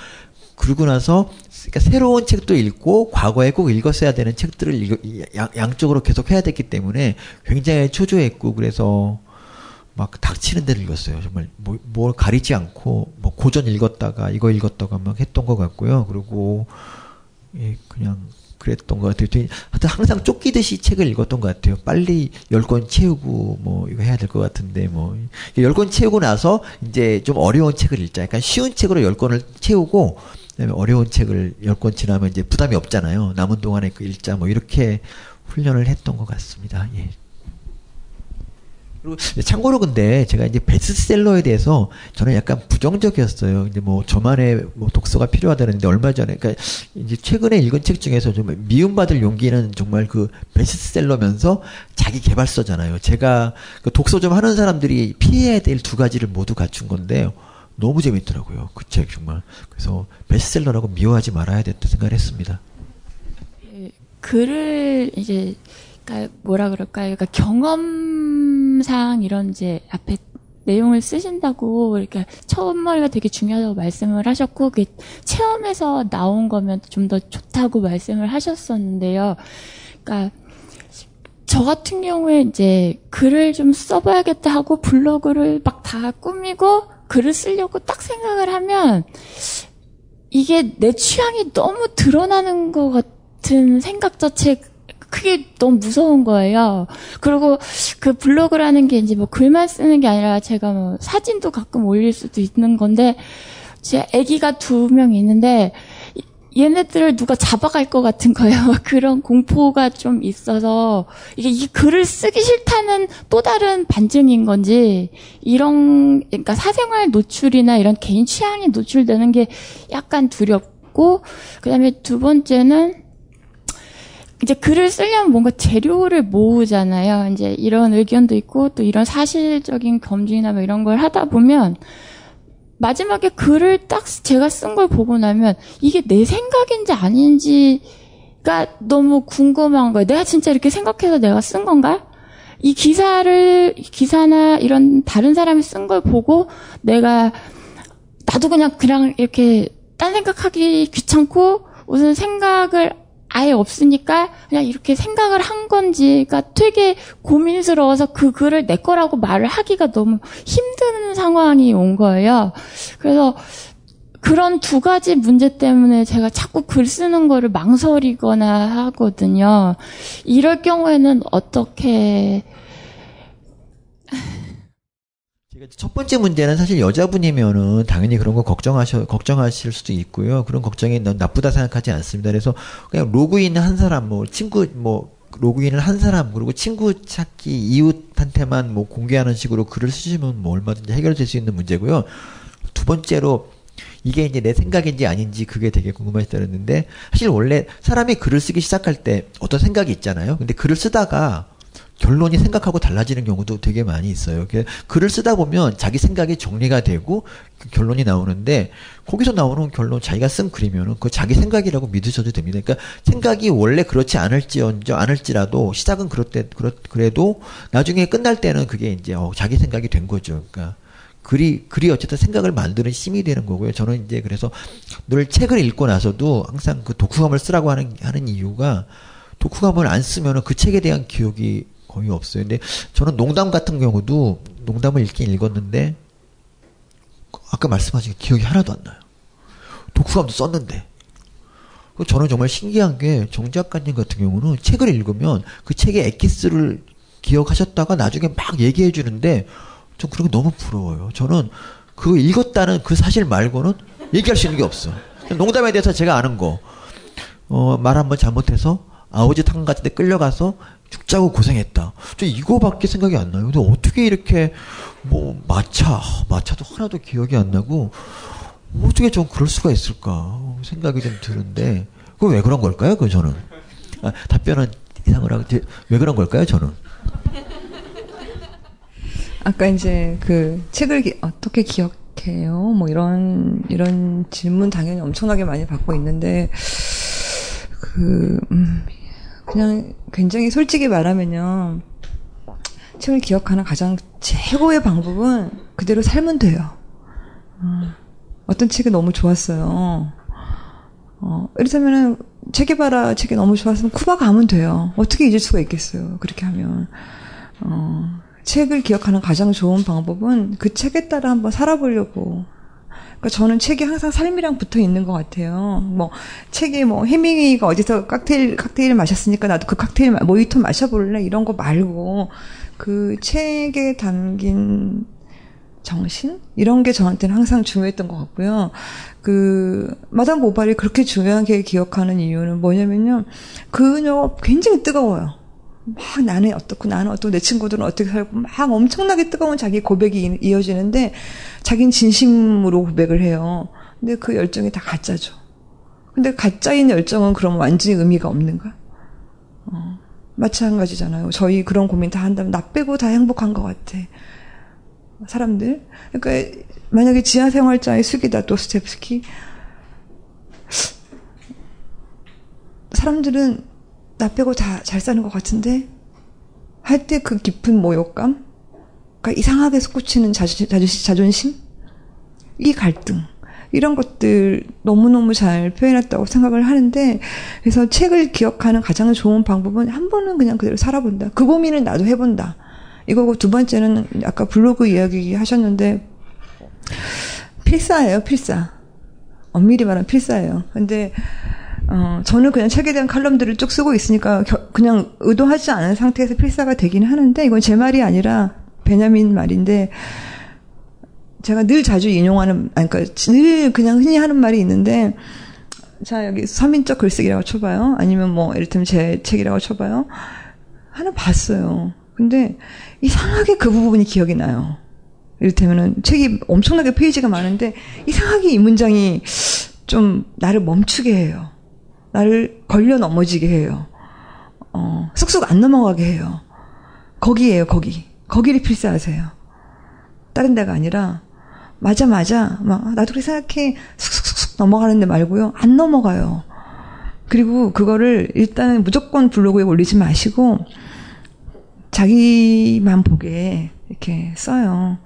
그러고 나서 그러니까 새로운 책도 읽고 과거에 꼭 읽었어야 되는 책들을 양, 양쪽으로 계속 해야 됐기 때문에 굉장히 초조했고 그래서 막 닥치는 데를 읽었어요. 정말 뭐, 뭘 가리지 않고 뭐 고전 읽었다가 이거 읽었다가 막 했던 것 같고요. 그리고 예, 그냥 그랬던 것 같아요. 하여튼 항상 쫓기듯이 책을 읽었던 것 같아요. 빨리 열 권 채우고 뭐 이거 해야 될 것 같은데 뭐 열 권 채우고 나서 이제 좀 어려운 책을 읽자. 약간 쉬운 책으로 열 권을 채우고 그다음에 어려운 책을 열 권 지나면 이제 부담이 없잖아요. 남은 동안에 그 읽자 뭐 이렇게 훈련을 했던 것 같습니다. 예. 그리고 참고로 근데 제가 이제 베스트셀러에 대해서 저는 약간 부정적이었어요. 이제 뭐 저만의 뭐 독서가 필요하다는데 얼마 전에 그러니까 이제 최근에 읽은 책 중에서 정말 미움받을 용기는 정말 그 베스트셀러면서 자기 개발서잖아요. 제가 그 독서 좀 하는 사람들이 피해야 될 두 가지를 모두 갖춘 건데 너무 재밌더라고요. 그 책 정말. 그래서 베스트셀러라고 미워하지 말아야 됐다 생각을 했습니다. 예, 글을 이제 그러니까 뭐라 그럴까요? 그러니까 경험 상 이런 이제 앞에 내용을 쓰신다고 이렇게 처음머리가 되게 중요하다고 말씀을 하셨고 그 체험에서 나온 거면 좀 더 좋다고 말씀을 하셨었는데요. 그러니까 저 같은 경우에 이제 글을 좀 써봐야겠다 하고 블로그를 막 다 꾸미고 글을 쓰려고 딱 생각을 하면 이게 내 취향이 너무 드러나는 것 같은 생각 자체 그게 너무 무서운 거예요. 그리고 그 블로그라는 게 이제 뭐 글만 쓰는 게 아니라 제가 뭐 사진도 가끔 올릴 수도 있는 건데 제 아기가 두 명 있는데 얘네들을 누가 잡아갈 것 같은 거예요. <laughs> 그런 공포가 좀 있어서 이게 이 글을 쓰기 싫다는 또 다른 반증인 건지 이런 그러니까 사생활 노출이나 이런 개인 취향이 노출되는 게 약간 두렵고 그다음에 두 번째는 이제 글을 쓰려면 뭔가 재료를 모으잖아요. 이제 이런 의견도 있고 또 이런 사실적인 검증이나 뭐 이런 걸 하다 보면 마지막에 글을 딱 제가 쓴 걸 보고 나면 이게 내 생각인지 아닌지가 너무 궁금한 거예요. 내가 진짜 이렇게 생각해서 내가 쓴 건가? 이 기사를 기사나 이런 다른 사람이 쓴 걸 보고 내가 나도 그냥 그냥 이렇게 딴 생각하기 귀찮고 우선 생각을 아예 없으니까 그냥 이렇게 생각을 한 건지가 되게 고민스러워서 그 글을 내 거라고 말을 하기가 너무 힘든 상황이 온 거예요. 그래서 그런 두 가지 문제 때문에 제가 자꾸 글 쓰는 거를 망설이거나 하거든요. 이럴 경우에는 어떻게 첫 번째 문제는 사실 여자분이면은 당연히 그런 거 걱정하셔 걱정하실 수도 있고요. 그런 걱정이 넌 나쁘다 생각하지 않습니다. 그래서 그냥 로그인 한 사람 뭐 친구 뭐 로그인을 한 사람 그리고 친구 찾기 이웃한테만 뭐 공개하는 식으로 글을 쓰시면 뭐 얼마든지 해결될 수 있는 문제고요. 두 번째로 이게 이제 내 생각인지 아닌지 그게 되게 궁금하시다는데 사실 원래 사람이 글을 쓰기 시작할 때 어떤 생각이 있잖아요. 근데 글을 쓰다가 결론이 생각하고 달라지는 경우도 되게 많이 있어요. 글을 쓰다 보면 자기 생각이 정리가 되고 그 결론이 나오는데 거기서 나오는 결론 자기가 쓴 글이면은 그 자기 생각이라고 믿으셔도 됩니다. 그러니까 생각이 원래 그렇지 않을지언정 않을지라도 시작은 때 그렇 그래도 나중에 끝날 때는 그게 이제 어, 자기 생각이 된 거죠. 그러니까 글이 글이 어쨌든 생각을 만드는 힘이 되는 거고요. 저는 이제 그래서 늘 책을 읽고 나서도 항상 그 독후감을 쓰라고 하는 하는 이유가 독후감을 안 쓰면은 그 책에 대한 기억이 거의 없어요. 근데 저는 농담 같은 경우도 농담을 읽긴 읽었는데 아까 말씀하신 기억이 하나도 안 나요. 독후감도 썼는데. 저는 정말 신기한 게 정 작가님 같은 경우는 책을 읽으면 그 책의 엑기스를 기억하셨다가 나중에 막 얘기해 주는데 전 그런 게 너무 부러워요. 저는 그 읽었다는 그 사실 말고는 얘기할 수 있는 게 없어. 농담에 대해서 제가 아는 거, 어, 말 한번 잘못해서 아우지 탕 같은 데 끌려가서 죽자고 고생했다. 저 이거밖에 생각이 안 나요. 근데 어떻게 이렇게 뭐 마차, 마차도 하나도 기억이 안 나고 어떻게 좀 그럴 수가 있을까 생각이 좀 드는데 그왜 그런 걸까요? 그 저는 아, 답변은 이상을 하고 왜 그런 걸까요? 저는 아까 이제 그 책을 기, 어떻게 기억해요? 뭐 이런 이런 질문 당연히 엄청나게 많이 받고 있는데 그 음, 그냥 굉장히 솔직히 말하면요. 책을 기억하는 가장 최고의 방법은 그대로 살면 돼요. 어, 떤 책이 너무 좋았어요. 어, 이를테면은 체게바라 책이 너무 좋았으면 쿠바 가면 돼요. 어떻게 잊을 수가 있겠어요. 그렇게 하면. 어, 책을 기억하는 가장 좋은 방법은 그 책에 따라 한번 살아보려고 그러니까 저는 책이 항상 삶이랑 붙어 있는 것 같아요. 뭐 책에 뭐 해밍웨이가 어디서 칵테일 칵테일 마셨으니까 나도 그 칵테일 모히토 마셔볼래 이런 거 말고 그 책에 담긴 정신 이런 게 저한테는 항상 중요했던 것 같고요. 그 마담 보발이 그렇게 중요하게 기억하는 이유는 뭐냐면요. 그녀가 굉장히 뜨거워요. 막 나는 어떻고 나는 어떻고 내 친구들은 어떻게 살고 막 엄청나게 뜨거운 자기 고백이 이어지는데 자기는 진심으로 고백을 해요. 근데 그 열정이 다 가짜죠. 근데 가짜인 열정은 그럼 완전히 의미가 없는가? 어, 마찬가지잖아요. 저희 그런 고민 다 한다면 나 빼고 다 행복한 것 같아. 사람들. 그러니까 만약에 지하 생활자의 수기다 도스텝스키 사람들은 나 빼고 다 잘 사는 것 같은데 할 때 그 깊은 모욕감, 그러니까 이상하게 솟구치는 자존, 자존심, 이 갈등 이런 것들 너무너무 잘 표현했다고 생각을 하는데 그래서 책을 기억하는 가장 좋은 방법은 한 번은 그냥 그대로 살아본다. 그 고민을 나도 해본다. 이거고 두 번째는 아까 블로그 이야기 하셨는데 필사예요, 필사. 엄밀히 말하면 필사예요. 근데 어, 저는 그냥 책에 대한 칼럼들을 쭉 쓰고 있으니까 겨, 그냥 의도하지 않은 상태에서 필사가 되긴 하는데 이건 제 말이 아니라 베냐민 말인데 제가 늘 자주 인용하는 아니 그러니까 늘 그냥 흔히 하는 말이 있는데 자 여기 서민적 글쓰기라고 쳐봐요. 아니면 뭐 이를테면 제 책이라고 쳐봐요. 하나 봤어요. 근데 이상하게 그 부분이 기억이 나요. 이를테면은 책이 엄청나게 페이지가 많은데 이상하게 이 문장이 좀 나를 멈추게 해요 나를 걸려 넘어지게 해요. 어, 쑥쑥 안 넘어가게 해요. 거기에요, 거기. 거기를 필사하세요. 다른 데가 아니라, 맞아, 맞아. 막, 나도 그렇게 생각해. 쑥쑥쑥 넘어가는데 말고요. 안 넘어가요. 그리고 그거를 일단은 무조건 블로그에 올리지 마시고, 자기만 보게 이렇게 써요.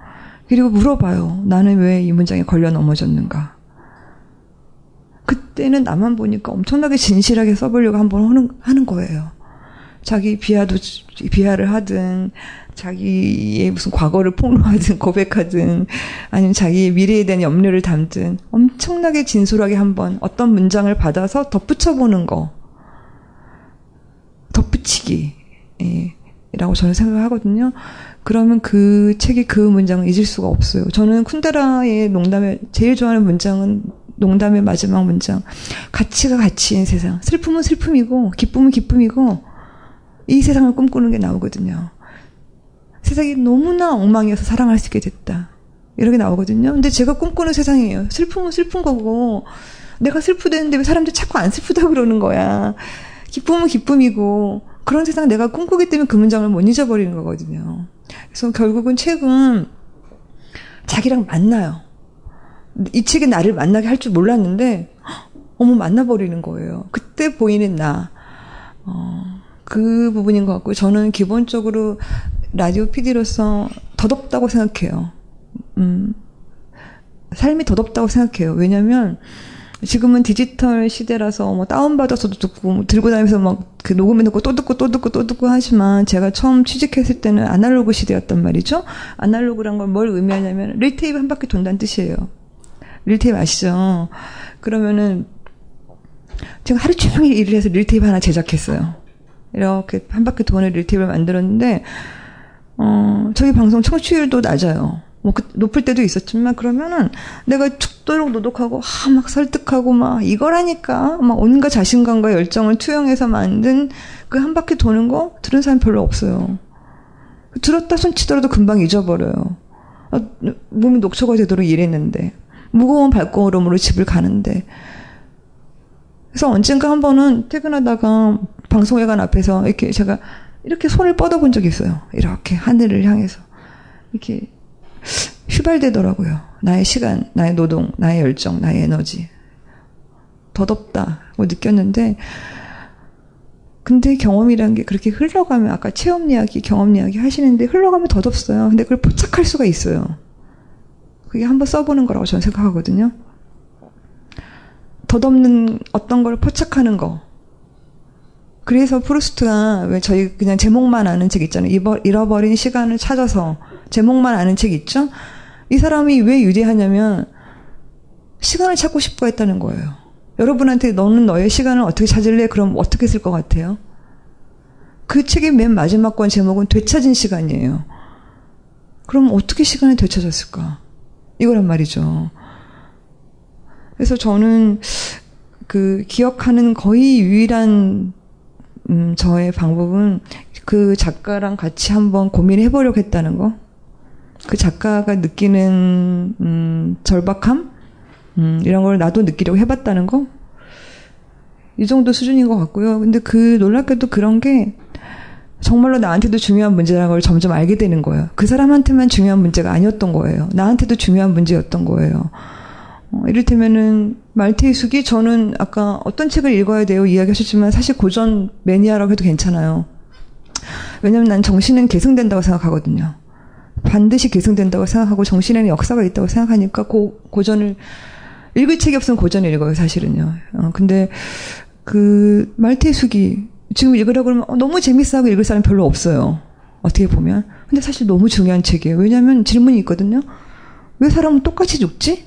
그리고 물어봐요. 나는 왜 이 문장에 걸려 넘어졌는가. 그때는 나만 보니까 엄청나게 진실하게 써보려고 한번 하는, 하는 거예요. 자기 비하도 비하를 하든 자기의 무슨 과거를 폭로하든 <laughs> 고백하든 아니면 자기의 미래에 대한 염려를 담든 엄청나게 진솔하게 한번 어떤 문장을 받아서 덧붙여 보는 거 덧붙이기 예, 라고 저는 생각하거든요. 그러면 그 책이 그 문장을 잊을 수가 없어요. 저는 쿤데라의 농담의 제일 좋아하는 문장은 농담의 마지막 문장. 가치가 가치인 세상. 슬픔은 슬픔이고 기쁨은 기쁨이고 이 세상을 꿈꾸는 게 나오거든요. 세상이 너무나 엉망이어서 사랑할 수 있게 됐다. 이렇게 나오거든요. 근데 제가 꿈꾸는 세상이에요. 슬픔은 슬픈 거고 내가 슬프대는데 왜 사람들이 자꾸 안 슬프다 그러는 거야. 기쁨은 기쁨이고 그런 세상 내가 꿈꾸기 때문에 그 문장을 못 잊어버리는 거거든요. 그래서 결국은 책은 자기랑 만나요. 이 책이 나를 만나게 할 줄 몰랐는데 어머 만나버리는 거예요. 그때 보이는 나. 어, 그 부분인 것 같고 저는 기본적으로 라디오 PD로서 더덥다고 생각해요. 음, 삶이 더덥다고 생각해요. 왜냐면 지금은 디지털 시대라서 뭐 다운받아서도 듣고 뭐 들고 다니면서 막 그 녹음해 놓고 또 듣고 또 듣고 또 듣고 하지만 제가 처음 취직했을 때는 아날로그 시대였단 말이죠. 아날로그란 건 뭘 의미하냐면 릴테이프 한 바퀴 돈다는 뜻이에요. 릴테이프 아시죠? 그러면은 제가 하루 종일 일을 해서 릴테이프 하나 제작했어요. 이렇게 한 바퀴 도는 릴테이프를 만들었는데 어, 저희 방송 청취율도 낮아요. 뭐 그, 높을 때도 있었지만 그러면은 내가 죽도록 노력하고 아, 막 설득하고 막 이거라니까 막 온갖 자신감과 열정을 투영해서 만든 그 한 바퀴 도는 거 들은 사람 별로 없어요. 들었다 손치더라도 금방 잊어버려요. 아, 몸이 녹초가 되도록 일했는데 무거운 발걸음으로 집을 가는데 그래서 언젠가 한 번은 퇴근하다가 방송회관 앞에서 이렇게 제가 이렇게 손을 뻗어본 적이 있어요. 이렇게 하늘을 향해서 이렇게 휘발되더라고요. 나의 시간, 나의 노동, 나의 열정, 나의 에너지. 덧없다고 느꼈는데, 근데 경험이란 게 그렇게 흘러가면, 아까 체험 이야기, 경험 이야기 하시는데 흘러가면 덧없어요. 근데 그걸 포착할 수가 있어요. 그게 한번 써보는 거라고 저는 생각하거든요. 덧없는 어떤 걸 포착하는 거. 그래서 프루스트가 왜 저희 그냥 제목만 아는 책 있잖아요. 잃어버린 시간을 찾아서 제목만 아는 책 있죠? 이 사람이 왜 유리하냐면 시간을 찾고 싶어 했다는 거예요. 여러분한테 너는 너의 시간을 어떻게 찾을래? 그럼 어떻게 쓸 것 같아요? 그 책의 맨 마지막 권 제목은 되찾은 시간이에요. 그럼 어떻게 시간이 되찾았을까? 이거란 말이죠. 그래서 저는 그 기억하는 거의 유일한 음, 저의 방법은 그 작가랑 같이 한번 고민해 보려고 했다는 거. 그 작가가 느끼는 음, 절박함 음, 이런 걸 나도 느끼려고 해봤다는 거. 이 정도 수준인 것 같고요. 근데 그 놀랍게도 그런 게 정말로 나한테도 중요한 문제라는 걸 점점 알게 되는 거예요. 그 사람한테만 중요한 문제가 아니었던 거예요. 나한테도 중요한 문제였던 거예요. 어, 이를테면은 말테이 숙이 저는 아까 어떤 책을 읽어야 돼요 이야기하셨지만 사실 고전 매니아라고 해도 괜찮아요. 왜냐면 난 정신은 계승된다고 생각하거든요. 반드시 계승된다고 생각하고 정신에는 역사가 있다고 생각하니까 고, 고전을 읽을 책이 없으면 고전을 읽어요 사실은요. 어, 근데 그 말테이 숙이 지금 읽으라고 그러면 어, 너무 재밌어 하고 읽을 사람 별로 없어요. 어떻게 보면. 근데 사실 너무 중요한 책이에요. 왜냐하면 질문이 있거든요. 왜 사람은 똑같이 죽지?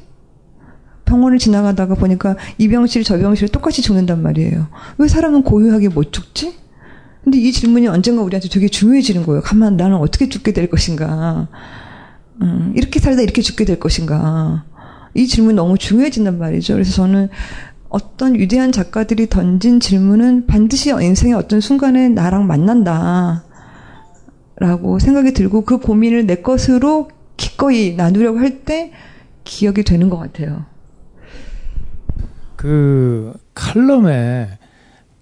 병원을 지나가다가 보니까 이 병실 저 병실 똑같이 죽는단 말이에요. 왜 사람은 고유하게 못 죽지? 근데 이 질문이 언젠가 우리한테 되게 중요해지는 거예요. 가만 나는 어떻게 죽게 될 것인가? 음, 이렇게 살다 이렇게 죽게 될 것인가? 이 질문이 너무 중요해진단 말이죠. 그래서 저는 어떤 위대한 작가들이 던진 질문은 반드시 인생의 어떤 순간에 나랑 만난다. 라고 생각이 들고 그 고민을 내 것으로 기꺼이 나누려고 할 때 기억이 되는 것 같아요. 그 칼럼에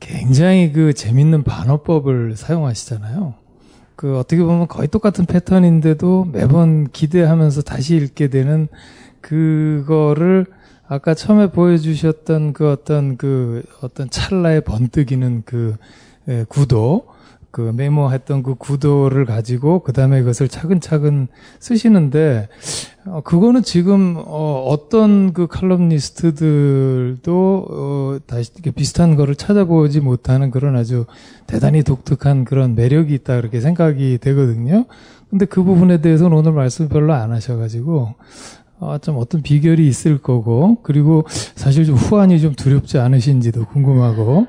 굉장히 그 재밌는 반어법을 사용하시잖아요. 그 어떻게 보면 거의 똑같은 패턴인데도 매번 기대하면서 다시 읽게 되는 그거를 아까 처음에 보여주셨던 그 어떤 그 어떤 찰나의 번뜩이는 그 구도 그 메모했던 그 구도를 가지고 그 다음에 그것을 차근차근 쓰시는데 어, 그거는 지금 어, 어떤 그 칼럼니스트들도 어, 다시 이렇게 비슷한 거를 찾아보지 못하는 그런 아주 대단히 독특한 그런 매력이 있다 그렇게 생각이 되거든요. 근데 그 부분에 대해서는 오늘 말씀 별로 안 하셔가지고 어, 좀 어떤 비결이 있을 거고 그리고 사실 좀 후환이 좀 두렵지 않으신지도 궁금하고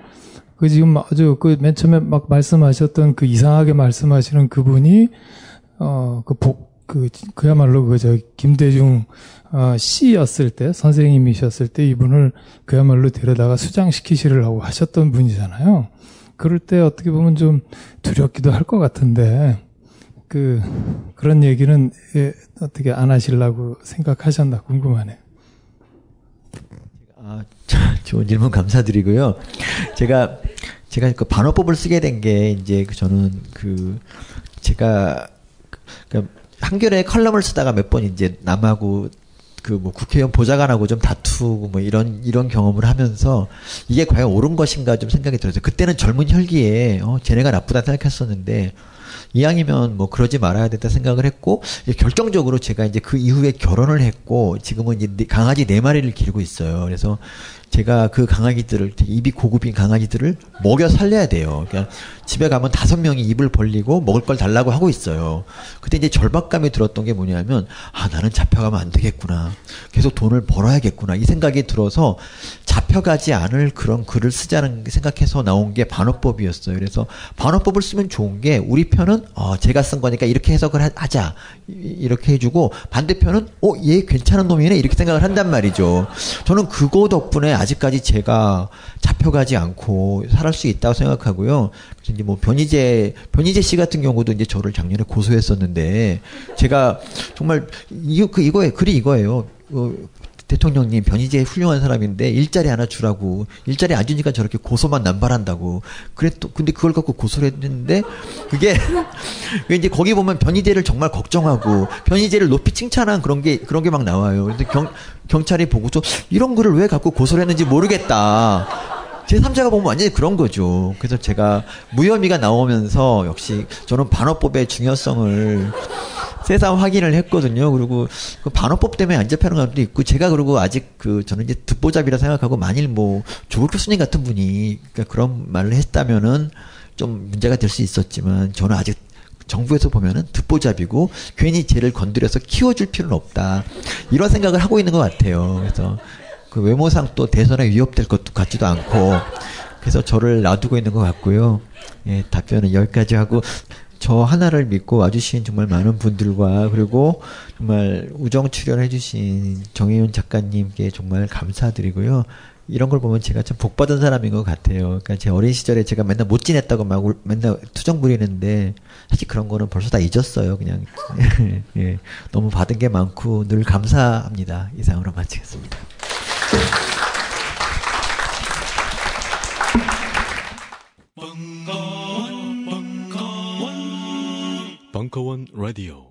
그 지금 아주 그 맨 처음에 막 말씀하셨던 그 이상하게 말씀하시는 그분이 어그 복 그 그야말로 그 저 김대중 어, 씨였을 때 선생님이셨을 때 이분을 그야말로 데려다가 수장시키시려고 하셨던 분이잖아요. 그럴 때 어떻게 보면 좀 두렵기도 할 것 같은데 그 그런 얘기는 예, 어떻게 안 하시려고 생각하셨나 궁금하네요. 아, 좋은 질문 감사드리고요. 제가 제가 그 반어법을 쓰게 된 게 이제 그 저는 그 제가 그 한겨레 컬럼을 쓰다가 몇 번 이제 남하고 그 뭐 국회의원 보좌관하고 좀 다투고 뭐 이런 이런 경험을 하면서 이게 과연 옳은 것인가 좀 생각이 들었어요. 그때는 젊은 혈기에 어 쟤네가 나쁘다 생각했었는데 이왕이면 뭐 그러지 말아야 된다 생각을 했고 결정적으로 제가 이제 그 이후에 결혼을 했고 지금은 이제 네- 강아지 네 마리를 기르고 있어요. 그래서 제가 그 강아지들을 입이 고급인 강아지들을 먹여 살려야 돼요. 그러니까 집에 가면 다섯 명이 입을 벌리고 먹을 걸 달라고 하고 있어요. 그때 이제 절박감이 들었던 게 뭐냐면 아 나는 잡혀가면 안 되겠구나. 계속 돈을 벌어야겠구나. 이 생각이 들어서 잡혀가지 않을 그런 글을 쓰자는 생각해서 나온 게 반어법이었어요. 그래서 반어법을 쓰면 좋은 게 우리 편은 어 제가 쓴 거니까 이렇게 해석을 하- 하자 이- 이렇게 해주고 반대편은 어얘 괜찮은 놈이네 이렇게 생각을 한단 말이죠. 저는 그거 덕분에 아직까지 제가 잡혀가지 않고 살할 수 있다고 생각하고요. 그래서 이제 뭐 변희재 변희재 씨 같은 경우도 이제 저를 작년에 고소했었는데 제가 정말 이거 그 이거에 글이 이거예요. 어, 대통령님 변희재 훌륭한 사람인데 일자리 하나 주라고 일자리 안 주니까 저렇게 고소만 남발한다고 그래 또 근데 그걸 갖고 고소를 했는데 그게 <laughs> 이제 거기 보면 변희재를 정말 걱정하고 변희재를 높이 칭찬한 그런 게 그런 게 막 나와요. 근데 경 경찰이 보고서 이런 글을 왜 갖고 고소를 했는지 모르겠다. 제3자가 보면 완전히 그런 거죠. 그래서 제가 무혐의가 나오면서 역시 저는 반어법의 중요성을 새삼 확인을 했거든요. 그리고 그 반어법 때문에 안 잡히는 사람도 있고 제가 그리고 아직 그 저는 이제 듣보잡이라 생각하고 만일 뭐 조국 교수님 같은 분이 그러니까 그런 말을 했다면은 좀 문제가 될 수 있었지만 저는 아직 정부에서 보면은 듣보잡이고 괜히 쟤를 건드려서 키워줄 필요는 없다 이런 생각을 하고 있는 것 같아요. 그래서 그 외모상 또 대선에 위협될 것 같지도 않고 그래서 저를 놔두고 있는 것 같고요. 예, 답변은 여기까지 하고 저 하나를 믿고 와주신 정말 많은 분들과 그리고 정말 우정 출연해주신 정혜윤 작가님께 정말 감사드리고요. 이런 걸 보면 제가 참 복받은 사람인 것 같아요. 그러니까 제 어린 시절에 제가 맨날 못 지냈다고 막 울- 맨날 투정 부리는데 사실 그런 거는 벌써 다 잊었어요. 그냥 <laughs> 예, 너무 받은 게 많고 늘 감사합니다. 이상으로 마치겠습니다. 벙커원 라디오